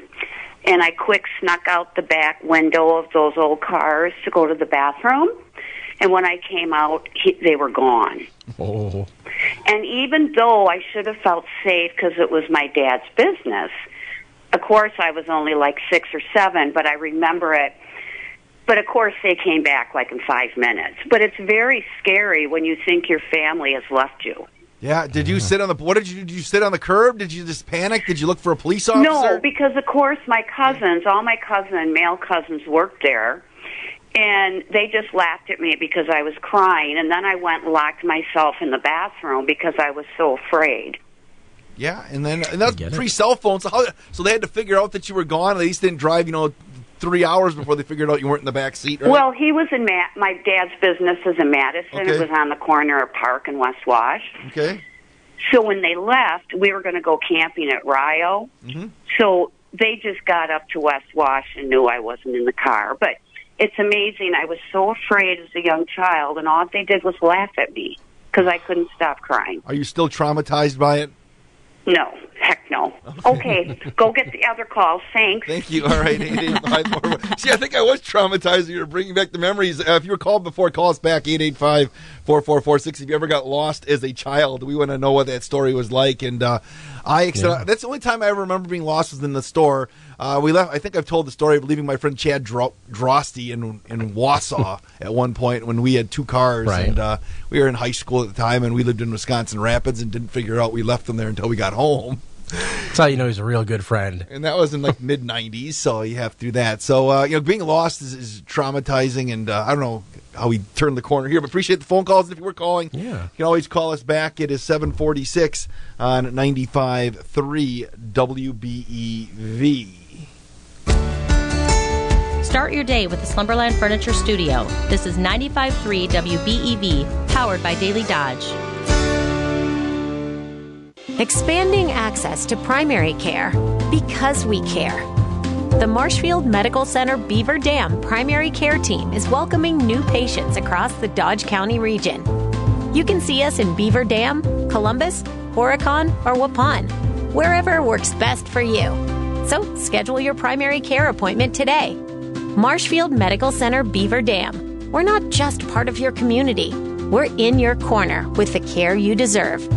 [SPEAKER 63] And I quick snuck out the back window of those old cars to go to the bathroom. And when I came out, he, they were gone.
[SPEAKER 5] Oh.
[SPEAKER 63] And even though I should have felt safe because it was my dad's business, of course I was only like six or seven, but I remember it. But of course they came back like in five minutes. But it's very scary when you think your family has left you.
[SPEAKER 4] Yeah. Did you sit on the? What did you? Did you sit on the curb? Did you just panic? Did you look for a police officer?
[SPEAKER 63] No, because of course my cousins, all my cousin male cousins worked there. And they just laughed at me because I was crying. And then I went and locked myself in the bathroom because I was so afraid.
[SPEAKER 4] Yeah, and then and that's pre cell phone. So how? So they had to figure out that you were gone. At least didn't drive. You know, three hours before they figured out you weren't in the back seat. Right?
[SPEAKER 63] Well, he was in Ma- my dad's business is in Madison.
[SPEAKER 4] Okay.
[SPEAKER 63] It was on the corner of Park and West Wash.
[SPEAKER 4] okay.
[SPEAKER 63] So when they left, we were going to go camping at Rio.
[SPEAKER 4] Mm-hmm.
[SPEAKER 63] So they just got up to West Wash and knew I wasn't in the car. But it's amazing. I was so afraid as a young child, and all they did was laugh at me because I couldn't stop crying.
[SPEAKER 4] Are you still traumatized by it?
[SPEAKER 63] No, heck no. Okay, go get the other calls. Thanks.
[SPEAKER 4] Thank you. All right, eight eight five four. See, I think I was traumatized. You're bringing back the memories. Uh, if you were called before, call us back eight eight five four four four six. If you ever got lost as a child, we want to know what that story was like. And uh, I,
[SPEAKER 5] Yeah.
[SPEAKER 4] that's the only time I ever remember being lost was in the store. Uh, we left. I think I've told the story of leaving my friend Chad Dro- Drosty in in Wausau at one point when we had two cars,
[SPEAKER 5] Right.
[SPEAKER 4] and uh, we were in high school at the time, and we lived in Wisconsin Rapids, and didn't figure out we left them there until we got home.
[SPEAKER 5] That's how you know he's a real good friend.
[SPEAKER 4] and that was in like mid '90s, so you have to do that. So uh, you know, being lost is, is traumatizing, and uh, I don't know how we turned the corner here, but appreciate the phone calls. And if you were calling,
[SPEAKER 5] Yeah.
[SPEAKER 4] you can always call us back. It is 746 on 95.3 WBEV.
[SPEAKER 19] Start your day with the Slumberland Furniture Studio. This is 95.3 WBEV, powered by Daily Dodge.
[SPEAKER 39] Expanding access to primary care because we care. The Marshfield Medical Center Beaver Dam Primary Care Team is welcoming new patients across the Dodge County region. You can see us in Beaver Dam, Columbus, Horicon, or Waupun, wherever works best for you. So schedule your primary care appointment today. Marshfield Medical Center Beaver Dam. We're not just part of your community, we're in your corner with the care you deserve.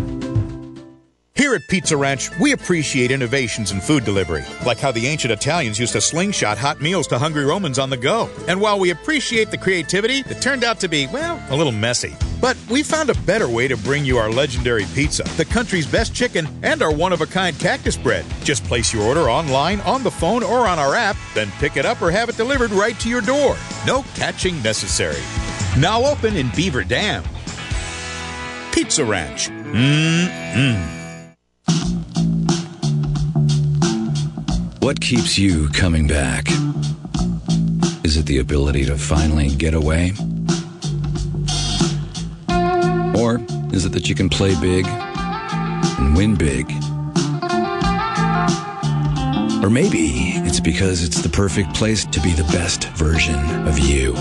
[SPEAKER 64] Here at Pizza Ranch, we appreciate innovations in food delivery, like how the ancient Italians used to slingshot hot meals to hungry Romans on the go. And while we appreciate the creativity, it turned out to be, well, a little messy. But we found a better way to bring you our legendary pizza, the country's best chicken, and our one of a kind cactus bread. Just place your order online, on the phone, or on our app, then pick it up or have it delivered right to your door. No catching necessary. Now open in Beaver Dam. Pizza Ranch. Mmm.
[SPEAKER 65] What keeps you coming back? Is it the ability to finally get away? Or is it that you can play big and win big? Or maybe it's because it's the perfect place to be the best version of you.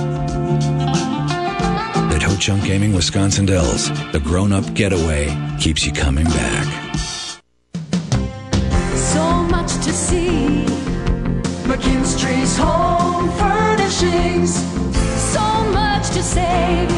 [SPEAKER 65] At Ho Chunk Gaming Wisconsin Dells, the grown up getaway keeps you coming back.
[SPEAKER 66] McKinstry's Home Furnishings. So much to save.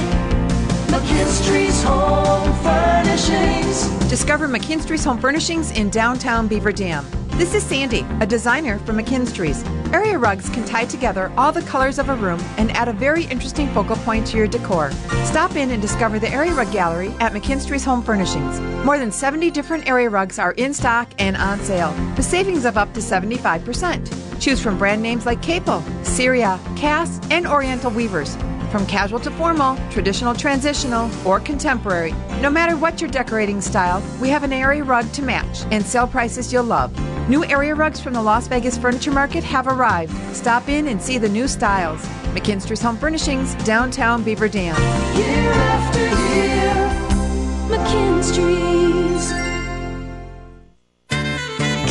[SPEAKER 66] McKinstry's Home Furnishings.
[SPEAKER 67] Discover McKinstry's Home Furnishings in downtown Beaver Dam. This is Sandy, a designer from McKinstry's. Area rugs can tie together all the colors of a room and add a very interesting focal point to your decor. Stop in and discover the Area Rug Gallery at McKinstry's Home Furnishings. More than 70 different area rugs are in stock and on sale, with savings of up to 75%. Choose from brand names like Capo, Surya, Cass, and Oriental Weavers. From casual to formal, traditional transitional, or contemporary, no matter what your decorating style, we have an area rug to match and sale prices you'll love. New area rugs from the Las Vegas Furniture Market have arrived. Stop in and see the new styles. McKinstry's Home Furnishings, downtown Beaver Dam.
[SPEAKER 66] Year after year. McKinstry's.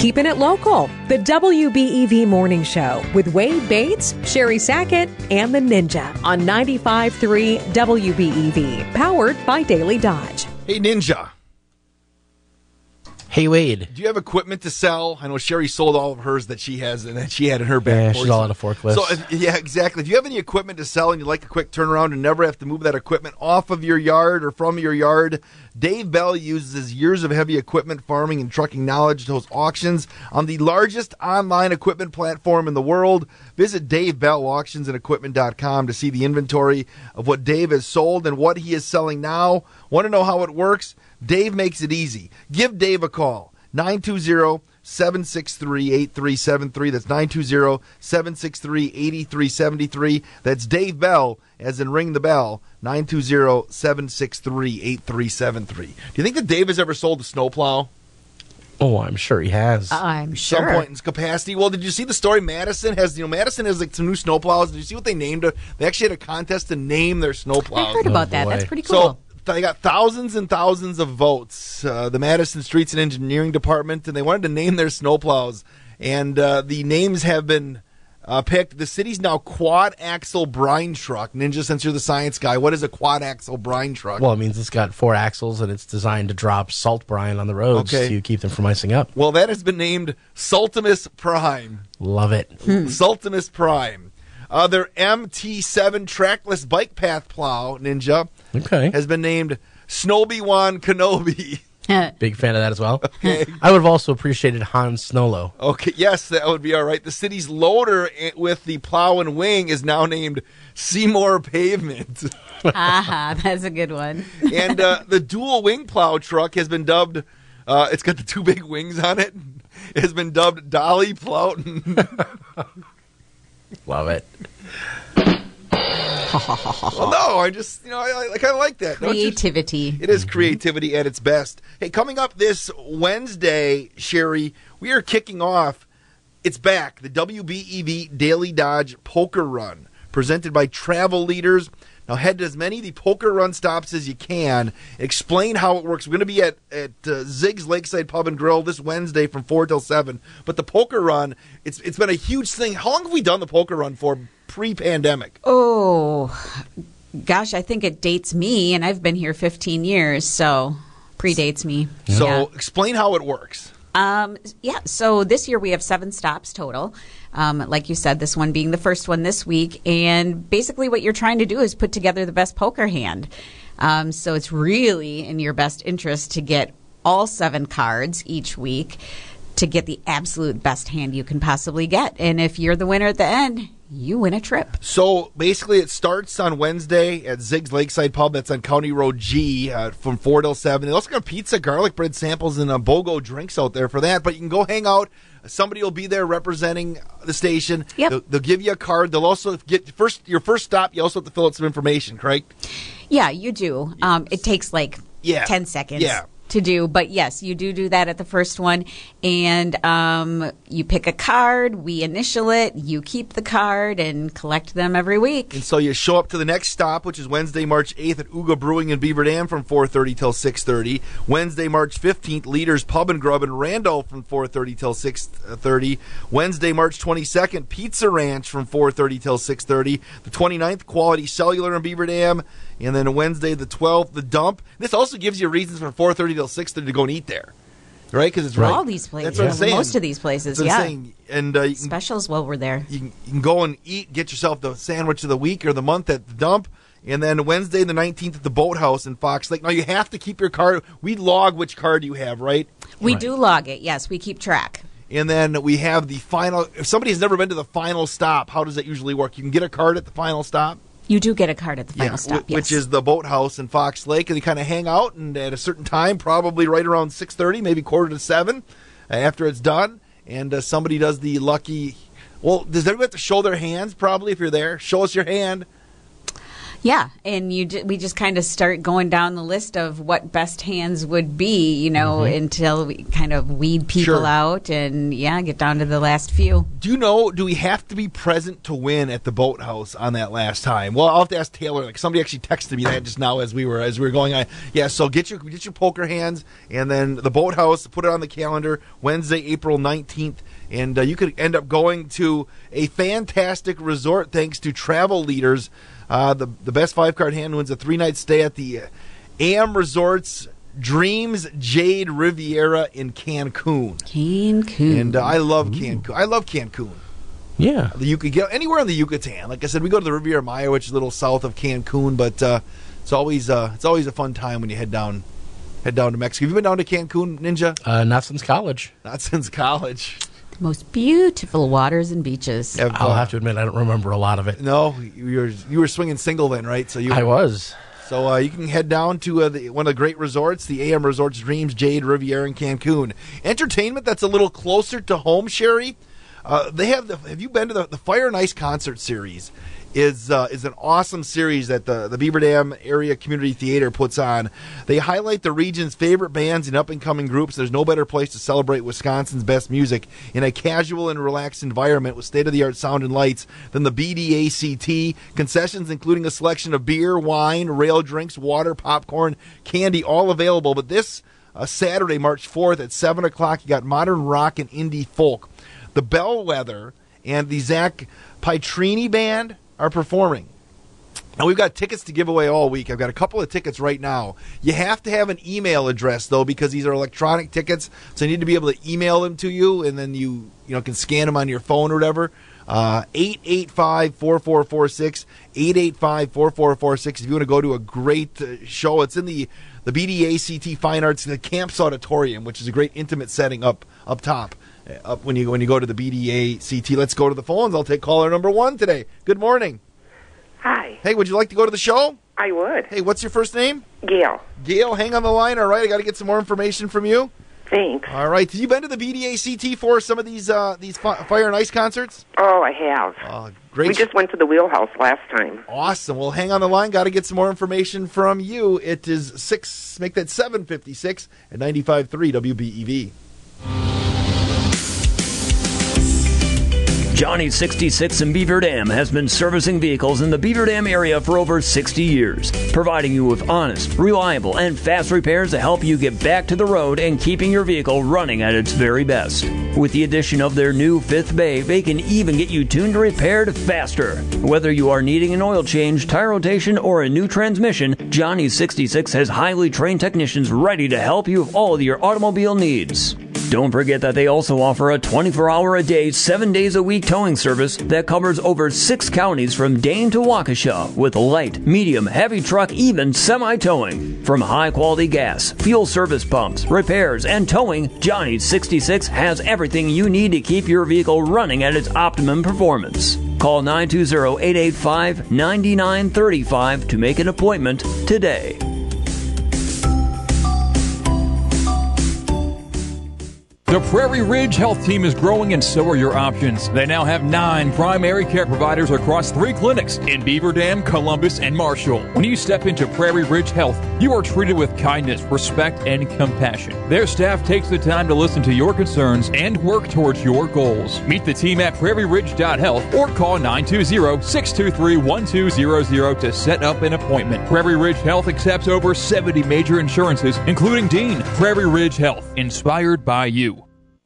[SPEAKER 60] Keeping it local. The WBEV Morning Show with Wade Bates, Sherry Sackett, and the Ninja on 95.3 WBEV, powered by Daily Dodge.
[SPEAKER 4] Hey, Ninja.
[SPEAKER 5] Hey, Wade.
[SPEAKER 4] Do you have equipment to sell? I know Sherry sold all of hers that she has and that she had in her back.
[SPEAKER 5] Yeah, she's all out of forklifts.
[SPEAKER 4] So, if, yeah, exactly. If you have any equipment to sell and you'd like a quick turnaround and never have to move that equipment off of your yard or from your yard, Dave Bell uses his years of heavy equipment farming and trucking knowledge to host auctions on the largest online equipment platform in the world. Visit Dave Bell Auctions and Equipment.com to see the inventory of what Dave has sold and what he is selling now. Want to know how it works? Dave makes it easy. Give Dave a call. 920 763 8373. That's 920 763 8373. That's Dave Bell, as in ring the bell. 920 763 8373. Do you think that Dave has ever sold a snowplow?
[SPEAKER 5] Oh, I'm sure he has.
[SPEAKER 49] Uh, I'm sure.
[SPEAKER 4] Some point in his capacity. Well, did you see the story? Madison has, you know, Madison has like some new snowplows. Did you see what they named it? They actually had a contest to name their snowplows.
[SPEAKER 49] I heard about oh, that. That's pretty
[SPEAKER 4] So
[SPEAKER 49] cool.
[SPEAKER 4] They got thousands and thousands of votes. Uh, the Madison Streets and Engineering Department, and they wanted to name their snowplows. And uh, the names have been uh, picked. The city's now quad axle brine truck. Ninja, since you're the science guy, what is a quad axle brine truck?
[SPEAKER 5] Well, it means it's got four axles and it's designed to drop salt brine on the roads
[SPEAKER 4] Okay.
[SPEAKER 5] to keep them from icing up.
[SPEAKER 4] Well, that has been named Sultimus Prime.
[SPEAKER 5] Love it.
[SPEAKER 4] Sultimus Prime. Uh, their MT7 trackless bike path plow, Ninja,
[SPEAKER 5] Okay.
[SPEAKER 4] has been named Snowby-Wan Kenobi.
[SPEAKER 5] Big fan of that as well. I would have also appreciated Han Snowlo.
[SPEAKER 4] Okay, yes, that would be all right. The city's loader with the plow and wing is now named Seymour Pavement.
[SPEAKER 49] Aha, that's a good one.
[SPEAKER 4] and uh, the dual wing plow truck has been dubbed, uh, it's got the two big wings on it, it has been dubbed Dolly Plowton.
[SPEAKER 5] Love it.
[SPEAKER 4] well, no, I just, you know, I, I kind of like that.
[SPEAKER 49] Creativity.
[SPEAKER 4] It is creativity at its best. Hey, coming up this Wednesday, Sherry, we are kicking off. It's back, the WBEV Daily Dodge Poker Run, presented by Travel Leaders. Now, head to as many of the poker run stops as you can. Explain how it works. We're going to be at, at uh, Zig's Lakeside Pub and Grill this Wednesday from 4 till 7. But the poker run, it's it's been a huge thing. How long have we done the poker run for pre pandemic?
[SPEAKER 49] Oh, gosh, I think it dates me, and I've been here 15 years, so predates me.
[SPEAKER 4] So,
[SPEAKER 49] Yeah.
[SPEAKER 4] explain how it works.
[SPEAKER 49] Um, yeah, so this year we have seven stops total. Um, like you said, this one being the first one this week. And basically, what you're trying to do is put together the best poker hand. Um, so it's really in your best interest to get all seven cards each week to get the absolute best hand you can possibly get. And if you're the winner at the end, you win a trip.
[SPEAKER 4] So basically, it starts on Wednesday at Zig's Lakeside Pub. That's on County Road G uh, from 4 till 7. They also got pizza, garlic bread samples, and a BOGO drinks out there for that. But you can go hang out. Somebody will be there representing the station.
[SPEAKER 49] Yep.
[SPEAKER 4] They'll, they'll give you a card. They'll also get first your first stop. You also have to fill out some information, correct?
[SPEAKER 49] Yeah, you do. Um, it takes like
[SPEAKER 4] Yeah.
[SPEAKER 49] 10 seconds
[SPEAKER 4] Yeah.
[SPEAKER 49] To do. But yes, you do do that at the first one, and um, you pick a card. We initial it. You keep the card and collect them every week.
[SPEAKER 4] And so you show up to the next stop, which is Wednesday, March 8th at Ooga Brewing in Beaver Dam from 4.30 till 6.30. Wednesday, March 15th, Leaders Pub and Grub in Randolph from 4.30 till 6.30. Wednesday, March 22nd, Pizza Ranch from 4.30 till 6.30. The 29th, Quality Cellular in Beaver Dam. And then Wednesday, the 12th, The Dump. This also gives you reasons from 4.30 till 6.30 to go and eat there. Right? Because it's right.
[SPEAKER 49] All these places,
[SPEAKER 4] That's what I'm saying.
[SPEAKER 49] most of these places,
[SPEAKER 4] That's
[SPEAKER 49] yeah.
[SPEAKER 4] And uh, can
[SPEAKER 49] Specials while we're there.
[SPEAKER 4] you can, you can go and eat, get yourself the sandwich of the week or the month at the dump. And then Wednesday, the 19th, at the boathouse in Fox Lake. Now, you have to keep your card. We log which card you have, right?
[SPEAKER 49] We do log it. Yes, we keep track.
[SPEAKER 4] And then we have the final. If somebody has never been to the final stop, how does that usually work? You can get a card at the final stop.
[SPEAKER 49] You do get a card at the final
[SPEAKER 4] Yeah,
[SPEAKER 49] stop.
[SPEAKER 4] wh-
[SPEAKER 49] yes.
[SPEAKER 4] which is the boathouse in Fox Lake, and they kind of hang out, and at a certain time, probably right around six thirty, maybe quarter to seven, uh, after it's done, and uh, somebody does the lucky. Well, does everybody have to show their hands? Probably, if you're there, show us your hand.
[SPEAKER 49] Yeah, and you ju- we just kind of start going down the list of what best hands would be, you know,
[SPEAKER 4] Mhm.
[SPEAKER 49] until we kind of weed people
[SPEAKER 4] Sure.
[SPEAKER 49] out and yeah, get down to the last few.
[SPEAKER 4] Do you know? Do we have to be present to win at the boathouse on that last time? Well, I'll have to ask Taylor. Like somebody actually texted me that just now as we were as we were going on. Yeah, so get your get your poker hands, and then the boathouse. Put it on the calendar Wednesday, April nineteenth, and uh, you could end up going to a fantastic resort thanks to travel leaders. Uh, the the best five card hand wins a three night stay at the AM Resorts Dreams Jade Riviera in Cancun.
[SPEAKER 49] Cancun,
[SPEAKER 4] and uh, I love Cancun. I love Cancun.
[SPEAKER 5] Yeah.
[SPEAKER 4] The get anywhere in the Yucatan. Like I said, we go to the Riviera Maya, which is a little south of Cancun, but uh, it's always uh, it's always a fun time when you head down head down to Mexico. Have you been down to Cancun, Ninja?
[SPEAKER 5] Uh, not since college.
[SPEAKER 4] Not since college.
[SPEAKER 49] Most beautiful waters and beaches.
[SPEAKER 5] I'll have to admit, I don't remember a lot of it.
[SPEAKER 4] No, you were you were swinging single then, right? So you
[SPEAKER 5] I was.
[SPEAKER 4] So uh, you can head down to uh, the, one of the great resorts, the AM Resorts Dreams Jade Riviera in Cancun. Entertainment that's a little closer to home, Sherry. Uh, they have the. Have you been to the, the Fire and Ice concert series? Is uh, is an awesome series that the the Beaver Dam Area Community Theater puts on. They highlight the region's favorite bands and up and coming groups. There's no better place to celebrate Wisconsin's best music in a casual and relaxed environment with state of the art sound and lights than the BDACT. Concessions including a selection of beer, wine, rail drinks, water, popcorn, candy, all available. But this uh, Saturday, March 4th at 7 o'clock, you got modern rock and indie folk. The Bellwether and the Zach Pietrini Band are performing. And we've got tickets to give away all week. I've got a couple of tickets right now. You have to have an email address though, because these are electronic tickets. So you need to be able to email them to you, and then you you know can scan them on your phone or whatever. Uh, 885-4446, 885-4446. If you want to go to a great uh, show, it's in the the BDACT Fine Arts in the Camps Auditorium, which is a great intimate setting up up top. Up when you when you go to the BDACT, let's go to the phones. I'll take caller number one today. Good morning.
[SPEAKER 68] Hi.
[SPEAKER 4] Hey, would you like to go to the show?
[SPEAKER 68] I would.
[SPEAKER 4] Hey, what's your first name?
[SPEAKER 68] Gail.
[SPEAKER 4] Gail, hang on the line. All right, I got to get some more information from you.
[SPEAKER 68] Thanks.
[SPEAKER 4] All right, have you been to the BDACT for some of these uh, these fire and ice concerts?
[SPEAKER 68] Oh, I have.
[SPEAKER 4] Uh, great.
[SPEAKER 68] We just went to the wheelhouse last time.
[SPEAKER 4] Awesome. Well, hang on the line. Got to get some more information from you. It is six. Make that seven fifty six at ninety five three WBEV.
[SPEAKER 29] Johnny 66 in Beaver Dam has been servicing vehicles in the Beaver Dam area for over 60 years, providing you with honest, reliable, and fast repairs to help you get back to the road and keeping your vehicle running at its very best. With the addition of their new fifth bay, they can even get you tuned and repaired faster. Whether you are needing an oil change, tire rotation, or a new transmission, Johnny 66 has highly trained technicians ready to help you with all of your automobile needs. Don't forget that they also offer a 24 hour a day, 7 days a week towing service that covers over 6 counties from Dane to Waukesha with light, medium, heavy truck, even semi towing. From high quality gas, fuel service pumps, repairs, and towing, Johnny 66 has everything you need to keep your vehicle running at its optimum performance. Call 920 885 9935 to make an appointment today.
[SPEAKER 20] The Prairie Ridge Health Team is growing and so are your options. They now have nine primary care providers across three clinics in Beaver Dam, Columbus, and Marshall. When you step into Prairie Ridge Health, you are treated with kindness, respect, and compassion. Their staff takes the time to listen to your concerns and work towards your goals. Meet the team at prairieridge.health or call 920-623-1200 to set up an appointment. Prairie Ridge Health accepts over 70 major insurances, including Dean. Prairie Ridge Health, inspired by you.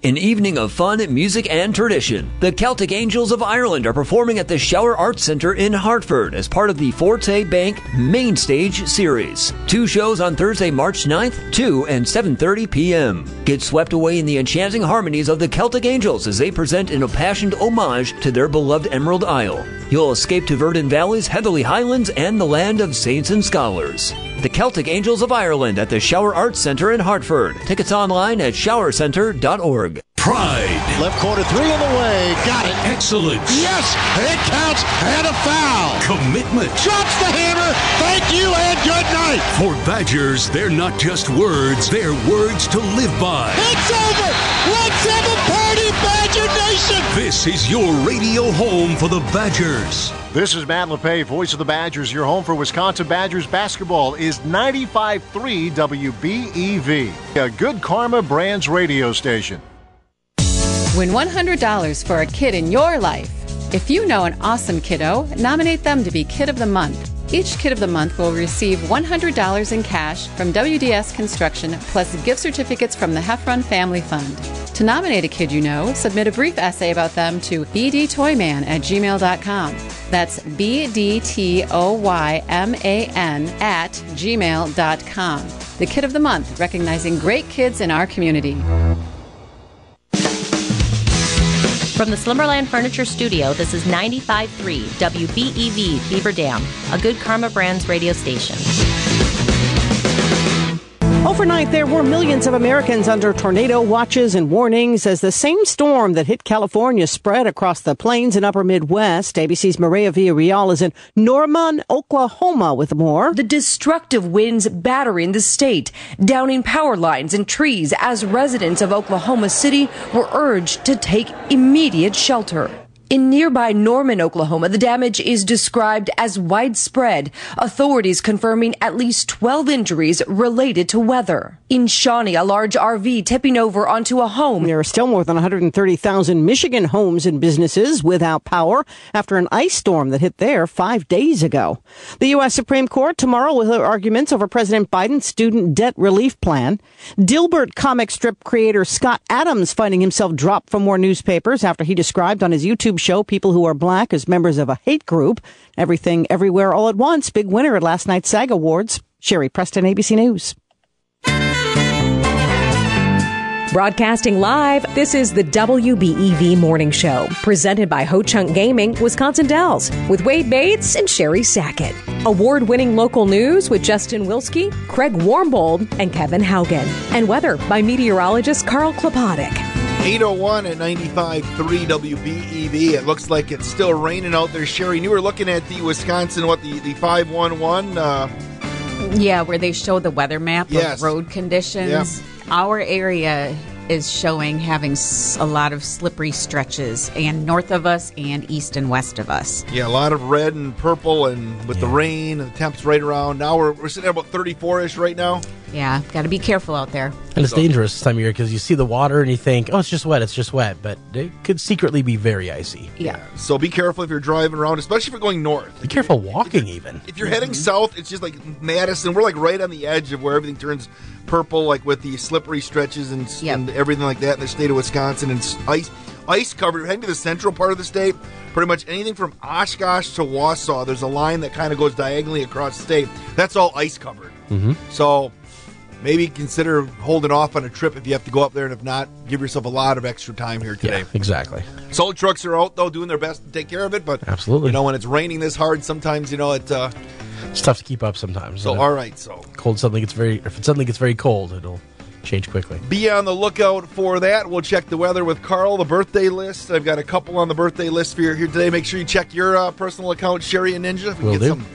[SPEAKER 29] An evening of fun, music, and tradition. The Celtic Angels of Ireland are performing at the Schauer Arts Center in Hartford as part of the Forte Bank Main Stage Series. Two shows on Thursday, March 9th, 2 and 7.30 p.m. Get swept away in the enchanting harmonies of the Celtic Angels as they present an impassioned homage to their beloved Emerald Isle. You'll escape to Verdant Valley's Heatherly Highlands and the land of saints and scholars. The Celtic Angels of Ireland at the Schauer Arts Center in Hartford. Tickets online at schauercenter.org.
[SPEAKER 46] Pride. Left corner three in the way. Got it.
[SPEAKER 31] Excellence.
[SPEAKER 46] Yes, it counts and a foul.
[SPEAKER 31] Commitment.
[SPEAKER 46] Drops the hammer. Thank you and good night.
[SPEAKER 31] For Badgers, they're not just words, they're words to live by.
[SPEAKER 46] It's over. Let's have a party, Badger Nation.
[SPEAKER 31] This is your radio home for the Badgers.
[SPEAKER 46] This is Matt LePay, voice of the Badgers. Your home for Wisconsin Badgers basketball is 95.3 WBEV, a good karma brands radio station.
[SPEAKER 34] Win $100 for a kid in your life. If you know an awesome kiddo, nominate them to be Kid of the Month. Each Kid of the Month will receive $100 in cash from WDS Construction plus gift certificates from the Heffron Family Fund. To nominate a kid you know, submit a brief essay about them to bdtoyman at gmail.com. That's B-D-T-O-Y-M-A-N at gmail.com. The Kid of the Month, recognizing great kids in our community.
[SPEAKER 19] From the Slumberland Furniture Studio, this is 95.3 WBEV Beaver Dam, a good Karma Brands radio station.
[SPEAKER 44] Overnight, there were millions of Americans under tornado watches and warnings as the same storm that hit California spread across the plains and upper Midwest. ABC's Maria Villarreal is in Norman, Oklahoma with more.
[SPEAKER 69] The destructive winds battering the state, downing power lines and trees as residents of Oklahoma City were urged to take immediate shelter. In nearby Norman, Oklahoma, the damage is described as widespread, authorities confirming at least 12 injuries related to weather. In Shawnee, a large RV tipping over onto a home.
[SPEAKER 44] There are still more than 130,000 Michigan homes and businesses without power after an ice storm that hit there five days ago. The U.S. Supreme Court tomorrow will hear arguments over President Biden's student debt relief plan. Dilbert comic strip creator Scott Adams finding himself dropped from more newspapers after he described on his YouTube show people who are black as members of a hate group. Everything, everywhere, all at once. Big winner at last night's SAG Awards. Sherry Preston, ABC News.
[SPEAKER 3] Broadcasting live, this is the WBEV Morning Show, presented by Ho Chunk Gaming, Wisconsin Dells, with Wade Bates and Sherry Sackett. Award winning local news with Justin Wilski, Craig Warmbold, and Kevin Haugen. And weather by meteorologist Carl Klopotic.
[SPEAKER 4] 801 at 95.3 WBEV. It looks like it's still raining out there. Sherry, you were looking at the Wisconsin, what, the, the 511? Uh,
[SPEAKER 49] Yeah, where they show the weather map
[SPEAKER 4] Yes.
[SPEAKER 49] of road conditions.
[SPEAKER 4] Yep.
[SPEAKER 49] Our area is showing having a lot of slippery stretches, and north of us and east and west of us.
[SPEAKER 4] yeah, a lot of red and purple, and with the rain, and the temps right around. Now we're, we're sitting at about 34 ish right now.
[SPEAKER 49] Yeah, got to be careful out there.
[SPEAKER 5] And it's dangerous this time of year because you see the water and you think, oh, it's just wet, it's just wet. But it could secretly be very icy.
[SPEAKER 49] Yeah.
[SPEAKER 4] So be careful if you're driving around, especially if you're going north.
[SPEAKER 5] Be careful walking, even.
[SPEAKER 4] If you're heading south, it's just like Madison. We're like right on the edge of where everything turns purple, like with the slippery stretches and, and everything like that in the state of Wisconsin. And ice, ice covered. Heading to the central part of the state, pretty much anything from Oshkosh to Wausau. There's a line that kind of goes diagonally across the state. That's all ice covered.
[SPEAKER 5] Mm-hmm.
[SPEAKER 4] So maybe consider holding off on a trip if you have to go up there, and if not, give yourself a lot of extra time here today.
[SPEAKER 5] Exactly.
[SPEAKER 4] Salt trucks are out though, doing their best to take care of it. But
[SPEAKER 5] Absolutely.
[SPEAKER 4] you know when it's raining this hard, sometimes you know it. Uh,
[SPEAKER 5] It's tough to keep up sometimes.
[SPEAKER 4] So, all
[SPEAKER 5] if
[SPEAKER 4] so
[SPEAKER 5] cold suddenly gets very. If it suddenly gets very cold, it'll change quickly.
[SPEAKER 4] Be on the lookout for that. We'll check the weather with Carl, the birthday list. I've got a couple on the birthday list for you here today. Make sure you check your uh, personal account, Sherry and Ninja. If we
[SPEAKER 5] Will
[SPEAKER 4] get
[SPEAKER 5] do.
[SPEAKER 4] some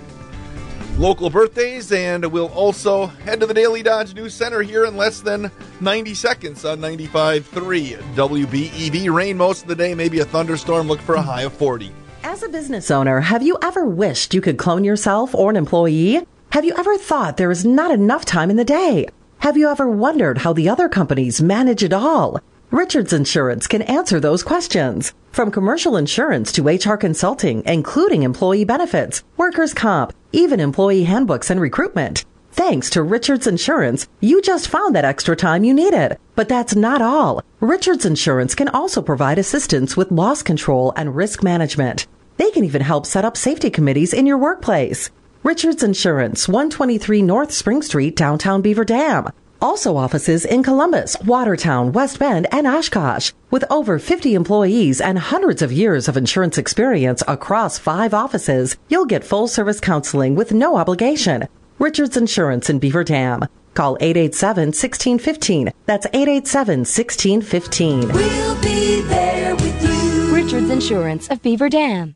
[SPEAKER 4] local birthdays, and we'll also head to the Daily Dodge News Center here in less than 90 seconds on 95.3 WBEV. Rain most of the day, maybe a thunderstorm. Look for a high of 40.
[SPEAKER 58] As a business owner, have you ever wished you could clone yourself or an employee? Have you ever thought there is not enough time in the day? Have you ever wondered how the other companies manage it all? Richards Insurance can answer those questions. From commercial insurance to HR consulting, including employee benefits, workers' comp, even employee handbooks and recruitment. Thanks to Richards Insurance, you just found that extra time you needed. But that's not all. Richards Insurance can also provide assistance with loss control and risk management. They can even help set up safety committees in your workplace. Richards Insurance, 123 North Spring Street, downtown Beaver Dam. Also offices in Columbus, Watertown, West Bend, and Oshkosh. With over 50 employees and hundreds of years of insurance experience across five offices, you'll get full service counseling with no obligation. Richards Insurance in Beaver Dam. Call 887-1615. That's 887-1615.
[SPEAKER 69] We'll be there with you. Richards Insurance of Beaver Dam.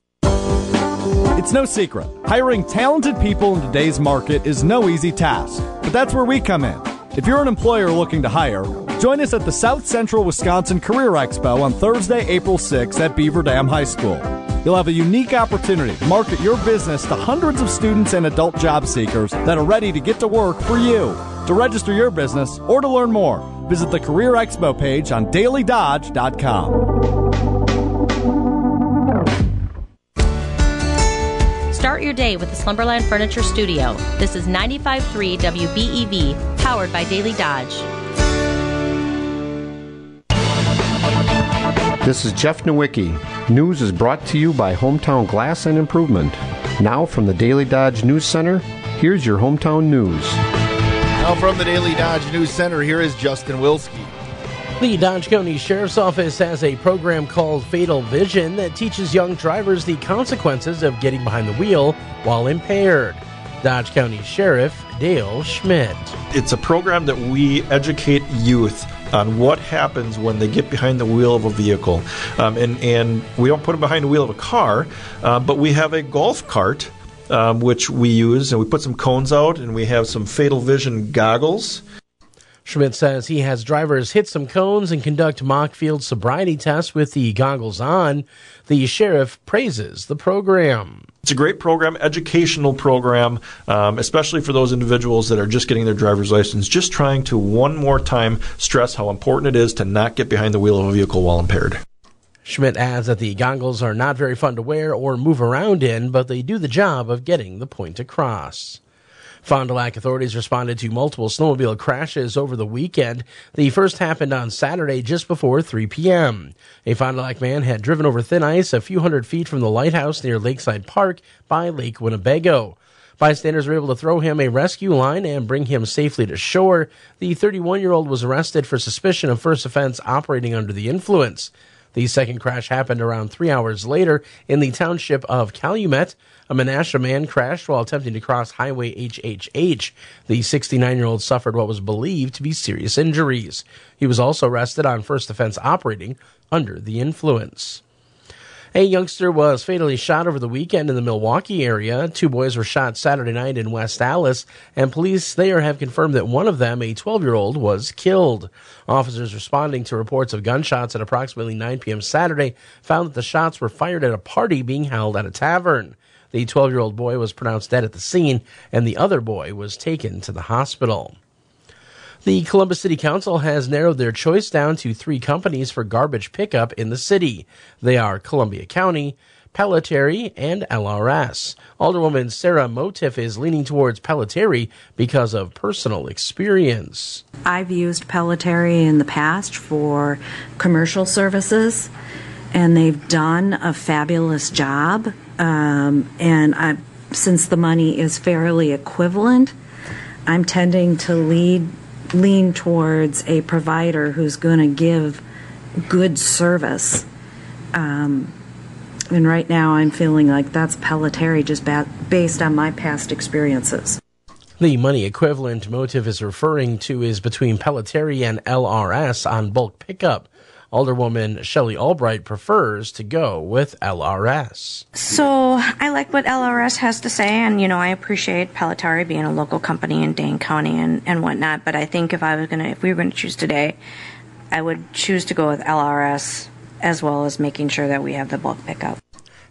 [SPEAKER 70] It's no secret. Hiring talented people in today's market is no easy task, but that's where we come in. If you're an employer looking to hire, join us at the South Central Wisconsin Career Expo on Thursday, April 6th at Beaver Dam High School. You'll have a unique opportunity to market your business to hundreds of students and adult job seekers that are ready to get to work for you. To register your business or to learn more, visit the Career Expo page on dailydodge.com.
[SPEAKER 19] Start your day with the Slumberland Furniture Studio. This is 95.3 WBEV, powered by Daily Dodge.
[SPEAKER 46] This is Jeff Nowicki. News is brought to you by Hometown Glass and Improvement. Now from the Daily Dodge News Center, here's your hometown news.
[SPEAKER 4] Now from the Daily Dodge News Center, here is Justin Wilski.
[SPEAKER 5] The Dodge County Sheriff's Office has a program called Fatal Vision that teaches young drivers the consequences of getting behind the wheel while impaired. Dodge County Sheriff Dale Schmidt.
[SPEAKER 8] It's a program that we educate youth on what happens when they get behind the wheel of a vehicle. Um, and, and we don't put them behind the wheel of a car, uh, but we have a golf cart. Um, which we use, and we put some cones out, and we have some fatal vision goggles.
[SPEAKER 5] Schmidt says he has drivers hit some cones and conduct mock field sobriety tests with the goggles on. The sheriff praises the program.
[SPEAKER 8] It's a great program, educational program, um, especially for those individuals that are just getting their driver's license, just trying to one more time stress how important it is to not get behind the wheel of a vehicle while impaired.
[SPEAKER 5] Schmidt adds that the goggles are not very fun to wear or move around in, but they do the job of getting the point across. Fond du Lac authorities responded to multiple snowmobile crashes over the weekend. The first happened on Saturday just before 3 p.m. A Fond du Lac man had driven over thin ice a few hundred feet from the lighthouse near Lakeside Park by Lake Winnebago. Bystanders were able to throw him a rescue line and bring him safely to shore. The 31 year old was arrested for suspicion of first offense operating under the influence. The second crash happened around three hours later in the township of Calumet. A Menasha man crashed while attempting to cross Highway HHH. The 69 year old suffered what was believed to be serious injuries. He was also arrested on first offense operating under the influence. A youngster was fatally shot over the weekend in the Milwaukee area. Two boys were shot Saturday night in West Allis, and police there have confirmed that one of them, a 12 year old, was killed. Officers responding to reports of gunshots at approximately 9 p.m. Saturday found that the shots were fired at a party being held at a tavern. The 12 year old boy was pronounced dead at the scene, and the other boy was taken to the hospital. The Columbus City Council has narrowed their choice down to three companies for garbage pickup in the city. They are Columbia County, Pellitteri, and LRS. Alderwoman Sarah Motif is leaning towards Pellitteri because of personal experience.
[SPEAKER 10] I've used Pellitteri in the past for commercial services, and they've done a fabulous job. Um, and I, since the money is fairly equivalent, I'm tending to lead lean towards a provider who's going to give good service. Um, and right now, I'm feeling like that's Pellitteri just ba- based on my past experiences.
[SPEAKER 5] The money equivalent motive is referring to is between Pellitteri and LRS on bulk pickup. Alderwoman Shelley Albright prefers to go with LRS.
[SPEAKER 11] So I like what LRS has to say, and you know I appreciate Pellitteri being a local company in Dane County and, and whatnot. But I think if I was gonna, if we were gonna choose today, I would choose to go with LRS as well as making sure that we have the bulk pickup.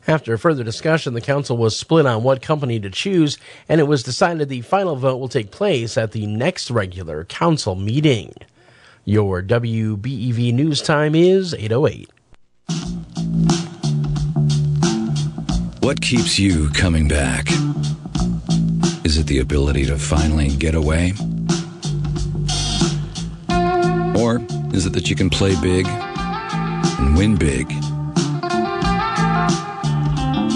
[SPEAKER 5] After further discussion, the council was split on what company to choose, and it was decided the final vote will take place at the next regular council meeting. Your WBEV news time is 808.
[SPEAKER 71] What keeps you coming back? Is it the ability to finally get away? Or is it that you can play big and win big?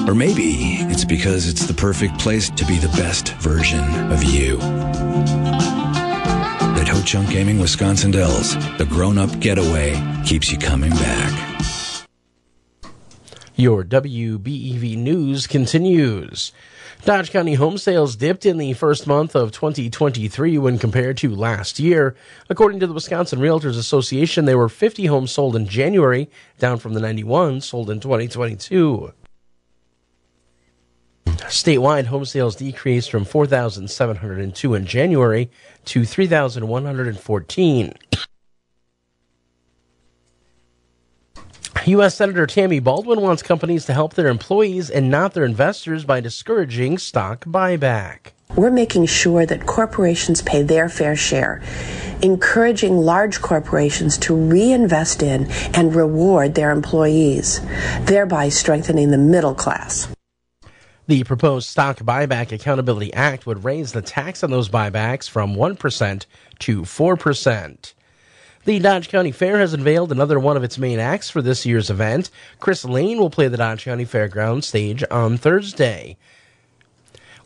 [SPEAKER 71] Or maybe it's because it's the perfect place to be the best version of you. Chunk Gaming Wisconsin Dells, the grown up getaway keeps you coming back.
[SPEAKER 5] Your WBEV news continues. Dodge County home sales dipped in the first month of 2023 when compared to last year. According to the Wisconsin Realtors Association, there were 50 homes sold in January, down from the 91 sold in 2022. Statewide home sales decreased from 4,702 in January to 3,114. U.S. Senator Tammy Baldwin wants companies to help their employees and not their investors by discouraging stock buyback.
[SPEAKER 72] We're making sure that corporations pay their fair share, encouraging large corporations to reinvest in and reward their employees, thereby strengthening the middle class.
[SPEAKER 5] The proposed Stock Buyback Accountability Act would raise the tax on those buybacks from 1% to 4%. The Dodge County Fair has unveiled another one of its main acts for this year's event. Chris Lane will play the Dodge County Fairgrounds stage on Thursday.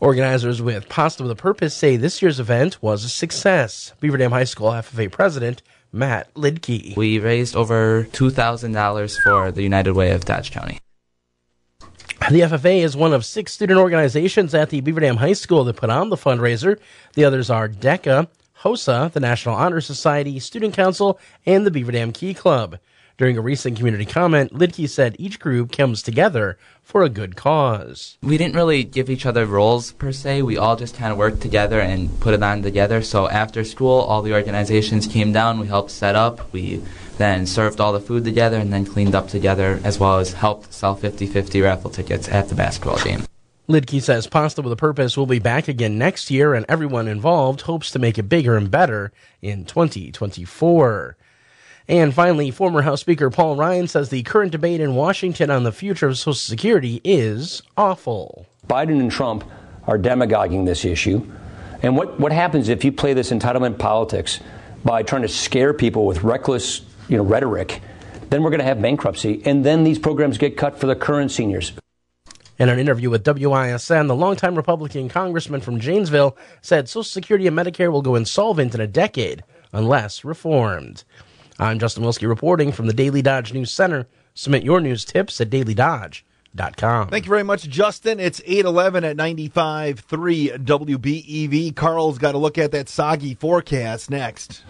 [SPEAKER 5] Organizers with Pasta with a Purpose say this year's event was a success. Beaver Dam High School FFA President Matt Lidke.
[SPEAKER 48] We raised over $2,000 for the United Way of Dodge County.
[SPEAKER 5] The FFA is one of six student organizations at the Beaver Dam High School that put on the fundraiser. The others are DECA, HOSA, the National Honor Society, Student Council, and the Beaver Dam Key Club. During a recent community comment, Lidke said each group comes together for a good cause.
[SPEAKER 48] We didn't really give each other roles per se. We all just kind of worked together and put it on together. So after school, all the organizations came down. We helped set up. We then served all the food together and then cleaned up together, as well as helped sell 50 50 raffle tickets at the basketball game.
[SPEAKER 5] Lidke says Pasta with a Purpose will be back again next year, and everyone involved hopes to make it bigger and better in 2024. And finally, former House Speaker Paul Ryan says the current debate in Washington on the future of Social Security is awful.
[SPEAKER 73] Biden and Trump are demagoguing this issue. And what, what happens if you play this entitlement politics by trying to scare people with reckless you know, rhetoric? Then we're going to have bankruptcy, and then these programs get cut for the current seniors.
[SPEAKER 5] In an interview with WISN, the longtime Republican congressman from Janesville said Social Security and Medicare will go insolvent in a decade unless reformed. I'm Justin Wilski reporting from the Daily Dodge News Center. Submit your news tips at dailydodge.com.
[SPEAKER 4] Thank you very much, Justin. It's 811 at 95.3 WBEV. Carl's got to look at that soggy forecast next.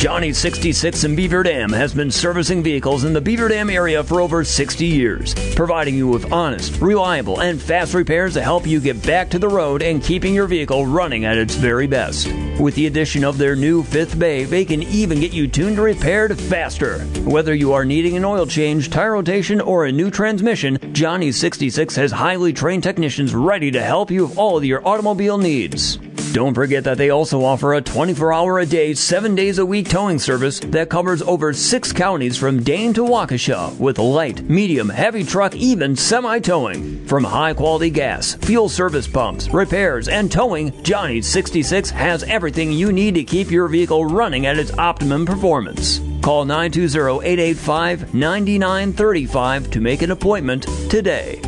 [SPEAKER 29] Johnny 66 in Beaver Dam has been servicing vehicles in the Beaver Dam area for over 60 years, providing you with honest, reliable, and fast repairs to help you get back to the road and keeping your vehicle running at its very best. With the addition of their new fifth bay, they can even get you tuned and repaired faster. Whether you are needing an oil change, tire rotation, or a new transmission, Johnny 66 has highly trained technicians ready to help you with all of your automobile needs. Don't forget that they also offer a 24 hour a day, 7 days a week towing service that covers over 6 counties from Dane to Waukesha with light, medium, heavy truck, even semi towing. From high quality gas, fuel service pumps, repairs, and towing, Johnny 66 has everything you need to keep your vehicle running at its optimum performance. Call 920 885 9935 to make an appointment today.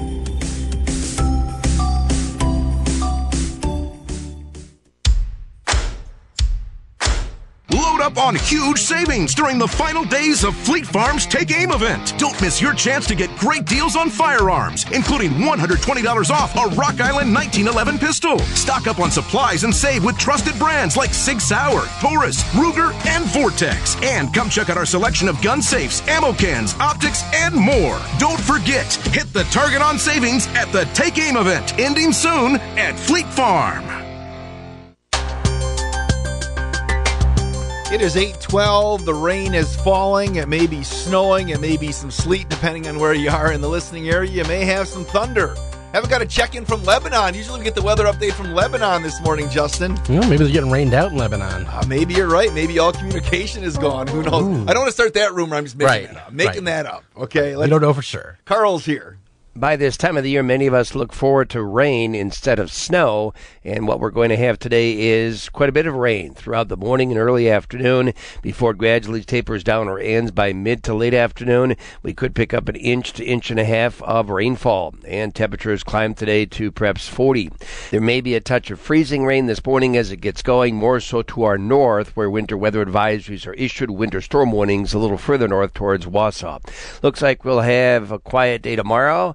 [SPEAKER 74] Up on huge savings during the final days of Fleet Farm's Take Aim event. Don't miss your chance to get great deals on firearms, including $120 off a Rock Island 1911 pistol. Stock up on supplies and save with trusted brands like Sig Sauer, Taurus, Ruger, and Vortex. And come check out our selection of gun safes, ammo cans, optics, and more. Don't forget, hit the target on savings at the Take Aim event, ending soon at Fleet Farm.
[SPEAKER 4] It is 812. The rain is falling. It may be snowing. It may be some sleet, depending on where you are in the listening area. You may have some thunder. Haven't got a check in from Lebanon. Usually we get the weather update from Lebanon this morning, Justin.
[SPEAKER 5] You know, maybe they're getting rained out in Lebanon.
[SPEAKER 4] Uh, maybe you're right. Maybe all communication is gone. Who knows? I don't want to start that rumor. I'm just making
[SPEAKER 5] Right,
[SPEAKER 4] that up. Making
[SPEAKER 5] right.
[SPEAKER 4] that up. Okay.
[SPEAKER 5] We don't know for sure.
[SPEAKER 4] Carl's here.
[SPEAKER 18] By this time of the year, many of us look forward to rain instead of snow. And what we're going to have today is quite a bit of rain throughout the morning and early afternoon before it gradually tapers down or ends by mid to late afternoon. We could pick up an inch to inch and a half of rainfall. And temperatures climb today to perhaps 40. There may be a touch of freezing rain this morning as it gets going, more so to our north, where winter weather advisories are issued, winter storm warnings a little further north towards Wausau. Looks like we'll have a quiet day tomorrow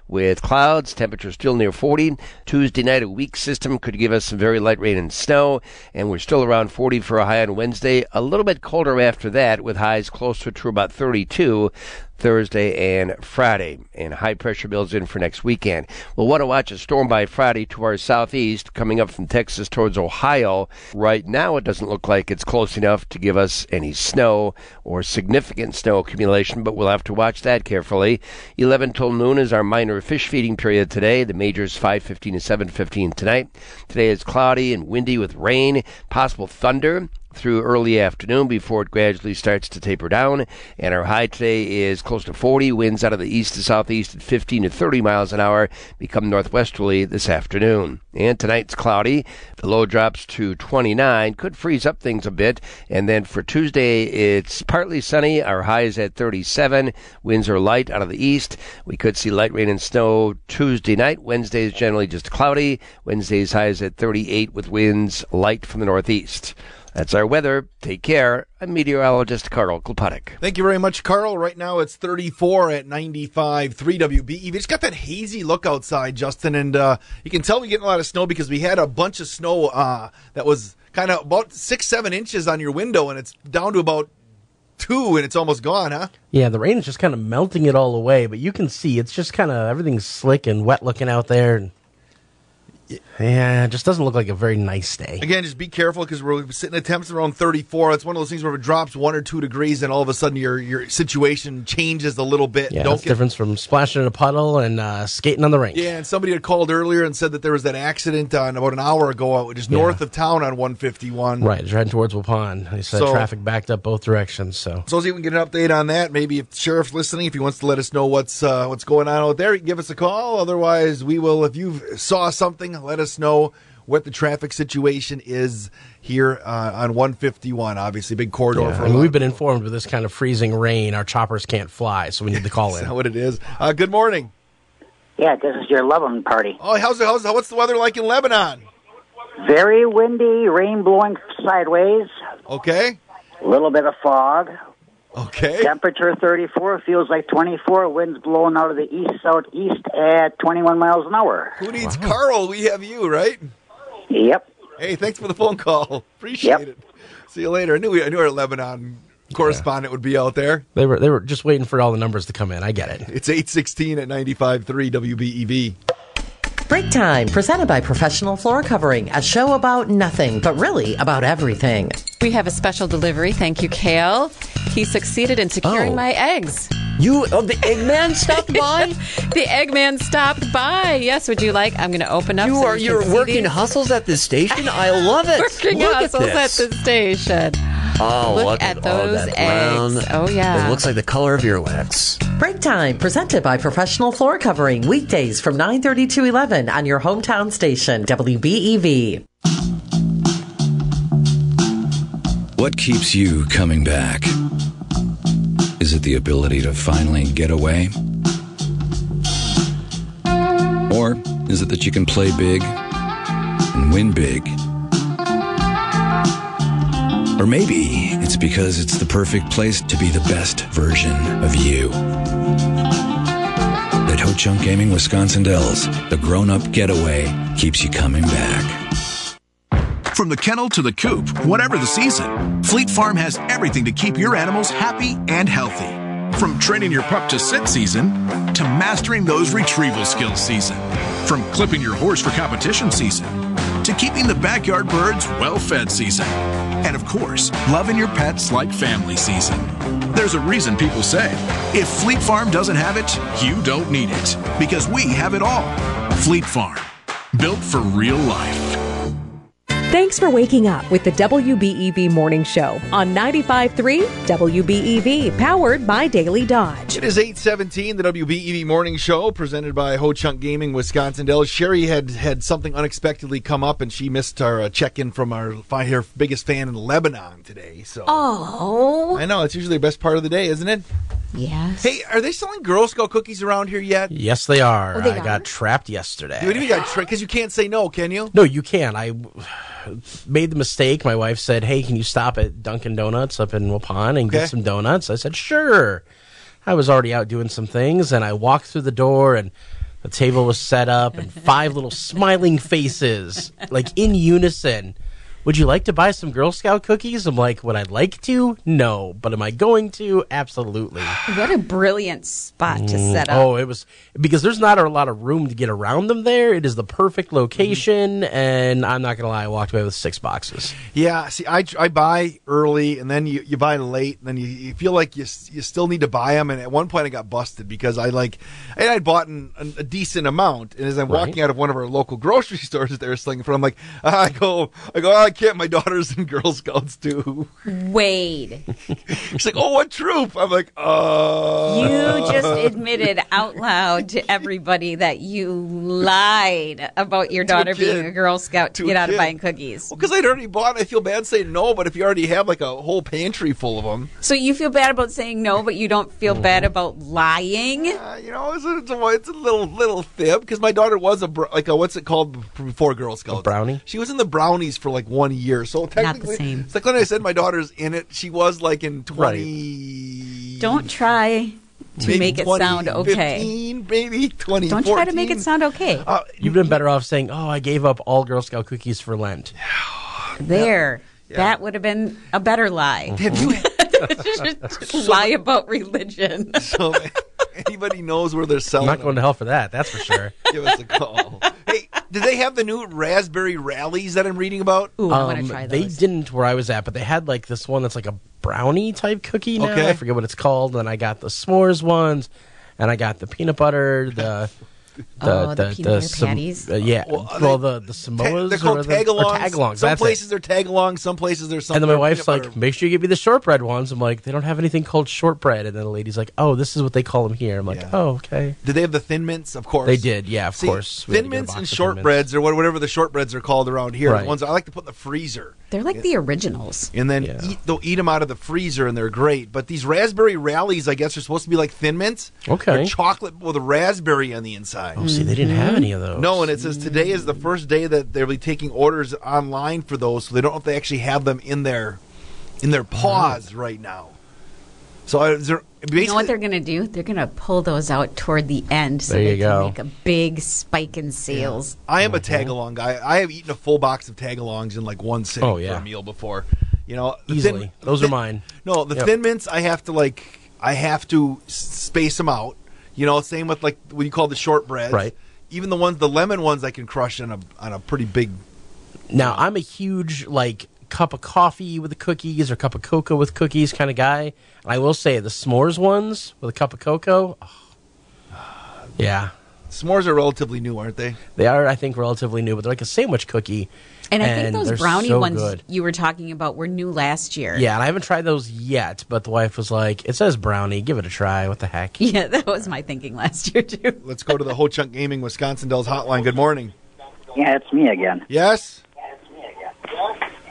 [SPEAKER 18] with clouds, temperature still near 40. Tuesday night, a weak system could give us some very light rain and snow, and we're still around 40 for a high on Wednesday. A little bit colder after that, with highs closer to about 32. Thursday and Friday, and high pressure builds in for next weekend. We'll want to watch a storm by Friday to our southeast, coming up from Texas towards Ohio. Right now, it doesn't look like it's close enough to give us any snow or significant snow accumulation, but we'll have to watch that carefully. 11 till noon is our minor fish feeding period today. The majors 5:15 to 7:15 tonight. Today is cloudy and windy with rain, possible thunder through early afternoon before it gradually starts to taper down. And our high today is close to 40. Winds out of the east to southeast at 15 to 30 miles an hour become northwesterly this afternoon. And tonight's cloudy. The low drops to 29. Could freeze up things a bit. And then for Tuesday, it's partly sunny. Our high is at 37. Winds are light out of the east. We could see light rain and snow Tuesday night. Wednesday is generally just cloudy. Wednesday's high is at 38 with winds light from the northeast. That's our weather. Take care. I'm meteorologist Carl Klopotic.
[SPEAKER 4] Thank you very much, Carl. Right now it's 34 at 95, 3 WBEV. It's got that hazy look outside, Justin, and uh, you can tell we're getting a lot of snow because we had a bunch of snow uh, that was kind of about six, seven inches on your window, and it's down to about two, and it's almost gone, huh?
[SPEAKER 5] Yeah, the rain is just kind of melting it all away, but you can see it's just kind of everything's slick and wet looking out there. And yeah, it just doesn't look like a very nice day.
[SPEAKER 4] Again, just be careful because we're sitting at temps around 34. It's one of those things where if it drops one or two degrees, and all of a sudden your your situation changes a little bit.
[SPEAKER 5] Yeah,
[SPEAKER 4] Don't
[SPEAKER 5] that's the difference from splashing in a puddle and uh, skating on the rink.
[SPEAKER 4] Yeah, and somebody had called earlier and said that there was that accident on about an hour ago, just
[SPEAKER 5] Yeah.
[SPEAKER 4] north of town on 151.
[SPEAKER 5] Right, it's heading towards Waupun. They said
[SPEAKER 4] So-
[SPEAKER 5] traffic backed up both directions. So
[SPEAKER 4] So see if we can get an update on that. Maybe if the sheriff's listening, if he wants to let us know what's uh, what's going on out there, he can give us a call. Otherwise, we will. If you saw something, let us know what the traffic situation is here uh, on 151. Obviously, big corridor
[SPEAKER 5] Yeah,
[SPEAKER 4] for
[SPEAKER 5] I
[SPEAKER 4] a
[SPEAKER 5] mean, we've been informed with this kind of freezing rain, our choppers can't fly, so we need to call
[SPEAKER 4] Is
[SPEAKER 5] in.
[SPEAKER 4] that what it is? Uh, good morning.
[SPEAKER 75] Yeah, this is your Lebanon party.
[SPEAKER 4] Oh, how's it? How's what's the weather like in Lebanon?
[SPEAKER 75] Very windy, rain blowing sideways,
[SPEAKER 4] Okay.
[SPEAKER 75] a little bit of fog.
[SPEAKER 4] Okay.
[SPEAKER 75] Temperature 34, feels like 24. Winds blowing out of the east southeast at 21 miles an hour.
[SPEAKER 4] Who needs Carl? We have you, right?
[SPEAKER 75] Yep.
[SPEAKER 4] Hey, thanks for the phone call. Appreciate it. See you later. I knew we, I knew our Lebanon correspondent would be out there.
[SPEAKER 5] They were they were just waiting for all the numbers to come in. I get it.
[SPEAKER 4] It's 816 at 95.3 WBEV.
[SPEAKER 58] Break Time, presented by Professional Floor Covering, a show about nothing, but really about everything.
[SPEAKER 76] We have a special delivery. Thank you, Kale. He succeeded in securing
[SPEAKER 52] Oh.
[SPEAKER 76] my eggs.
[SPEAKER 52] You, oh, the Eggman stopped by?
[SPEAKER 76] the Eggman stopped by. Yes, would you like? I'm going to open up.
[SPEAKER 52] You
[SPEAKER 76] so
[SPEAKER 52] are
[SPEAKER 76] we
[SPEAKER 52] you're working
[SPEAKER 76] these.
[SPEAKER 52] hustles at the station. I love it.
[SPEAKER 76] Working
[SPEAKER 52] Look
[SPEAKER 76] hustles
[SPEAKER 52] at,
[SPEAKER 76] at, the station.
[SPEAKER 52] Oh,
[SPEAKER 76] look,
[SPEAKER 52] look
[SPEAKER 76] at,
[SPEAKER 52] all oh,
[SPEAKER 76] those
[SPEAKER 52] that brown.
[SPEAKER 76] eggs. Oh yeah.
[SPEAKER 52] It looks like the color of earwax.
[SPEAKER 58] Break Time, presented by Professional Floor Covering, weekdays from 9.30 to 11 on your hometown station, WBEV.
[SPEAKER 7] What keeps you coming back? Is it the ability to finally get away? Or is it that you can play big and win big?
[SPEAKER 71] Or maybe it's because it's the perfect place to be the best version of you. At Ho Chunk Gaming Wisconsin Dells, the grown up getaway keeps you coming back.
[SPEAKER 74] From the kennel to the coop, whatever the season, Fleet Farm has everything to keep your animals happy and healthy. From training your pup to sit season to mastering those retrieval skills season. From clipping your horse for competition season to keeping the backyard birds well fed season. And of course, loving your pets like family season. There's a reason people say, if Fleet Farm doesn't have it, you don't need it. Because we have it all. Fleet Farm, built for real life.
[SPEAKER 77] Thanks for waking up with the WBEV Morning Show on 95.3 WBEV, powered by Daily Dodge.
[SPEAKER 4] It is 817, the WBEV Morning Show, presented by Ho Chunk Gaming, Wisconsin Dells. Sherry had had something unexpectedly come up, and she missed our uh, check-in from our, her biggest fan in Lebanon today. So
[SPEAKER 49] Oh.
[SPEAKER 4] I know, it's usually the best part of the day, isn't it?
[SPEAKER 49] Yes.
[SPEAKER 4] Hey, are they selling Girl Scout cookies around here yet?
[SPEAKER 5] Yes, they are.
[SPEAKER 4] Oh, they
[SPEAKER 5] I
[SPEAKER 4] are?
[SPEAKER 5] got trapped yesterday.
[SPEAKER 4] What do you mean got Because you can't say no, can you?
[SPEAKER 5] No, you can't. I made the mistake. My wife said, "Hey, can you stop at Dunkin' Donuts up in Waupun and
[SPEAKER 4] Okay.
[SPEAKER 5] get some donuts?" I said, "Sure." I was already out doing some things, and I walked through the door, and the table was set up, and five little smiling faces, like in unison. Would you like to buy some Girl Scout cookies? I'm like, would I like to? No, but am I going to? Absolutely.
[SPEAKER 49] What a brilliant spot to
[SPEAKER 5] Mm,
[SPEAKER 49] set up.
[SPEAKER 5] Oh, it was because there's not a lot of room to get around them there. It is the perfect location, and I'm not gonna lie, I walked away with six boxes.
[SPEAKER 4] Yeah, see, I, I buy early and then you, you buy late, and then you, you feel like you you still need to buy them. And at one point, I got busted because I like and I'd bought an, a, a decent amount, and as I'm
[SPEAKER 5] Right.
[SPEAKER 4] walking out of one of our local grocery stores, they were slinging for. I'm like, I go, I go, "Oh, I can't. My daughter's in Girl Scouts too.
[SPEAKER 49] Wade,
[SPEAKER 4] She's like, oh, what troop? I'm like, uh.
[SPEAKER 49] you just admitted out loud to everybody that you lied about your
[SPEAKER 4] To a
[SPEAKER 49] daughter being a Girl Scout to,
[SPEAKER 4] To
[SPEAKER 49] get out of buying cookies.
[SPEAKER 4] because I'd already bought. I feel bad saying no, but if you already have like a whole pantry full of them,
[SPEAKER 49] So you feel bad about saying no, but you don't feel bad about lying.
[SPEAKER 4] Uh, you know, it's a, it's a, it's a little little fib because my daughter was a like a what's it called before Girl Scouts?
[SPEAKER 5] brownie.
[SPEAKER 4] She was in the brownies for like one year, so technically,
[SPEAKER 49] same.
[SPEAKER 4] it's like when I said my daughter's in it. She was like in twenty.
[SPEAKER 49] Don't try to
[SPEAKER 4] maybe
[SPEAKER 49] make it
[SPEAKER 4] 20,
[SPEAKER 49] sound okay.
[SPEAKER 4] 15, maybe twenty.
[SPEAKER 49] Don't try to make it sound okay.
[SPEAKER 4] Uh,
[SPEAKER 5] You've been better off saying, "Oh, I gave up all Girl Scout cookies for Lent."
[SPEAKER 49] there. That would have been a better lie.
[SPEAKER 4] Have you?
[SPEAKER 49] lie about religion.
[SPEAKER 4] so anybody knows where they're selling.
[SPEAKER 5] I'm
[SPEAKER 4] selling?
[SPEAKER 5] not going to hell for that. That's for sure.
[SPEAKER 4] Give us a call. Hey, did they have the new raspberry rallies that I'm reading about?
[SPEAKER 49] Ooh, I want to
[SPEAKER 5] Um,
[SPEAKER 49] try
[SPEAKER 5] they
[SPEAKER 49] those.
[SPEAKER 5] didn't where I was at, but they had like this one that's like a brownie type cookie. Now.
[SPEAKER 4] Okay.
[SPEAKER 5] I forget what it's called. And I got the s'mores ones, and I got the peanut butter, the.
[SPEAKER 49] Oh, the peanut butter
[SPEAKER 5] Sam-
[SPEAKER 49] patties?
[SPEAKER 5] uh, yeah,
[SPEAKER 4] Well,
[SPEAKER 5] well,
[SPEAKER 4] are
[SPEAKER 5] the the Samoas.
[SPEAKER 4] they're called
[SPEAKER 5] or the, or
[SPEAKER 4] tagalongs.
[SPEAKER 5] tagalongs.
[SPEAKER 4] Some
[SPEAKER 5] that's it.
[SPEAKER 4] places they're tagalongs. Some places they're something.
[SPEAKER 5] And then my wife's like,
[SPEAKER 4] butter.
[SPEAKER 5] make sure you give me the shortbread ones. I'm like, they don't have anything called shortbread. And then the lady's like, oh, this is what they call them here. I'm like,
[SPEAKER 4] Yeah.
[SPEAKER 5] oh, okay.
[SPEAKER 4] Did they have the thin mints? Of course
[SPEAKER 5] They did, yeah, of
[SPEAKER 4] See,
[SPEAKER 5] course. We had
[SPEAKER 4] Thin
[SPEAKER 5] to get a
[SPEAKER 4] mints and
[SPEAKER 5] box of Thin Mints.
[SPEAKER 4] shortbreads, or what- whatever the shortbreads are called around here.
[SPEAKER 5] Right.
[SPEAKER 4] The ones I like to put in the freezer,
[SPEAKER 49] They're like the originals.
[SPEAKER 4] and then
[SPEAKER 5] Yeah.
[SPEAKER 4] eat, they'll eat them out of the freezer, and they're great. But these raspberry rallies, I guess, are supposed to be like thin mints.
[SPEAKER 5] Okay.
[SPEAKER 4] They're chocolate with a raspberry on the inside.
[SPEAKER 5] Oh, see, they didn't have any of those.
[SPEAKER 4] No, and it says today is the first day that they'll be taking orders online for those, so they don't know if they actually have them in their in their paws right now. So uh, is there basically
[SPEAKER 49] You know what they're going to do? They're going to pull those out toward the end so
[SPEAKER 5] There
[SPEAKER 49] they
[SPEAKER 5] you
[SPEAKER 49] can
[SPEAKER 5] go.
[SPEAKER 49] make a big spike in sales.
[SPEAKER 4] I am a
[SPEAKER 5] Mm-hmm.
[SPEAKER 4] tagalong guy. I have eaten a full box of tagalongs in like one sitting
[SPEAKER 5] Oh,
[SPEAKER 4] for a meal before. You know, the
[SPEAKER 5] Easily. Those are mine.
[SPEAKER 4] No, the
[SPEAKER 5] Yep.
[SPEAKER 4] thin mints I have to like I have to s- space them out. You know, same with like what you call the shortbreads.
[SPEAKER 5] Right.
[SPEAKER 4] Even the ones, the lemon ones, I can crush on a on a pretty big.
[SPEAKER 5] Now, I'm a huge, like, cup of coffee with the cookies or cup of cocoa with cookies kind of guy. And I will say, the s'mores ones with a cup of cocoa, oh, yeah.
[SPEAKER 4] S'mores are relatively new, aren't they?
[SPEAKER 5] They are, I think, relatively new, but they're like a sandwich cookie.
[SPEAKER 49] And I think those brownie
[SPEAKER 5] so
[SPEAKER 49] ones
[SPEAKER 5] good.
[SPEAKER 49] you were talking about were new last year.
[SPEAKER 5] Yeah, and I haven't tried those yet, but the wife was like, it says brownie, give it a try. What the heck?
[SPEAKER 49] Yeah, that was my thinking last year too.
[SPEAKER 4] Let's go to the Ho Chunk Gaming Wisconsin Dells hotline. Good morning.
[SPEAKER 75] Yeah, it's me again.
[SPEAKER 4] Yes.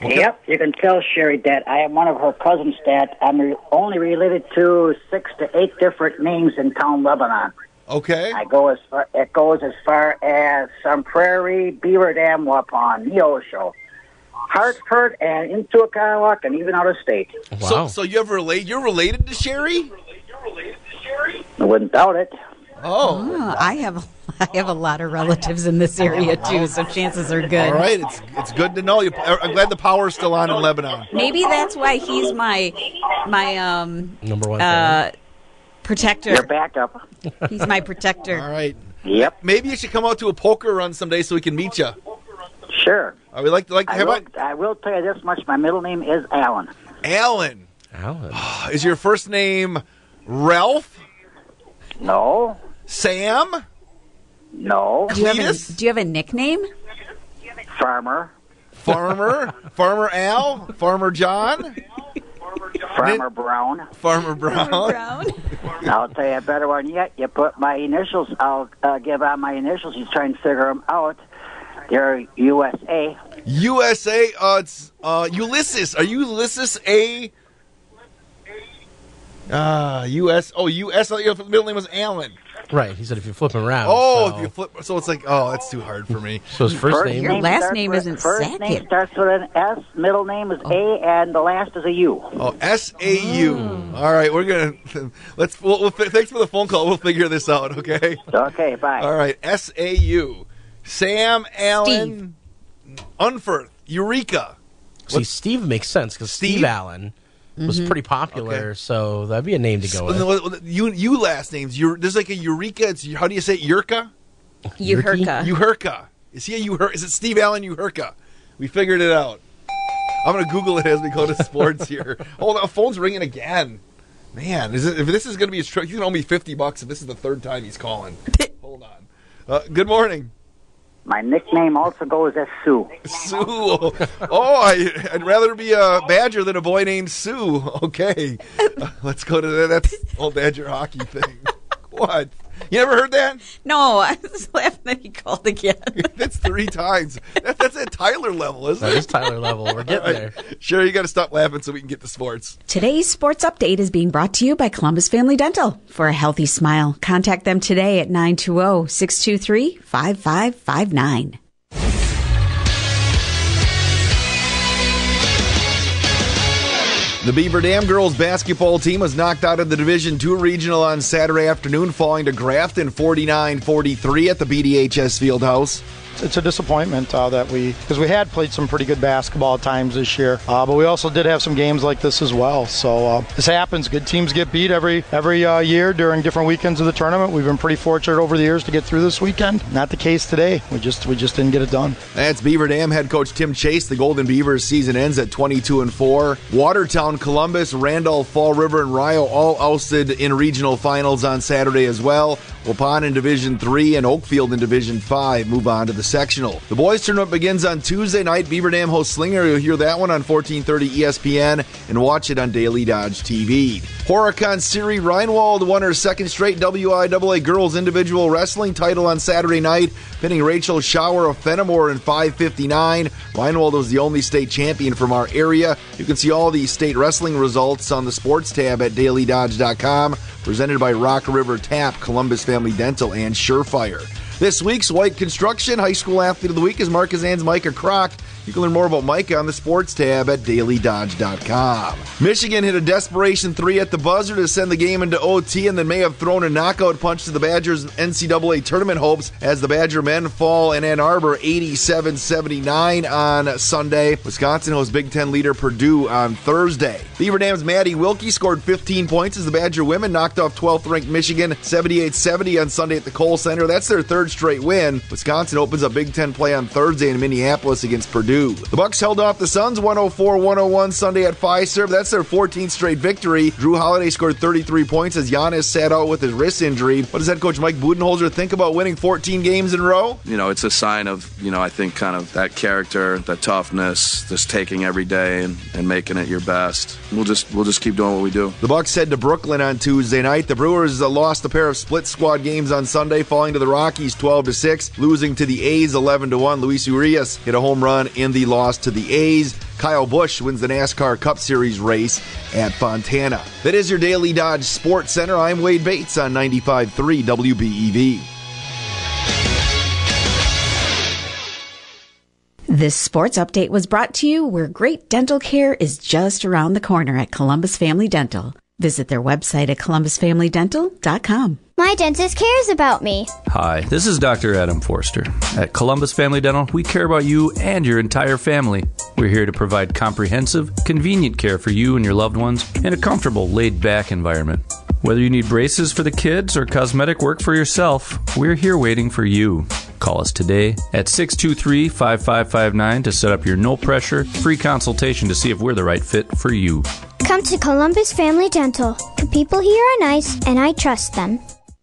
[SPEAKER 75] Yep, you can tell Sherry that I am one of her cousins that I'm re- only related to six to eight different names in town Lebanon.
[SPEAKER 4] Okay.
[SPEAKER 75] I go as far, it goes as far as some Prairie, Beaver Dam, Waupun, Neosho, Hartford and into Oconomowoc and even out of state.
[SPEAKER 4] So, so you have relate? You're related to Sherry?
[SPEAKER 75] I wouldn't doubt it.
[SPEAKER 4] Oh,
[SPEAKER 49] Oh, I have I have a lot of relatives in this area too, so chances are good.
[SPEAKER 4] All right, it's it's good to know. You, I'm glad the power's still on in Lebanon.
[SPEAKER 49] Maybe that's why he's my my um
[SPEAKER 5] Number one.
[SPEAKER 49] uh protector.
[SPEAKER 75] Your backup.
[SPEAKER 49] He's my protector.
[SPEAKER 4] All right.
[SPEAKER 75] Yep.
[SPEAKER 4] Maybe you should come out to a poker run someday so we can meet you.
[SPEAKER 75] Sure.
[SPEAKER 4] Uh, I would like to like to
[SPEAKER 75] I
[SPEAKER 4] have
[SPEAKER 75] will, I will tell you this much. My middle name is Alan.
[SPEAKER 4] Alan.
[SPEAKER 5] Alan.
[SPEAKER 4] Is your first name Ralph?
[SPEAKER 75] No.
[SPEAKER 4] Sam?
[SPEAKER 75] No.
[SPEAKER 49] Do you, have a, do you have a nickname?
[SPEAKER 75] Farmer.
[SPEAKER 4] Farmer? Farmer Al? Farmer John?
[SPEAKER 75] Farmer Brown.
[SPEAKER 4] Farmer Brown?
[SPEAKER 75] I'll tell you a better one yet. You put my initials. I'll uh, give out my initials. You try and figure them out. They're USA.
[SPEAKER 4] USA. Uh, it's uh, Ulysses. Are you Ulysses A? Uh, US. Oh, US. Your middle name was Alan.
[SPEAKER 5] Right. He said if you flip him around.
[SPEAKER 4] Oh,
[SPEAKER 5] so-
[SPEAKER 4] if you flip. So it's like, oh, that's too hard for me.
[SPEAKER 5] So his first name.
[SPEAKER 49] Your last name
[SPEAKER 75] with-
[SPEAKER 49] isn't
[SPEAKER 75] First
[SPEAKER 49] Sackett.
[SPEAKER 75] name starts with an S. Middle name is A, and the last is a U.
[SPEAKER 4] Oh, S A U. Hmm. All right, we're gonna let's. We'll, we'll, thanks for the phone call. We'll figure this out. Okay.
[SPEAKER 75] Okay. Bye.
[SPEAKER 4] All right. S A U. Sam Allen. Unferth. Eureka.
[SPEAKER 5] See, Steve makes sense because Steve?
[SPEAKER 4] Steve?
[SPEAKER 5] Allen was
[SPEAKER 49] Mm-hmm.
[SPEAKER 5] pretty popular, so that'd be a name to go with.
[SPEAKER 4] So, you you last names. You there's like a Eureka. It's how do you say it? Yurka?
[SPEAKER 49] Uherka.
[SPEAKER 4] Uherka. Is he a Uher? Is it Steve Allen Uherka? We figured it out. I'm gonna Google it as we go to sports here. Oh, the phone's ringing again. Man, is it, if this is gonna be his trick, he's gonna owe me fifty bucks if this is the third time he's calling. Hold on. Uh, good morning,
[SPEAKER 75] My nickname also goes as Sue.
[SPEAKER 4] Sue. Oh, I, I'd rather be a Badger than a boy named Sue. Okay, Uh, let's go to that. That's old Badger hockey thing. What? You never heard that?
[SPEAKER 49] No, I was laughing that he called again.
[SPEAKER 4] That's three times. That, that's at Tyler level, isn't
[SPEAKER 5] That
[SPEAKER 4] it?
[SPEAKER 5] is Tyler level. We're getting
[SPEAKER 4] All
[SPEAKER 5] there.
[SPEAKER 4] right. Sure, you got to stop laughing so we can get to sports.
[SPEAKER 49] Today's sports update is being brought to you by Columbus Family Dental. For a healthy smile, contact them today at oh, 920 623 5559.
[SPEAKER 4] The Beaver Dam girls basketball team was knocked out of the Division II regional on Saturday afternoon, falling to Grafton 49-43 at the BDHS Fieldhouse.
[SPEAKER 78] It's a disappointment uh, that we because we had played some pretty good basketball times this year, uh, but we also did have some games like this as well. So uh, this happens. Good teams get beat every every uh, year during different weekends of the tournament. We've been pretty fortunate over the years to get through this weekend. Not the case today. We just we just didn't get it done.
[SPEAKER 4] That's Beaver Dam head coach Tim Chase. The Golden Beavers season ends at 22 and 4. Watertown, Columbus, Randolph, Fall River, and Rio all ousted in regional finals on Saturday as well. Waupun in Division 3 and Oakfield in Division 5 move on to the sectional. The boys tournament begins on Tuesday night. Beaver Dam hosts Slinger. You'll hear that one on 1430 ESPN and watch it on Daily Dodge TV. Horicon Siri Reinwald won her second straight WIAA girls individual wrestling title on Saturday night, pinning Rachel Shower of Fenimore in 559. Reinwald was the only state champion from our area. You can see all the state wrestling results on the sports tab at dailydodge.com. Presented by Rock River Tap, Columbus Family Dental, and Surefire. This week's White Construction High School Athlete of the Week is Markesan's Micah Croc. You can learn more about Micah on the sports tab at dailydodge.com. Michigan hit a desperation three at the buzzer to send the game into OT and then may have thrown a knockout punch to the Badgers' NCAA tournament hopes as the Badger men fall in Ann Arbor 87 79 on Sunday. Wisconsin hosts Big Ten leader Purdue on Thursday. Beaver Dam's Maddie Wilkie scored 15 points as the Badger women knocked off 12th ranked Michigan 78 70 on Sunday at the Kohl Center. That's their third straight win. Wisconsin opens a Big Ten play on Thursday in Minneapolis against Purdue. The Bucks held off the Suns 104-101 Sunday at Fiserv. That's their 14th straight victory. Jrue Holiday scored 33 points as Giannis sat out with his wrist injury. What does head coach Mike Budenholzer think about winning 14 games in a row?
[SPEAKER 79] you know, it's a sign of, you know, I think kind of that character, that toughness, just taking every day and, and making it your best. We'll just we'll just keep doing what we do.
[SPEAKER 4] The Bucks head to Brooklyn on Tuesday night. The Brewers lost a pair of split squad games on Sunday, falling to the Rockies 12 to 6, losing to the A's 11 to 1. Luis Urias hit a home run in the loss to the A's. Kyle Busch wins the NASCAR Cup Series race at Fontana. That is your Daily Dodge Sports Center. I'm Wade Bates on 95.3 WBEV.
[SPEAKER 49] This sports update was brought to you where great dental care is just around the corner at Columbus Family Dental. Visit their website at columbusfamilydental.com.
[SPEAKER 80] My dentist cares about me.
[SPEAKER 81] Hi, this is Dr. Adam Forster. At Columbus Family Dental, we care about you and your entire family. We're here to provide comprehensive, convenient care for you and your loved ones in a comfortable, laid back environment. Whether you need braces for the kids or cosmetic work for yourself, we're here waiting for you. Call us today at 623 5559 to set up your no pressure, free consultation to see if we're the right fit for you.
[SPEAKER 80] Come to Columbus Family Dental. The people here are nice, and I trust them.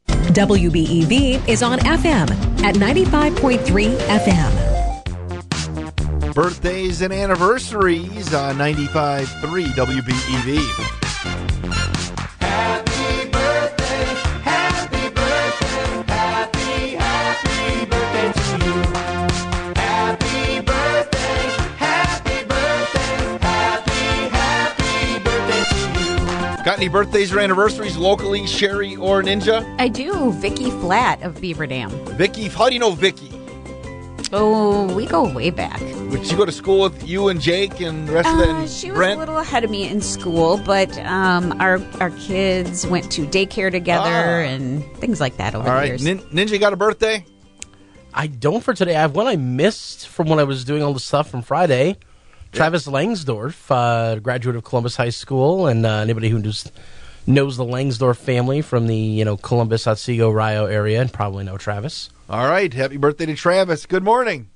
[SPEAKER 77] WBEV is on FM at 95.3 FM.
[SPEAKER 4] Birthdays and anniversaries on 95.3 WBEV. Got any birthdays or anniversaries locally, Sherry or Ninja?
[SPEAKER 49] I do. Vicky Flat of Beaver Dam.
[SPEAKER 4] Vicky, how do you know Vicky?
[SPEAKER 49] Oh, we go way back.
[SPEAKER 4] Did she go to school with you and Jake and the rest of
[SPEAKER 49] Uh,
[SPEAKER 4] the
[SPEAKER 49] she was
[SPEAKER 4] Brent?
[SPEAKER 49] a little ahead of me in school, but um, our our kids went to daycare together
[SPEAKER 4] Ah.
[SPEAKER 49] and things like that over
[SPEAKER 4] All
[SPEAKER 49] the
[SPEAKER 4] right,
[SPEAKER 49] years.
[SPEAKER 4] Nin- Ninja got a birthday.
[SPEAKER 5] I don't for today. I have one I missed from when I was doing all the stuff from Friday. Travis Langsdorf, uh, graduate of Columbus High School, and uh, anybody who knows, knows the Langsdorf family from the you know Columbus, Otsego, Rio area, and probably know Travis.
[SPEAKER 4] All right, happy birthday to Travis. Good morning.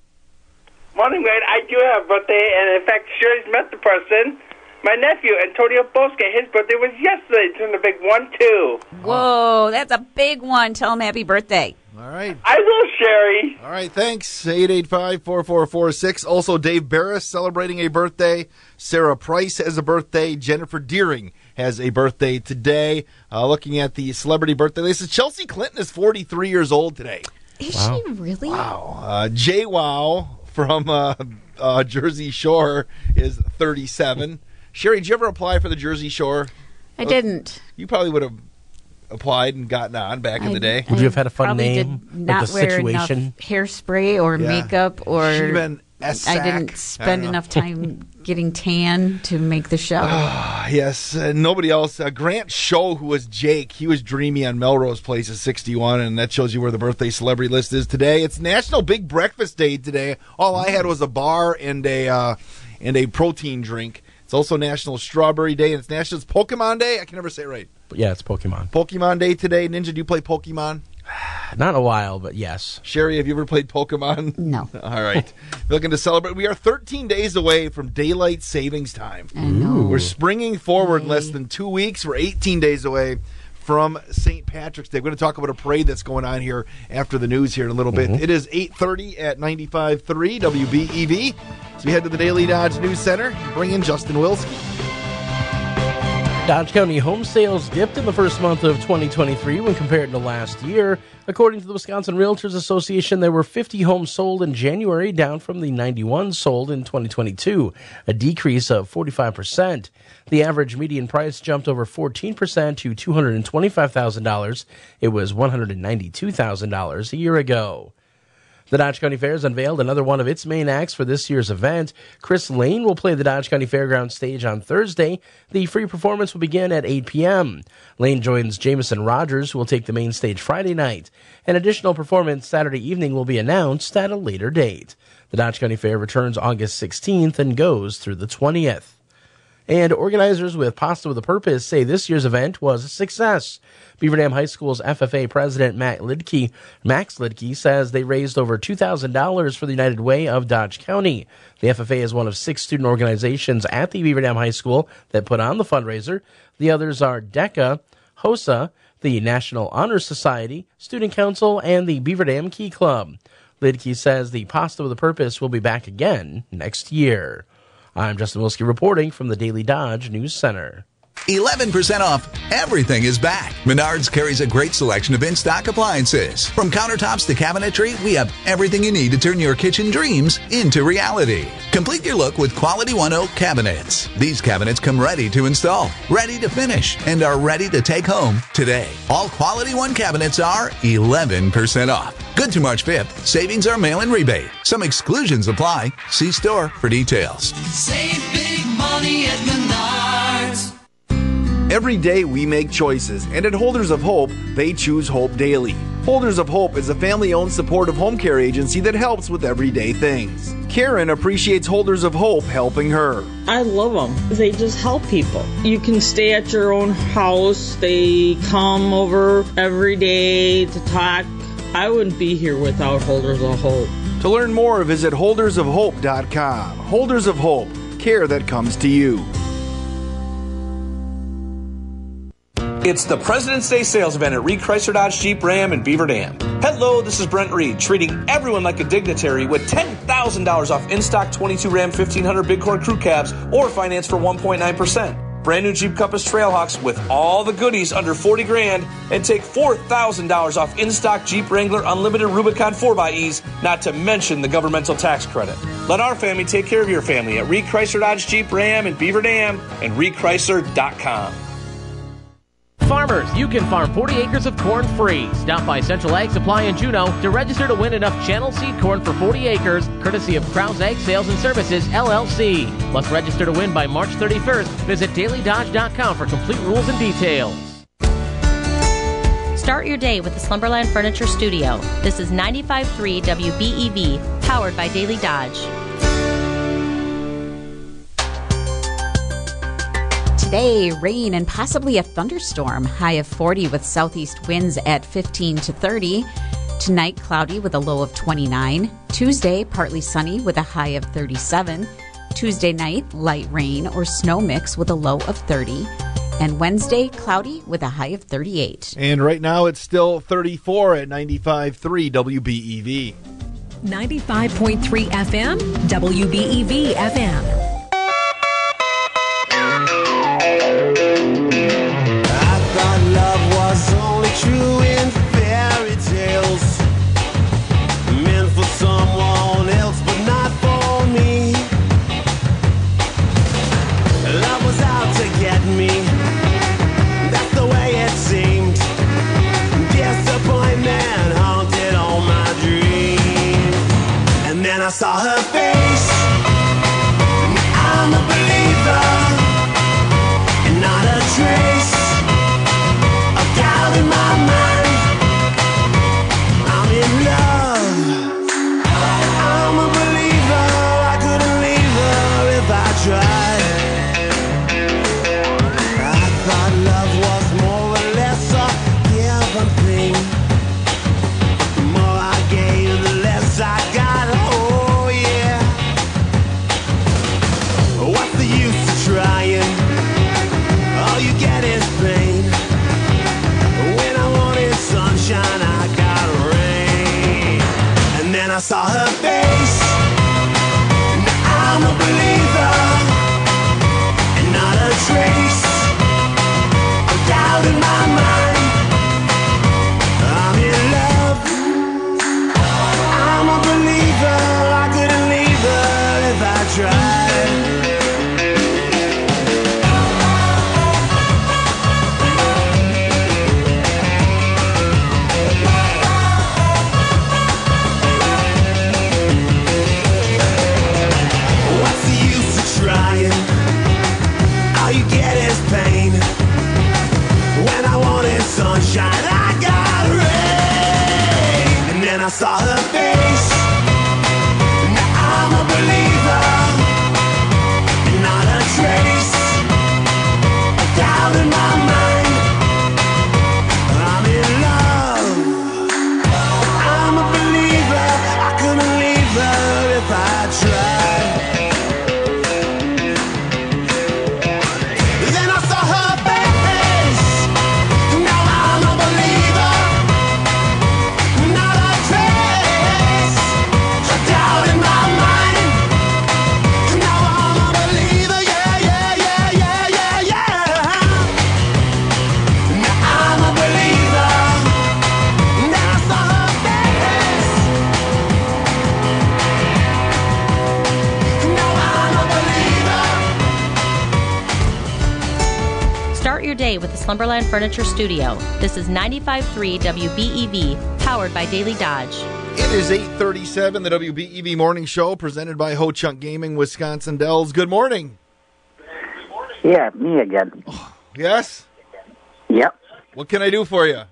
[SPEAKER 82] Morning, Wayne. I do have a birthday, and in fact, Sherry's met the person. My nephew, Antonio Bosque, his birthday was yesterday. He turned a big one, too.
[SPEAKER 49] Whoa, that's a big one. Tell him happy birthday.
[SPEAKER 4] All right.
[SPEAKER 82] I will, Sherry.
[SPEAKER 4] All right, thanks. 885-4446. Also, Dave Barris celebrating a birthday. Sarah Price has a birthday. Jennifer Deering has a birthday today. Uh, looking at the celebrity birthday list, Chelsea Clinton is 43 years old today.
[SPEAKER 49] Is she really?
[SPEAKER 4] Wow. Uh, JWoww from uh, uh, Jersey Shore is 37. Sherry, did you ever apply for the Jersey Shore?
[SPEAKER 49] I didn't.
[SPEAKER 4] You probably would have applied and gotten on back in the day.
[SPEAKER 5] Would you have had a fun
[SPEAKER 49] Probably
[SPEAKER 5] name?
[SPEAKER 49] did not
[SPEAKER 5] the
[SPEAKER 49] wear
[SPEAKER 5] situation.
[SPEAKER 49] enough hairspray or
[SPEAKER 4] Yeah.
[SPEAKER 49] makeup, or
[SPEAKER 4] Should've been
[SPEAKER 49] I
[SPEAKER 4] S-sack.
[SPEAKER 49] didn't spend
[SPEAKER 4] don't know.
[SPEAKER 49] enough time getting tan to make the show.
[SPEAKER 4] Ah, yes, uh, nobody else. Uh, Grant Show, who was Jake, he was dreamy on Melrose Place at 61, and that shows you where the birthday celebrity list is today. It's National Big Breakfast Day today. All I had was a bar and a uh, and a protein drink. It's also National Strawberry Day, and it's National Pokemon Day. I can never say it right.
[SPEAKER 5] But yeah, it's Pokemon.
[SPEAKER 4] Pokemon Day today. Ninja, do you play Pokemon?
[SPEAKER 5] Not a while, but yes.
[SPEAKER 4] Sherry, have you ever played Pokemon?
[SPEAKER 49] No.
[SPEAKER 4] All right. Looking to celebrate. We are 13 days away from daylight savings time.
[SPEAKER 49] I know.
[SPEAKER 4] We're springing forward in less than two weeks. We're 18 days away from St. Patrick's Day. We're going to talk about a parade that's going on here after the news here in a little bit. Mm-hmm. It is 8.30 at 95.3 WBEV. So we head to the Daily Dodge News Center. Bring in Justin Wilski.
[SPEAKER 5] Dodge County home sales dipped in the first month of 2023 when compared to last year. According to the Wisconsin Realtors Association, there were 50 homes sold in January, down from the 91 sold in 2022, a decrease of 45%. The average median price jumped over 14% to $225,000. It was $192,000 a year ago. The Dodge County Fair has unveiled another one of its main acts for this year's event. Chris Lane will play the Dodge County Fairgrounds stage on Thursday. The free performance will begin at 8 p.m. Lane joins Jamison Rogers, who will take the main stage Friday night. An additional performance Saturday evening will be announced at a later date. The Dodge County Fair returns August 16th and goes through the 20th. And organizers with Pasta with a Purpose say this year's event was a success. Beaver Dam High School's FFA president Matt Lidke, Max Lidke says they raised over $2,000 for the United Way of Dodge County. The FFA is one of six student organizations at the Beaver Dam High School that put on the fundraiser. The others are DECA, HOSA, the National Honor Society, Student Council, and the Beaver Dam Key Club. Lidke says the Pasta with a Purpose will be back again next year. I'm Justin Wilski reporting from the Daily Dodge News Center.
[SPEAKER 31] 11% off. Everything is back. Menards carries a great selection of in stock appliances. From countertops to cabinetry, we have everything you need to turn your kitchen dreams into reality. Complete your look with Quality One Oak cabinets. These cabinets come ready to install, ready to finish, and are ready to take home today. All Quality One cabinets are 11% off. Good to March 5th. Savings are mail in rebate. Some exclusions apply. See store for details.
[SPEAKER 83] Save big money at Menards.
[SPEAKER 4] Every day we make choices, and at Holders of Hope, they choose Hope Daily. Holders of Hope is a family owned supportive home care agency that helps with everyday things. Karen appreciates Holders of Hope helping her.
[SPEAKER 75] I love them. They just help people. You can stay at your own house. They come over every day to talk. I wouldn't be here without Holders of Hope.
[SPEAKER 4] To learn more, visit holdersofhope.com. Holders of Hope, care that comes to you.
[SPEAKER 84] It's the President's Day sales event at Reed Chrysler Dodge Jeep Ram in Beaver Dam. Hello, this is Brent Reed, treating everyone like a dignitary with $10,000 off in stock 22 Ram 1500 Big Horn Crew Cabs or finance for 1.9%. Brand new Jeep Compass Trailhawks with all the goodies under 40 grand and take $4,000 off in stock Jeep Wrangler Unlimited Rubicon 4xEs, not to mention the governmental tax credit. Let our family take care of your family at Reed Chrysler Dodge Jeep Ram in Beaver Dam and reedchrysler.com.
[SPEAKER 81] Farmers, you can farm 40 acres of corn free. Stop by Central Ag Supply in Juneau to register to win enough channel seed corn for 40 acres, courtesy of Krause Ag Sales and Services, LLC. Must register to win by March 31st. Visit dailydodge.com for complete rules and details.
[SPEAKER 19] Start your day with the Slumberland Furniture Studio. This is 95.3 WBEV, powered by Daily Dodge.
[SPEAKER 49] Today, rain and possibly a thunderstorm. High of 40 with southeast winds at 15 to 30. Tonight, cloudy with a low of 29. Tuesday, partly sunny with a high of 37. Tuesday night, light rain or snow mix with a low of 30. And Wednesday, cloudy with a high of 38.
[SPEAKER 4] And right now it's still 34 at 95.3 WBEV.
[SPEAKER 77] 95.3 FM, WBEV FM.
[SPEAKER 85] Slumberland Furniture Studio. This is 95.3 WBEV, powered by Daily Dodge.
[SPEAKER 4] It is 837, the WBEV Morning Show, presented by Ho Chunk Gaming, Wisconsin Dells. Good morning.
[SPEAKER 75] Yeah, me again.
[SPEAKER 4] Yes?
[SPEAKER 75] Yep.
[SPEAKER 4] What can I do for you?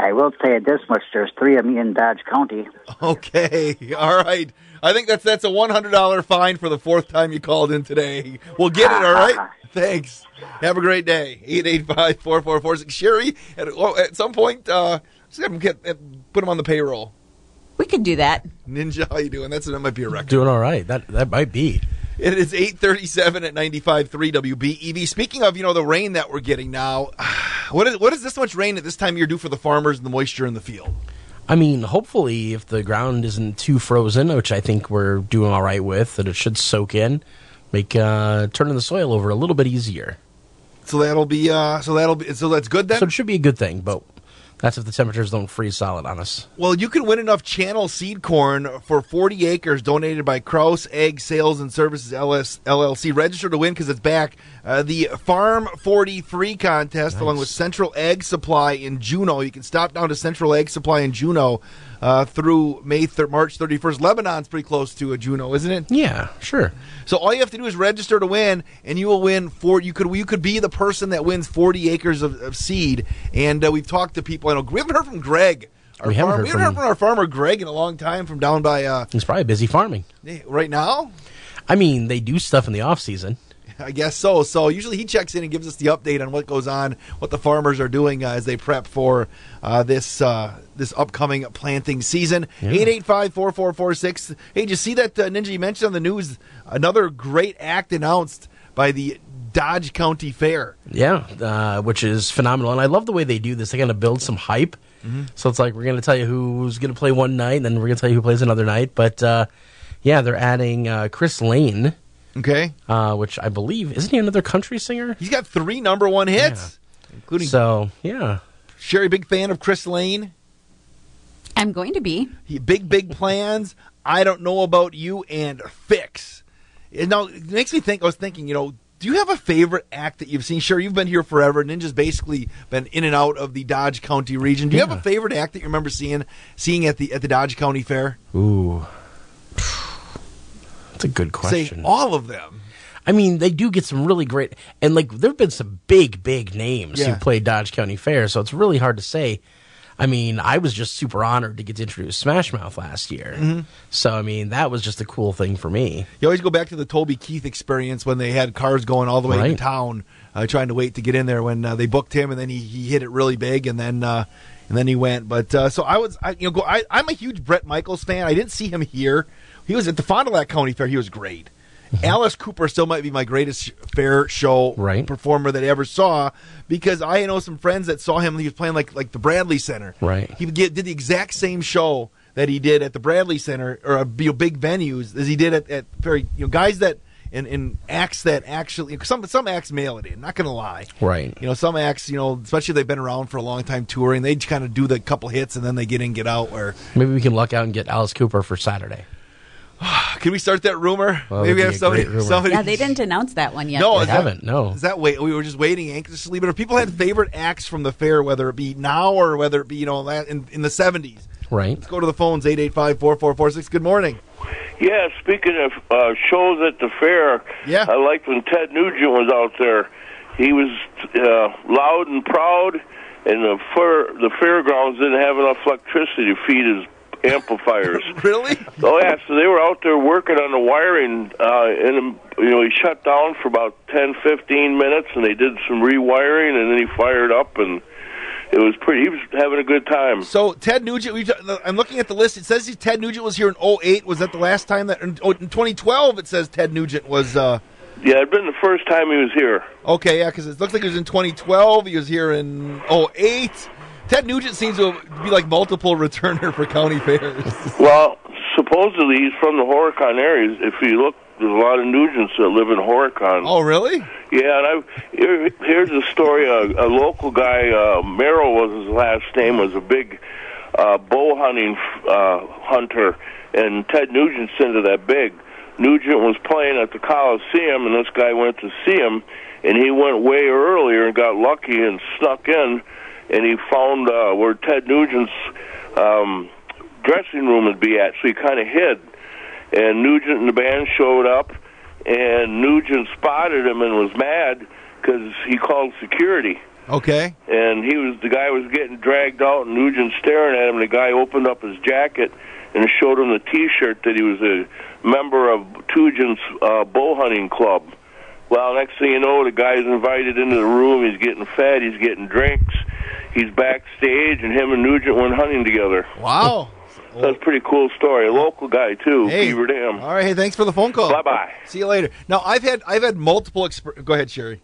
[SPEAKER 75] I will tell you this much: there's three of me in Dodge County.
[SPEAKER 4] Okay, all right. I think that's that's a one hundred dollar fine for the fourth time you called in today. We'll get it. All right. Thanks. Have a great day. Eight eight five four four four six. Sherry, at, oh, at some point, uh, just have him get put him on the payroll.
[SPEAKER 49] We could do that.
[SPEAKER 4] Ninja, how you doing? That's that might be a record.
[SPEAKER 5] Doing all right. That that might be.
[SPEAKER 4] It is 837 at 95.3 WBEV. Speaking of, you know, the rain that we're getting now, what is, what is this much rain at this time of year do for the farmers and the moisture in the field?
[SPEAKER 5] I mean, hopefully, if the ground isn't too frozen, which I think we're doing all right with, that it should soak in, make uh, turning the soil over a little bit easier.
[SPEAKER 4] So that'll be, uh, so that'll be, so that's good then?
[SPEAKER 5] So it should be a good thing, but that's if the temperatures don't freeze solid on us.
[SPEAKER 4] Well, you can win enough channel seed corn for 40 acres donated by Krause Ag Sales and Services LS, LLC. Register to win because it's back. Uh, the Farm 43 contest, along with Central Ag Supply in Juneau. You can stop down to Central Ag Supply in Juneau uh, through May thir- March 31st. Lebanon's pretty close to a Juneau, isn't it?
[SPEAKER 5] Yeah, sure.
[SPEAKER 4] So all you have to do is register to win, and you will win four. You could you could be the person that wins 40 acres of, of seed. And uh, we've talked to people. I know we haven't heard from Greg. Our
[SPEAKER 5] We haven't
[SPEAKER 4] farm-
[SPEAKER 5] heard
[SPEAKER 4] we haven't
[SPEAKER 5] from-
[SPEAKER 4] heard from our farmer Greg in a long time from down by uh,
[SPEAKER 5] He's probably busy farming.
[SPEAKER 4] right now.
[SPEAKER 5] I mean, they do stuff in the off season.
[SPEAKER 4] I guess so. So usually he checks in and gives us the update on what goes on, what the farmers are doing uh, as they prep for uh, this uh, this upcoming planting season. Eight eight five four four four six. Hey, did you see that uh, Ninja? You mentioned on the news another great act announced by the Dodge County Fair.
[SPEAKER 5] Yeah, uh, which is phenomenal. And I love the way they do this. They kind of build some hype.
[SPEAKER 4] Mhm.
[SPEAKER 5] So it's like we're going to tell you who's going to play one night, and then we're going to tell you who plays another night. But uh, yeah, they're adding uh, Chris Lane.
[SPEAKER 4] Okay.
[SPEAKER 5] Uh, which I believe isn't he another country singer?
[SPEAKER 4] He's got three number one hits, including
[SPEAKER 5] So yeah,
[SPEAKER 4] Sherry, big fan of Chris Lane.
[SPEAKER 49] I'm going to be.
[SPEAKER 4] He, big big plans. I don't know about you and fix. And now it makes me think. I was thinking, you know, do you have a favorite act that you've seen? Sure, you've been here forever. Ninja's basically been in and out of the Dodge County region. Do you have a favorite act that you remember seeing seeing at the at the Dodge County Fair?
[SPEAKER 5] Ooh, that's a good question.
[SPEAKER 4] Say all of them.
[SPEAKER 5] I mean, they do get some really great, and like there have been some big, big names
[SPEAKER 4] Yeah.
[SPEAKER 5] who played Dodge County Fair, so it's really hard to say. I mean, I was just super honored to get to introduce Smash Mouth last year,
[SPEAKER 4] Mhm.
[SPEAKER 5] so I mean that was just a cool thing for me.
[SPEAKER 4] You always go back to the Toby Keith experience when they had cars going all the way
[SPEAKER 5] Right.
[SPEAKER 4] into town, uh, trying to wait to get in there. When uh, they booked him, and then he, he hit it really big, and then uh, and then he went. But uh, so I was, I, you know, go, I, I'm a huge Bret Michaels fan. I didn't see him here. He was at the Fond du Lac County Fair. He was great. Alice Cooper still might be my greatest fair show performer that I ever saw because I know some friends that saw him. He was playing like like the Bradley Center.
[SPEAKER 5] Right.
[SPEAKER 4] He get, did the exact same show that he did at the Bradley Center or uh, you know, big venues as he did at, at very you know guys that in, in acts that actually some some acts mail it in. Not gonna lie.
[SPEAKER 5] Right.
[SPEAKER 4] You know some acts you know especially if they've been around for a long time touring they kind of do the couple hits and then they get in get out. Where
[SPEAKER 5] Maybe we can luck out and get Alice Cooper for Saturday.
[SPEAKER 4] can we start that rumor?
[SPEAKER 5] Well,
[SPEAKER 4] Maybe
[SPEAKER 5] that'd
[SPEAKER 4] have somebody somebody
[SPEAKER 49] Yeah, they didn't announce that one yet.
[SPEAKER 4] No,
[SPEAKER 5] They haven't, no.
[SPEAKER 4] Is that wait? We were just waiting anxiously. But if people had favorite acts from the fair, whether it be now or whether it be you know that in, in the seventies,
[SPEAKER 5] Right.
[SPEAKER 4] let's go to the phones eight eight five four four four six. Good morning.
[SPEAKER 86] Yeah, speaking of uh, shows at the fair,
[SPEAKER 4] yeah.
[SPEAKER 86] I liked when Ted Nugent was out there. He was uh, loud and proud, and the fair, the fairgrounds didn't have enough electricity to feed his amplifiers.
[SPEAKER 4] really?
[SPEAKER 86] Oh yeah, so they were out there working on the wiring, uh, and you know he shut down for about ten, fifteen minutes, and they did some rewiring, and then he fired up, and it was pretty. He was having a good time.
[SPEAKER 4] So Ted Nugent, we, I'm looking at the list. It says he- Ted Nugent was here in 08. Was that the last time that in, oh, in 2012? It says Ted Nugent was. Uh,
[SPEAKER 86] Yeah, it'd been the first time he was here.
[SPEAKER 4] okay, yeah, because it looks like he was in 2012. He was here in 08. Ted Nugent seems to be like multiple returner for county fairs.
[SPEAKER 86] Well, supposedly he's from the Horicon area. If you look, there's a lot of Nugents that live in Horicon.
[SPEAKER 4] Oh, really?
[SPEAKER 86] Yeah, and I here, here's a story. A, a local guy, uh, Merrill was his last name, was a big uh, bow hunting uh, hunter, and Ted Nugent's into that big. Nugent was playing at the Coliseum, and this guy went to see him, and he went way earlier and got lucky and snuck in, and he found uh, where Ted Nugent's um, dressing room would be at, so he kind of hid. And Nugent and the band showed up, and Nugent spotted him and was mad because he called security
[SPEAKER 4] Okay.
[SPEAKER 86] and he was the guy was getting dragged out and Nugent staring at him and the guy opened up his jacket and showed him the t-shirt that he was a member of Nugent's uh, bow hunting club. Well, next thing you know, the guy's invited into the room. He's getting fed. He's getting drinks. He's backstage, and him and Nugent went hunting together.
[SPEAKER 4] Wow.
[SPEAKER 86] That's a pretty cool story. A local guy too,
[SPEAKER 4] Hey.
[SPEAKER 86] Beaver Dam.
[SPEAKER 4] All right. Hey, thanks for the phone call.
[SPEAKER 86] Bye bye.
[SPEAKER 4] See you later. Now, I've had I've had multiple. Exp- Go ahead, Sherry.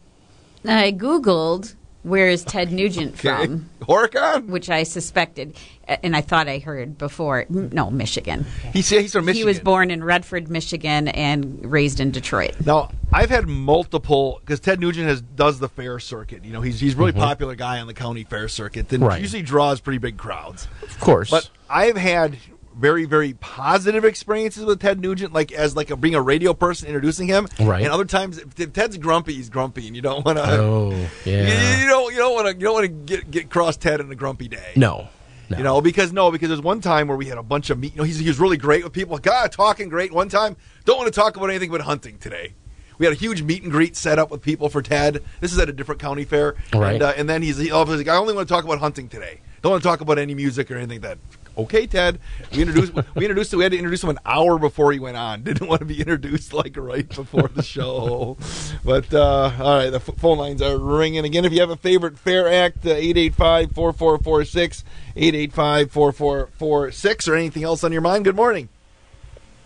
[SPEAKER 49] I Googled where is Ted Nugent from,
[SPEAKER 4] Oregon,
[SPEAKER 49] which I suspected, and I thought I heard before. No, Michigan.
[SPEAKER 4] He's he's from
[SPEAKER 49] He was born in Redford, Michigan, and raised in Detroit.
[SPEAKER 4] Now, I've had multiple because Ted Nugent has does the fair circuit. You know, he's he's a really mm-hmm. popular guy on the county fair circuit, Then
[SPEAKER 5] Right.
[SPEAKER 4] usually draws pretty big crowds.
[SPEAKER 5] Of course.
[SPEAKER 4] But I've had very very positive experiences with Ted Nugent, like as like a, being a radio person introducing him.
[SPEAKER 5] Right.
[SPEAKER 4] And other times, if, if Ted's grumpy, he's grumpy, and you don't want to.
[SPEAKER 5] Oh,
[SPEAKER 4] You,
[SPEAKER 5] yeah.
[SPEAKER 4] you don't you don't want to you don't want to get get cross Ted on a grumpy day.
[SPEAKER 5] No.
[SPEAKER 4] You know, because no, because there's one time where we had a bunch of meet. You know, he's he was really great with people. God, talking great. One time, don't want to talk about anything but hunting today. We had a huge meet and greet set up with people for Ted. This is at a different county fair,
[SPEAKER 5] Right.
[SPEAKER 4] And, uh, and then he's he, oh, like, I only want to talk about hunting today. Don't want to talk about any music or anything like that. Okay, Ted. We introduced we introduced we had to introduce him an hour before he went on. Didn't want to be introduced like right before the show. But uh, all right, the f- phone lines are ringing again. If you have a favorite fair act, uh, 885-4446, 885-4446 or anything else on your mind. Good morning.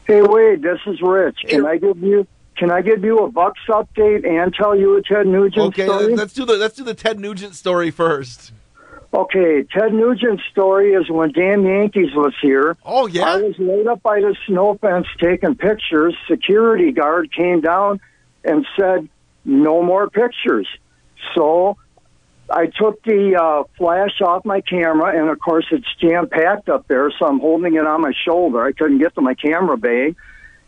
[SPEAKER 87] Hey Wade, this is Rich. Can I give you can I give you a Bucks update and tell you a Ted Nugent
[SPEAKER 4] Okay,
[SPEAKER 87] story?
[SPEAKER 4] let's do the let's do the Ted Nugent story first.
[SPEAKER 87] Okay, Ted Nugent's story is when Damn Yankees was here.
[SPEAKER 4] Oh yeah.
[SPEAKER 87] I was laid up by the snow fence taking pictures. Security guard came down and said, "No more pictures." So I took the uh, flash off my camera, and of course it's jam packed up there, so I'm holding it on my shoulder. I couldn't get to my camera bag.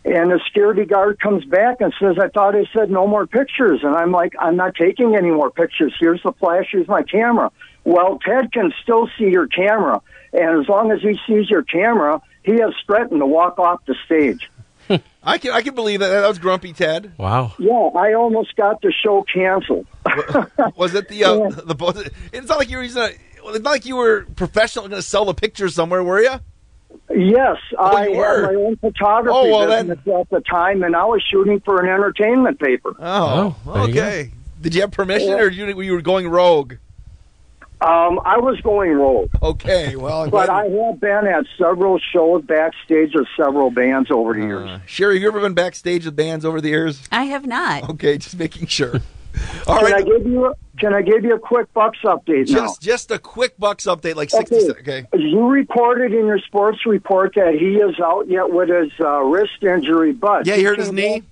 [SPEAKER 87] And the security guard comes back and says, I thought I said no more pictures. And I'm like, I'm not taking any more pictures. Here's the flash, here's my camera. Well, Ted can still see your camera. And as long as he sees your camera, he has threatened to walk off the stage.
[SPEAKER 4] I can I can believe that. That was grumpy Ted.
[SPEAKER 5] Wow.
[SPEAKER 87] Yeah, I almost got the show canceled.
[SPEAKER 4] Was it the uh, the? It's not like you were using. A, it's not like you were professional going to sell the pictures somewhere, were you?
[SPEAKER 87] Yes, I
[SPEAKER 4] you
[SPEAKER 87] had my own photography
[SPEAKER 4] Oh, well, then-
[SPEAKER 87] business at the time, and I was shooting for an entertainment paper.
[SPEAKER 4] Oh,
[SPEAKER 87] there you
[SPEAKER 4] okay. Did you have permission,
[SPEAKER 87] Yeah.
[SPEAKER 4] or you, you were going rogue?
[SPEAKER 87] Um, I was going rogue.
[SPEAKER 4] Okay, well,
[SPEAKER 87] but I have been at several shows backstage with several bands over the years.
[SPEAKER 4] Uh, Sherry, have you ever been backstage with bands over the years?
[SPEAKER 49] I have not.
[SPEAKER 4] Okay, just making sure. All
[SPEAKER 87] can
[SPEAKER 4] right.
[SPEAKER 87] I give you a, can I give you a quick Bucks update now?
[SPEAKER 4] Just just a quick Bucks update, like sixty.
[SPEAKER 87] Okay.
[SPEAKER 4] Okay.
[SPEAKER 87] You reported in your sports report that he is out yet with his uh, wrist injury, but
[SPEAKER 4] Yeah, he hurt his knee.
[SPEAKER 87] back-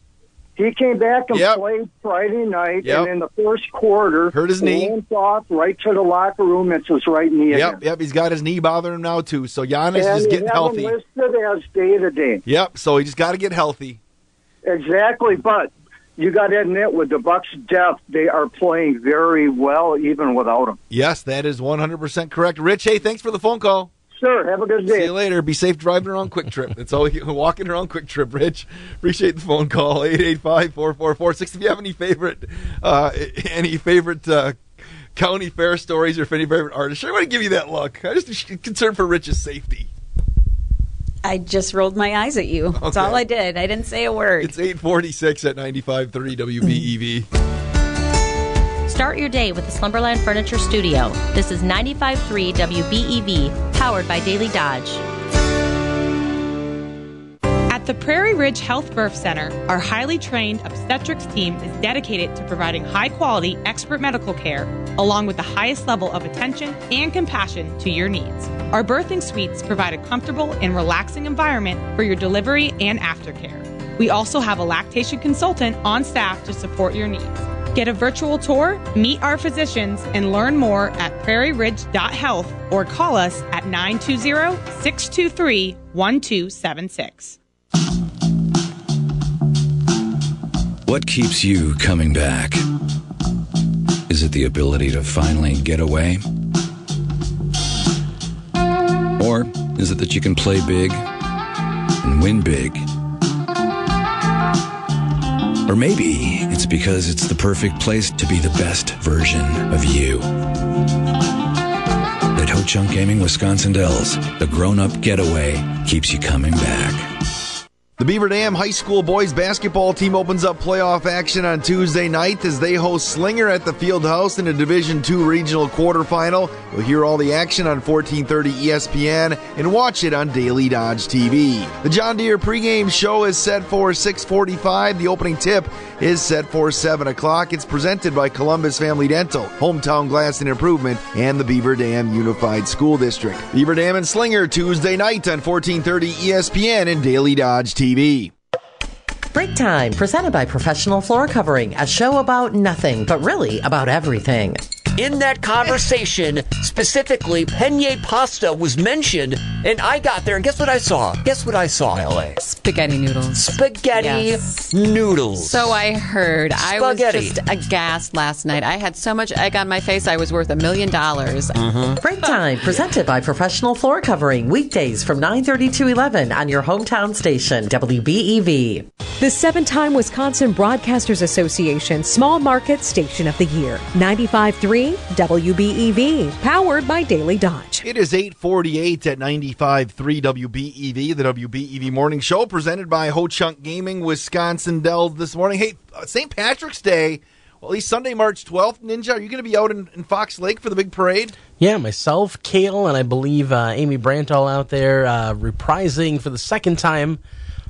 [SPEAKER 87] he came back and
[SPEAKER 4] Yep.
[SPEAKER 87] played Friday night,
[SPEAKER 4] Yep.
[SPEAKER 87] and in the first quarter,
[SPEAKER 4] Hurt his knee.
[SPEAKER 87] limped off right to the locker room. It's his right knee
[SPEAKER 4] Yep,
[SPEAKER 87] again.
[SPEAKER 4] yep. He's got his knee bothering him now too. So Giannis
[SPEAKER 87] and
[SPEAKER 4] is getting healthy.
[SPEAKER 87] him listed as day to day.
[SPEAKER 4] Yep. So he just got to get healthy.
[SPEAKER 87] Exactly, but you got to admit, with the Bucks' depth, they are playing very well even without him.
[SPEAKER 4] Yes, that is one hundred percent correct. Rich, hey, thanks for the phone call.
[SPEAKER 87] Sure, have a good day.
[SPEAKER 4] See
[SPEAKER 87] day.
[SPEAKER 4] you later. Be safe driving around Kwik Trip. That's all. You, walking around Kwik Trip, Rich. Appreciate the phone call. 885-444-6. If you have any favorite, uh, any favorite uh, county fair stories or if any favorite artists, sure, I want to give you that look. I just concerned for Rich's safety.
[SPEAKER 49] I just rolled my eyes at you. That's
[SPEAKER 4] Okay.
[SPEAKER 49] all I did. I didn't say a word.
[SPEAKER 4] It's 846 at 95.3 WBEV.
[SPEAKER 85] Start your day with the Slumberland Furniture Studio. This is 95.3 WBEV, powered by Daily Dodge.
[SPEAKER 88] At the Prairie Ridge Health Birth Center, our highly trained obstetrics team is dedicated to providing high quality, expert medical care, along with the highest level of attention and compassion to your needs. Our birthing suites provide a comfortable and relaxing environment for your delivery and aftercare. We also have a lactation consultant on staff to support your needs. Get a virtual tour, meet our physicians, and learn more at prairieridge.health or call us at 920 623 1276.
[SPEAKER 7] What keeps you coming back? Is it the ability to finally get away? Or is it that you can play big and win big? Or maybe it's because it's the perfect place to be the best version of you. At Ho Chunk Gaming Wisconsin Dells, the grown up getaway keeps you coming back.
[SPEAKER 4] The Beaver Dam High School boys basketball team opens up playoff action on Tuesday night as they host Slinger at the Field House in a Division II regional quarterfinal. You'll hear all the action on 1430 ESPN and watch it on Daily Dodge TV. The John Deere pregame show is set for 645. The opening tip is set for 7 o'clock. It's presented by Columbus Family Dental, Hometown Glass and Improvement, and the Beaver Dam Unified School District. Beaver Dam and Slinger Tuesday night on 1430 ESPN and Daily Dodge TV.
[SPEAKER 58] Break Time, presented by Professional Floor Covering, a show about nothing, but really about everything.
[SPEAKER 89] In that conversation, specifically, penne pasta was mentioned, and I got there, and guess what I saw? Guess what I saw, LA?
[SPEAKER 49] Spaghetti noodles.
[SPEAKER 89] Spaghetti
[SPEAKER 49] Yes.
[SPEAKER 89] noodles.
[SPEAKER 49] So I heard. I was just aghast last night. I had so much egg on my face, I was worth a million dollars. Mm-hmm.
[SPEAKER 58] Break Time, presented by Professional Floor Covering, weekdays from 9.30 to 11 on your hometown station, WBEV.
[SPEAKER 3] The seven time Wisconsin Broadcasters Association Small Market Station of the Year. 95.3 WBEV, powered by Daily Dodge.
[SPEAKER 4] It is 848 at 95.3 WBEV, the WBEV Morning Show, presented by Ho Chunk Gaming, Wisconsin Dells this morning. Hey, uh, St. Patrick's Day, well, at least Sunday, March 12th. Ninja, are you going to be out in, in Fox Lake for the big parade?
[SPEAKER 5] Yeah, myself, Kale, and I believe uh, Amy Brandt all out there uh, reprising for the second time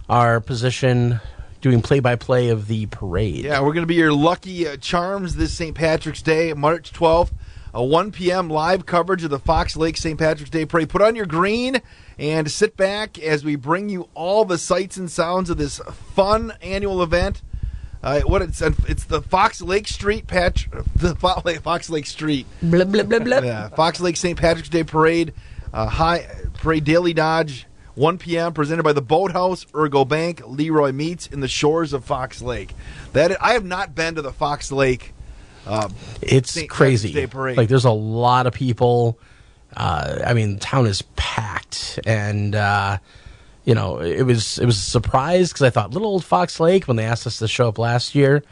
[SPEAKER 5] our position doing play by play of the parade.
[SPEAKER 4] Yeah, we're going to be your lucky uh, charms this St. Patrick's Day, March 12th. A 1 p.m. live coverage of the Fox Lake St. Patrick's Day Parade. Put on your green and sit back as we bring you all the sights and sounds of this fun annual event. Uh, what it's it's the Fox Lake Street patch, the Fo- Fox Lake Street
[SPEAKER 49] Blah, blah, blah, blah.
[SPEAKER 4] yeah, Fox Lake St. Patrick's Day Parade, uh, high parade Daily Dodge, 1 p.m. presented by the Boathouse, Ergo Bank, Leroy Meats in the shores of Fox Lake. That I have not been to the Fox Lake. Uh,
[SPEAKER 5] It's
[SPEAKER 4] St.
[SPEAKER 5] crazy.
[SPEAKER 4] Patrick's Day Parade.
[SPEAKER 5] Like there's a lot of people. Uh, I mean, the town is packed, and uh, you know, it was it was a surprise because I thought little old Fox Lake when they asked us to show up last year,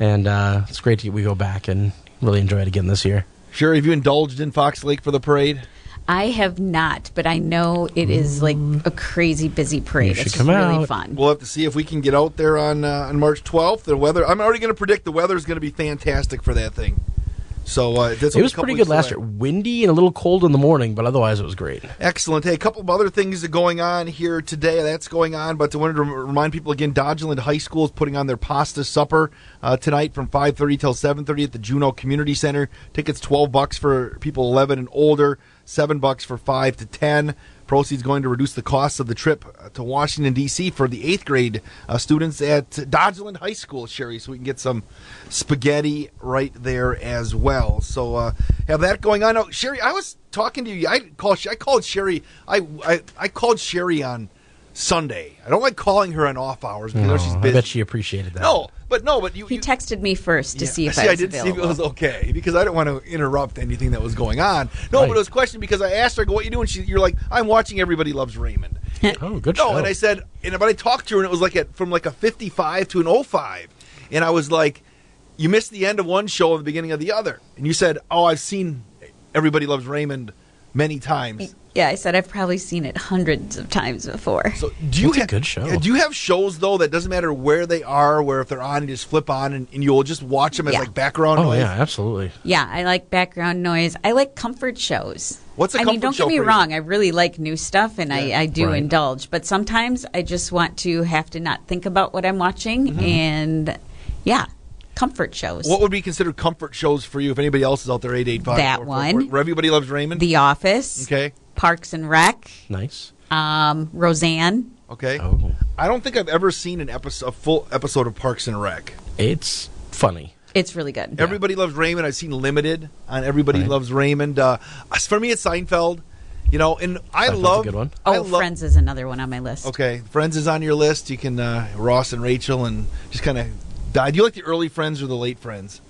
[SPEAKER 5] and uh, it's great to we go back and really enjoy it again this year.
[SPEAKER 4] Sure, have you indulged in Fox Lake for the parade?
[SPEAKER 49] I have not, but I know it is like a crazy busy parade.
[SPEAKER 4] should
[SPEAKER 49] It's
[SPEAKER 4] come
[SPEAKER 49] really
[SPEAKER 4] out.
[SPEAKER 49] fun.
[SPEAKER 4] We'll have to see if we can get out there on uh, on March 12th. The weather, I'm already going to predict the weather is going to be fantastic for that thing. So uh, that's
[SPEAKER 5] it was pretty good last year. Windy and a little cold in the morning, but otherwise it was great.
[SPEAKER 4] Excellent. Hey, a couple of other things are going on here today. That's going on, but I wanted to remind people again. Dodgeland High School is putting on their pasta supper uh, tonight from 5:30 till 7:30 at the Juneau Community Center. Tickets 12 bucks for people 11 and older, seven bucks for five to 10. Proceeds going to reduce the cost of the trip uh, to Washington D.C. for the eighth grade uh, students at Dodgeland High School, Sherry, so we can get some spaghetti right there as well. So uh, have that going on. Now, Sherry, I was talking to you. I called. I called Sherry. I I, I called Sherry on Sunday. I don't like calling her on off hours because I know she's
[SPEAKER 5] Oh, I bet she appreciated that.
[SPEAKER 4] No, but no, but you.
[SPEAKER 49] He texted me first to see if
[SPEAKER 4] See,
[SPEAKER 49] I
[SPEAKER 4] I
[SPEAKER 49] was
[SPEAKER 4] did see if it was okay because I didn't want to interrupt anything that was going on. No, but it was a question because I asked her, I "Go, what you doing?" She, you're like, "I'm watching Everybody Loves Raymond."
[SPEAKER 5] oh, good
[SPEAKER 4] no,
[SPEAKER 5] show.
[SPEAKER 4] and I said, and but I talked to her, and it was like at, from like a 55 to an 05, and I was like, "You missed the end of one show and the beginning of the other," and you said, "Oh, I've seen Everybody Loves Raymond many times."
[SPEAKER 49] Yeah, I said I've probably seen it hundreds of times before.
[SPEAKER 4] So do you
[SPEAKER 5] It's
[SPEAKER 4] have
[SPEAKER 5] good show.
[SPEAKER 4] yeah, do you have shows though that doesn't matter where they are, where if they're on, you just flip on and, and you'll just watch them as
[SPEAKER 49] Yeah.
[SPEAKER 4] like background
[SPEAKER 5] Oh
[SPEAKER 4] noise?
[SPEAKER 5] yeah, absolutely.
[SPEAKER 49] Yeah, I like background noise. I like comfort shows.
[SPEAKER 4] What's a
[SPEAKER 49] I mean,
[SPEAKER 4] comfort
[SPEAKER 49] don't
[SPEAKER 4] show
[SPEAKER 49] get me
[SPEAKER 4] for you?
[SPEAKER 49] wrong. I really like new stuff, and I, I do
[SPEAKER 4] Right.
[SPEAKER 49] indulge. But sometimes I just want to have to not think about what I'm watching,
[SPEAKER 4] Mm-hmm.
[SPEAKER 49] and yeah, comfort shows.
[SPEAKER 4] What would be considered comfort shows for you if anybody else is out there? Eight eight five.
[SPEAKER 49] That one.
[SPEAKER 4] Where everybody loves Raymond.
[SPEAKER 49] The Office,
[SPEAKER 4] Okay.
[SPEAKER 49] Parks and Rec,
[SPEAKER 5] Nice.
[SPEAKER 49] um, Roseanne.
[SPEAKER 4] Okay.
[SPEAKER 5] Oh.
[SPEAKER 4] I don't think I've ever seen an episode, a full episode of Parks and Rec.
[SPEAKER 5] It's funny.
[SPEAKER 49] It's really good.
[SPEAKER 4] Everybody loves Raymond. I've seen Limited on Everybody
[SPEAKER 5] Right.
[SPEAKER 4] Loves Raymond. Uh, for me, it's Seinfeld. You know, and I
[SPEAKER 5] Seinfeld's a
[SPEAKER 4] love.
[SPEAKER 5] good one.
[SPEAKER 4] I
[SPEAKER 49] Oh,
[SPEAKER 4] love,
[SPEAKER 49] Friends is another one on my list.
[SPEAKER 4] Okay, Friends is on your list. You can uh, Ross and Rachel and just kind of Uh, do you like the early Friends or the late Friends?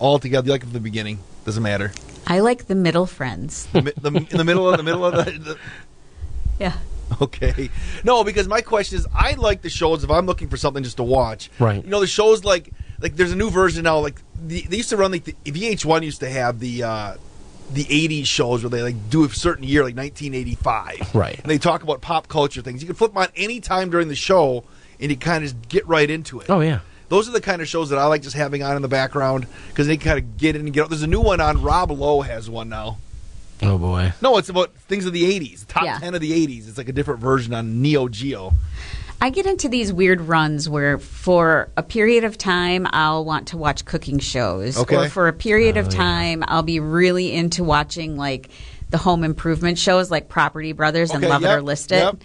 [SPEAKER 4] All together. Do you like them from the beginning? Doesn't matter.
[SPEAKER 49] I like the middle friends.
[SPEAKER 4] The, the, in the middle of the middle of the, the
[SPEAKER 49] Yeah.
[SPEAKER 4] Okay. No, because my question is, I like the shows if I'm looking for something just to watch.
[SPEAKER 5] Right.
[SPEAKER 4] You know, the shows like like there's a new version now. Like the, they used to run like the VH1 used to have the uh, the '80s shows where they like do a certain year, like 1985.
[SPEAKER 5] Right.
[SPEAKER 4] And they talk about pop culture things. You can flip them on any time during the show, and you kind of get right into it.
[SPEAKER 5] Oh yeah.
[SPEAKER 4] Those are the kind of shows that I like just having on in the background because they kind of get in and get out. There's a new one on. Rob Lowe has one now.
[SPEAKER 5] Oh boy.
[SPEAKER 4] No, it's about things of the '80s, top
[SPEAKER 49] Yeah.
[SPEAKER 4] ten of the '80s. It's like a different version on Nat Geo.
[SPEAKER 49] I get into these weird runs where, for a period of time, I'll want to watch cooking shows,
[SPEAKER 4] Okay.
[SPEAKER 49] or for a period
[SPEAKER 5] Oh,
[SPEAKER 49] of time, I'll be really into watching like the home improvement shows, like Property Brothers and
[SPEAKER 4] Okay,
[SPEAKER 49] Love It or List It.
[SPEAKER 4] yep.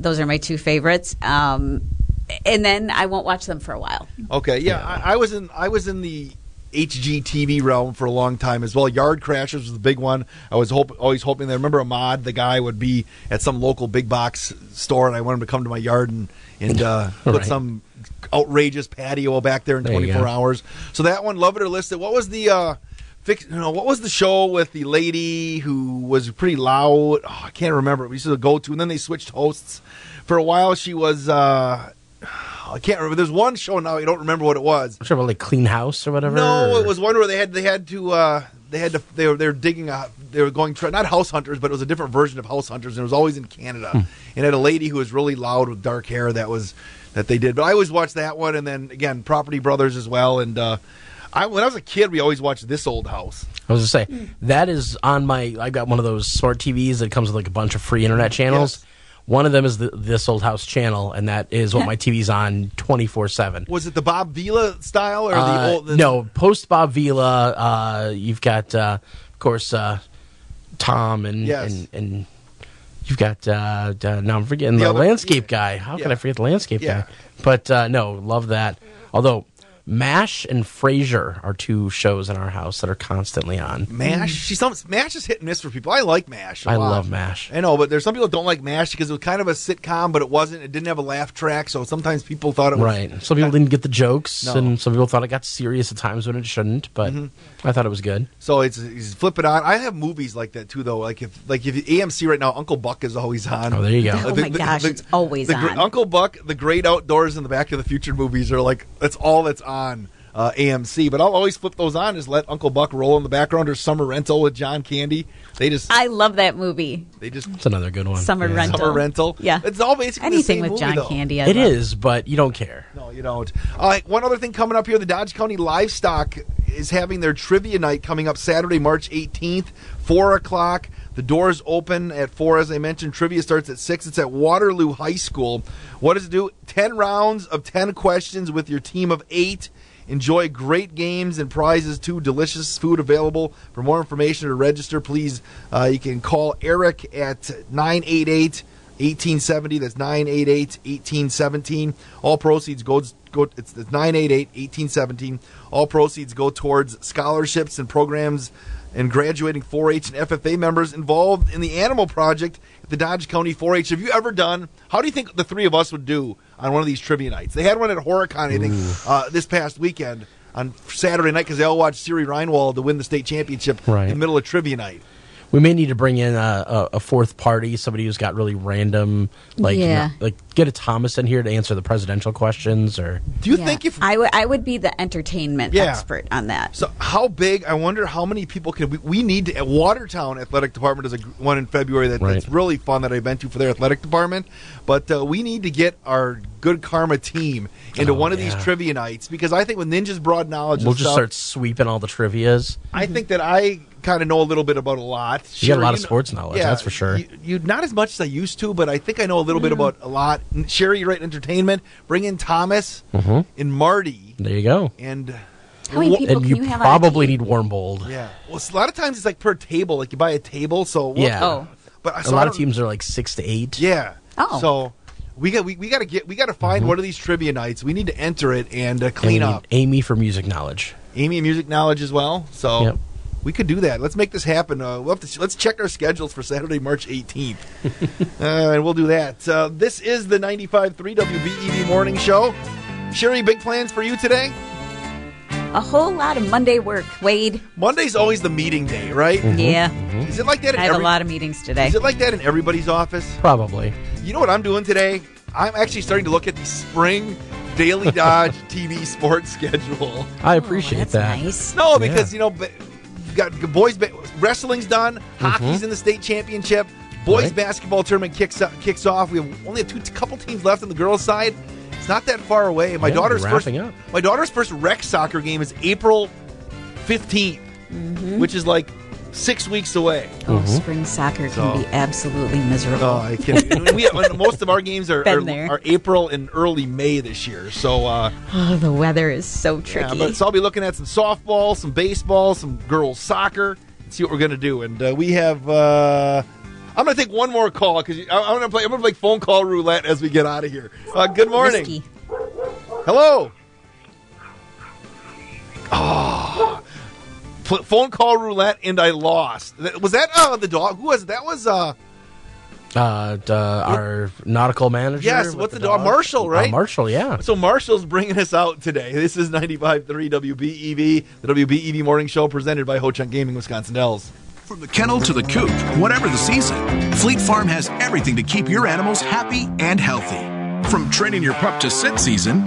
[SPEAKER 49] Those are my two favorites. Um, and then I won't watch them for a while.
[SPEAKER 4] Okay, yeah, I, I was in I was in the HGTV realm for a long time as well. Yard Crashers was the big one. I was hope, always hoping that. I remember Ahmad, the guy, would be at some local big box store, and I wanted him to come to my yard and and uh, put
[SPEAKER 5] Right.
[SPEAKER 4] some outrageous patio back there in
[SPEAKER 5] There
[SPEAKER 4] 24 hours. So that one, love it or list it. What was the uh, fix? You know, what was the show with the lady who was pretty loud? Oh, I can't remember. We used to go to, and then they switched hosts. For a while, she was. Uh, I can't remember. There's one show now. I don't remember what it was.
[SPEAKER 5] I'm sure about like Clean House or whatever.
[SPEAKER 4] No,
[SPEAKER 5] or-
[SPEAKER 4] it was one where they had they had to uh, they had to they were they were digging a they were going not house hunters but it was a different version of house hunters and it was always in Canada
[SPEAKER 5] Hmm.
[SPEAKER 4] and it had a lady who was really loud with dark hair that was that they did but I always watched that one and then again Property Brothers as well and uh, I when I was a kid we always watched this old house
[SPEAKER 5] I was gonna say that is on my. I've got one of those smart TVs that comes with like a bunch of free internet channels. One of them is the, this old house channel, and that is what my TV's on twenty four seven.
[SPEAKER 4] was it the Bob Vila style or the
[SPEAKER 5] Uh,
[SPEAKER 4] old the,
[SPEAKER 5] no, post Bob Vila. Uh, you've got, uh, of course, uh, Tom and
[SPEAKER 4] Yes.
[SPEAKER 5] and and you've got. Uh, uh, now I'm forgetting
[SPEAKER 4] The
[SPEAKER 5] the,
[SPEAKER 4] other-
[SPEAKER 5] landscape guy. How can I forget the landscape
[SPEAKER 4] Yeah.
[SPEAKER 5] guy? But uh, no, love that. Although Mash and Frasier are two shows in our house that are constantly on.
[SPEAKER 4] Mash. She's some Mash is hit and miss for people. I like Mash. a
[SPEAKER 5] I
[SPEAKER 4] lot.
[SPEAKER 5] love Mash.
[SPEAKER 4] I know, but there's some people that don't like Mash because it was kind of a sitcom, but it wasn't. It didn't have a laugh track, so sometimes people thought it was
[SPEAKER 5] Right. Some people didn't get the jokes,
[SPEAKER 4] No.
[SPEAKER 5] and some people thought it got serious at times when it shouldn't. But
[SPEAKER 4] Mhm.
[SPEAKER 5] I thought it was good.
[SPEAKER 4] So it's, it's flip it on. I have movies like that too, though. Like if like if AMC right now, Uncle Buck is always on.
[SPEAKER 5] Oh, there you go.
[SPEAKER 49] Oh my gosh, it's always
[SPEAKER 4] the
[SPEAKER 49] on.
[SPEAKER 4] Uncle Buck, the Great Outdoors, and the Back to the Future movies are like that's all that's on uh, AMC. But I'll always flip those on. Just let Uncle Buck roll in the background or Summer Rental with John Candy. They just
[SPEAKER 49] I love that movie.
[SPEAKER 4] they just
[SPEAKER 5] It's another good one.
[SPEAKER 49] Summer
[SPEAKER 5] Yeah.
[SPEAKER 49] Rental.
[SPEAKER 4] Summer Rental.
[SPEAKER 49] Yeah.
[SPEAKER 4] it's all basically the
[SPEAKER 49] Anything
[SPEAKER 4] same
[SPEAKER 49] with
[SPEAKER 4] movie,
[SPEAKER 49] John
[SPEAKER 4] though.
[SPEAKER 49] Candy. I
[SPEAKER 5] It
[SPEAKER 49] love.
[SPEAKER 5] is, but you don't care.
[SPEAKER 4] No, you don't. All right, one other thing coming up here: the Dodge County Livestock is having their trivia night coming up Saturday, March 18th, four o'clock. The doors open at four, as I mentioned. Trivia starts at six. It's at Waterloo High School. What does it do? Ten rounds of ten questions with your team of eight. Enjoy great games and prizes too. Delicious food available. For more information or register, please uh, you can call Eric at 988 1870. That's 988 1817. All proceeds go go. It's, it's 988 1817. All proceeds go towards scholarships and programs and graduating 4-H and FFA members involved in the Animal Project at the Dodge County 4-H. Have you ever done? How do you think the three of us would do on one of these trivia nights? They had one at Horicon, I think, uh, this past weekend on Saturday night because they all watched Siri Reinwald to win the state championship
[SPEAKER 5] Right.
[SPEAKER 4] in the middle of trivia night.
[SPEAKER 5] We may need to bring in a, a, a fourth party, somebody who's got really random, like,
[SPEAKER 49] Yeah.
[SPEAKER 5] like get a Thomas in here to answer the presidential questions, or
[SPEAKER 4] Do you
[SPEAKER 49] Yeah.
[SPEAKER 4] think if
[SPEAKER 49] I would be the entertainment
[SPEAKER 4] Yeah.
[SPEAKER 49] expert on that.
[SPEAKER 4] So how big? I wonder how many people can we, we need to. At Watertown Athletic Department is a one in February that, that's really fun that I've been to for their athletic department. But uh, we need to get our good karma team into
[SPEAKER 5] Oh,
[SPEAKER 4] one of these trivia nights because I think with Ninja's broad knowledge,
[SPEAKER 5] we'll
[SPEAKER 4] and
[SPEAKER 5] just
[SPEAKER 4] stuff,
[SPEAKER 5] start sweeping all the trivia's.
[SPEAKER 4] I think that I kind of know a little bit about a lot.
[SPEAKER 5] You got a lot of
[SPEAKER 4] know-
[SPEAKER 5] sports knowledge, that's for sure.
[SPEAKER 4] You, you not as much as I used to, but I think I know a little bit about a lot. Sherry, you're right. Entertainment. Bring in Thomas
[SPEAKER 5] Mhm.
[SPEAKER 4] and Marty
[SPEAKER 5] There you go.
[SPEAKER 4] and.
[SPEAKER 49] How many people
[SPEAKER 5] and
[SPEAKER 49] can
[SPEAKER 5] you,
[SPEAKER 49] you have on a
[SPEAKER 5] probably
[SPEAKER 49] team?
[SPEAKER 5] need warm bold.
[SPEAKER 4] Yeah. Well, a lot of times it's like per table. Like you buy a table, so what-
[SPEAKER 5] Yeah.
[SPEAKER 49] Oh.
[SPEAKER 4] But I-
[SPEAKER 5] a
[SPEAKER 4] so I
[SPEAKER 5] lot of teams are like six to eight.
[SPEAKER 4] Yeah.
[SPEAKER 49] Oh.
[SPEAKER 4] So we got we, we got to get we got to find
[SPEAKER 5] Mm-hmm.
[SPEAKER 4] one of these trivia nights. We need to enter it and uh, clean
[SPEAKER 5] need
[SPEAKER 4] up.
[SPEAKER 5] Amy for music knowledge.
[SPEAKER 4] Amy music knowledge as well. So
[SPEAKER 5] Yep.
[SPEAKER 4] We could do that. Let's make this happen. Uh, we'll have to let's check our schedules for Saturday, March 18th, uh, and we'll do that. Uh, this is the 95.3 WBEV Morning Show. Sherry, big plans for you today?
[SPEAKER 49] A whole lot of Monday work, Wade.
[SPEAKER 4] Monday's always the meeting day, right?
[SPEAKER 49] Yeah.
[SPEAKER 4] Is it like that? In
[SPEAKER 49] I have
[SPEAKER 4] every-
[SPEAKER 49] a lot of meetings today.
[SPEAKER 4] Is it like that in everybody's office?
[SPEAKER 5] Probably.
[SPEAKER 4] You know what I'm doing today? I'm actually starting to look at the spring Daily Dodge TV sports schedule.
[SPEAKER 5] I appreciate that.
[SPEAKER 4] No, because you know, ba- you've got boys ba- wrestling's done, mm-hmm. hockey's in the state championship, boys
[SPEAKER 5] Right.
[SPEAKER 4] basketball tournament kicks up, kicks off. We have only have two couple teams left on the girls' side. It's not that far away. My
[SPEAKER 5] Yeah,
[SPEAKER 4] daughter's first
[SPEAKER 5] up.
[SPEAKER 4] my daughter's first rec soccer game is April 15th, mm-hmm. which is like six weeks away.
[SPEAKER 49] Oh, spring soccer can be absolutely miserable.
[SPEAKER 4] Oh, I can. we, and most of our games are, are, are April and early May this year. So, uh,
[SPEAKER 49] Oh, the weather is so tricky.
[SPEAKER 4] yeah,
[SPEAKER 49] tricky.
[SPEAKER 4] but so I'll be looking at some softball, some baseball, some girls soccer, and see what we're gonna do. And uh, we have. Uh, I'm gonna take one more call because I'm gonna play. I'm gonna play phone call roulette as we get out of here. Uh, good morning.
[SPEAKER 49] Risky.
[SPEAKER 4] Hello. Oh, Pl- phone call roulette, and I lost. Was that uh, the dog? Who was it? that? Was uh,
[SPEAKER 5] Uh, d- uh, our nautical manager.
[SPEAKER 4] Yes, what's the dog? Marshall,
[SPEAKER 5] Uh,
[SPEAKER 4] right?
[SPEAKER 5] Marshall, yeah.
[SPEAKER 4] So Marshall's bringing us out today. This is 95.3 WBEV, the WBEV Morning Show presented by Ho Chunk Gaming, Wisconsin Dells.
[SPEAKER 90] From the kennel to the coop, whatever the season, Fleet Farm has everything to keep your animals happy and healthy. From training your pup to sit season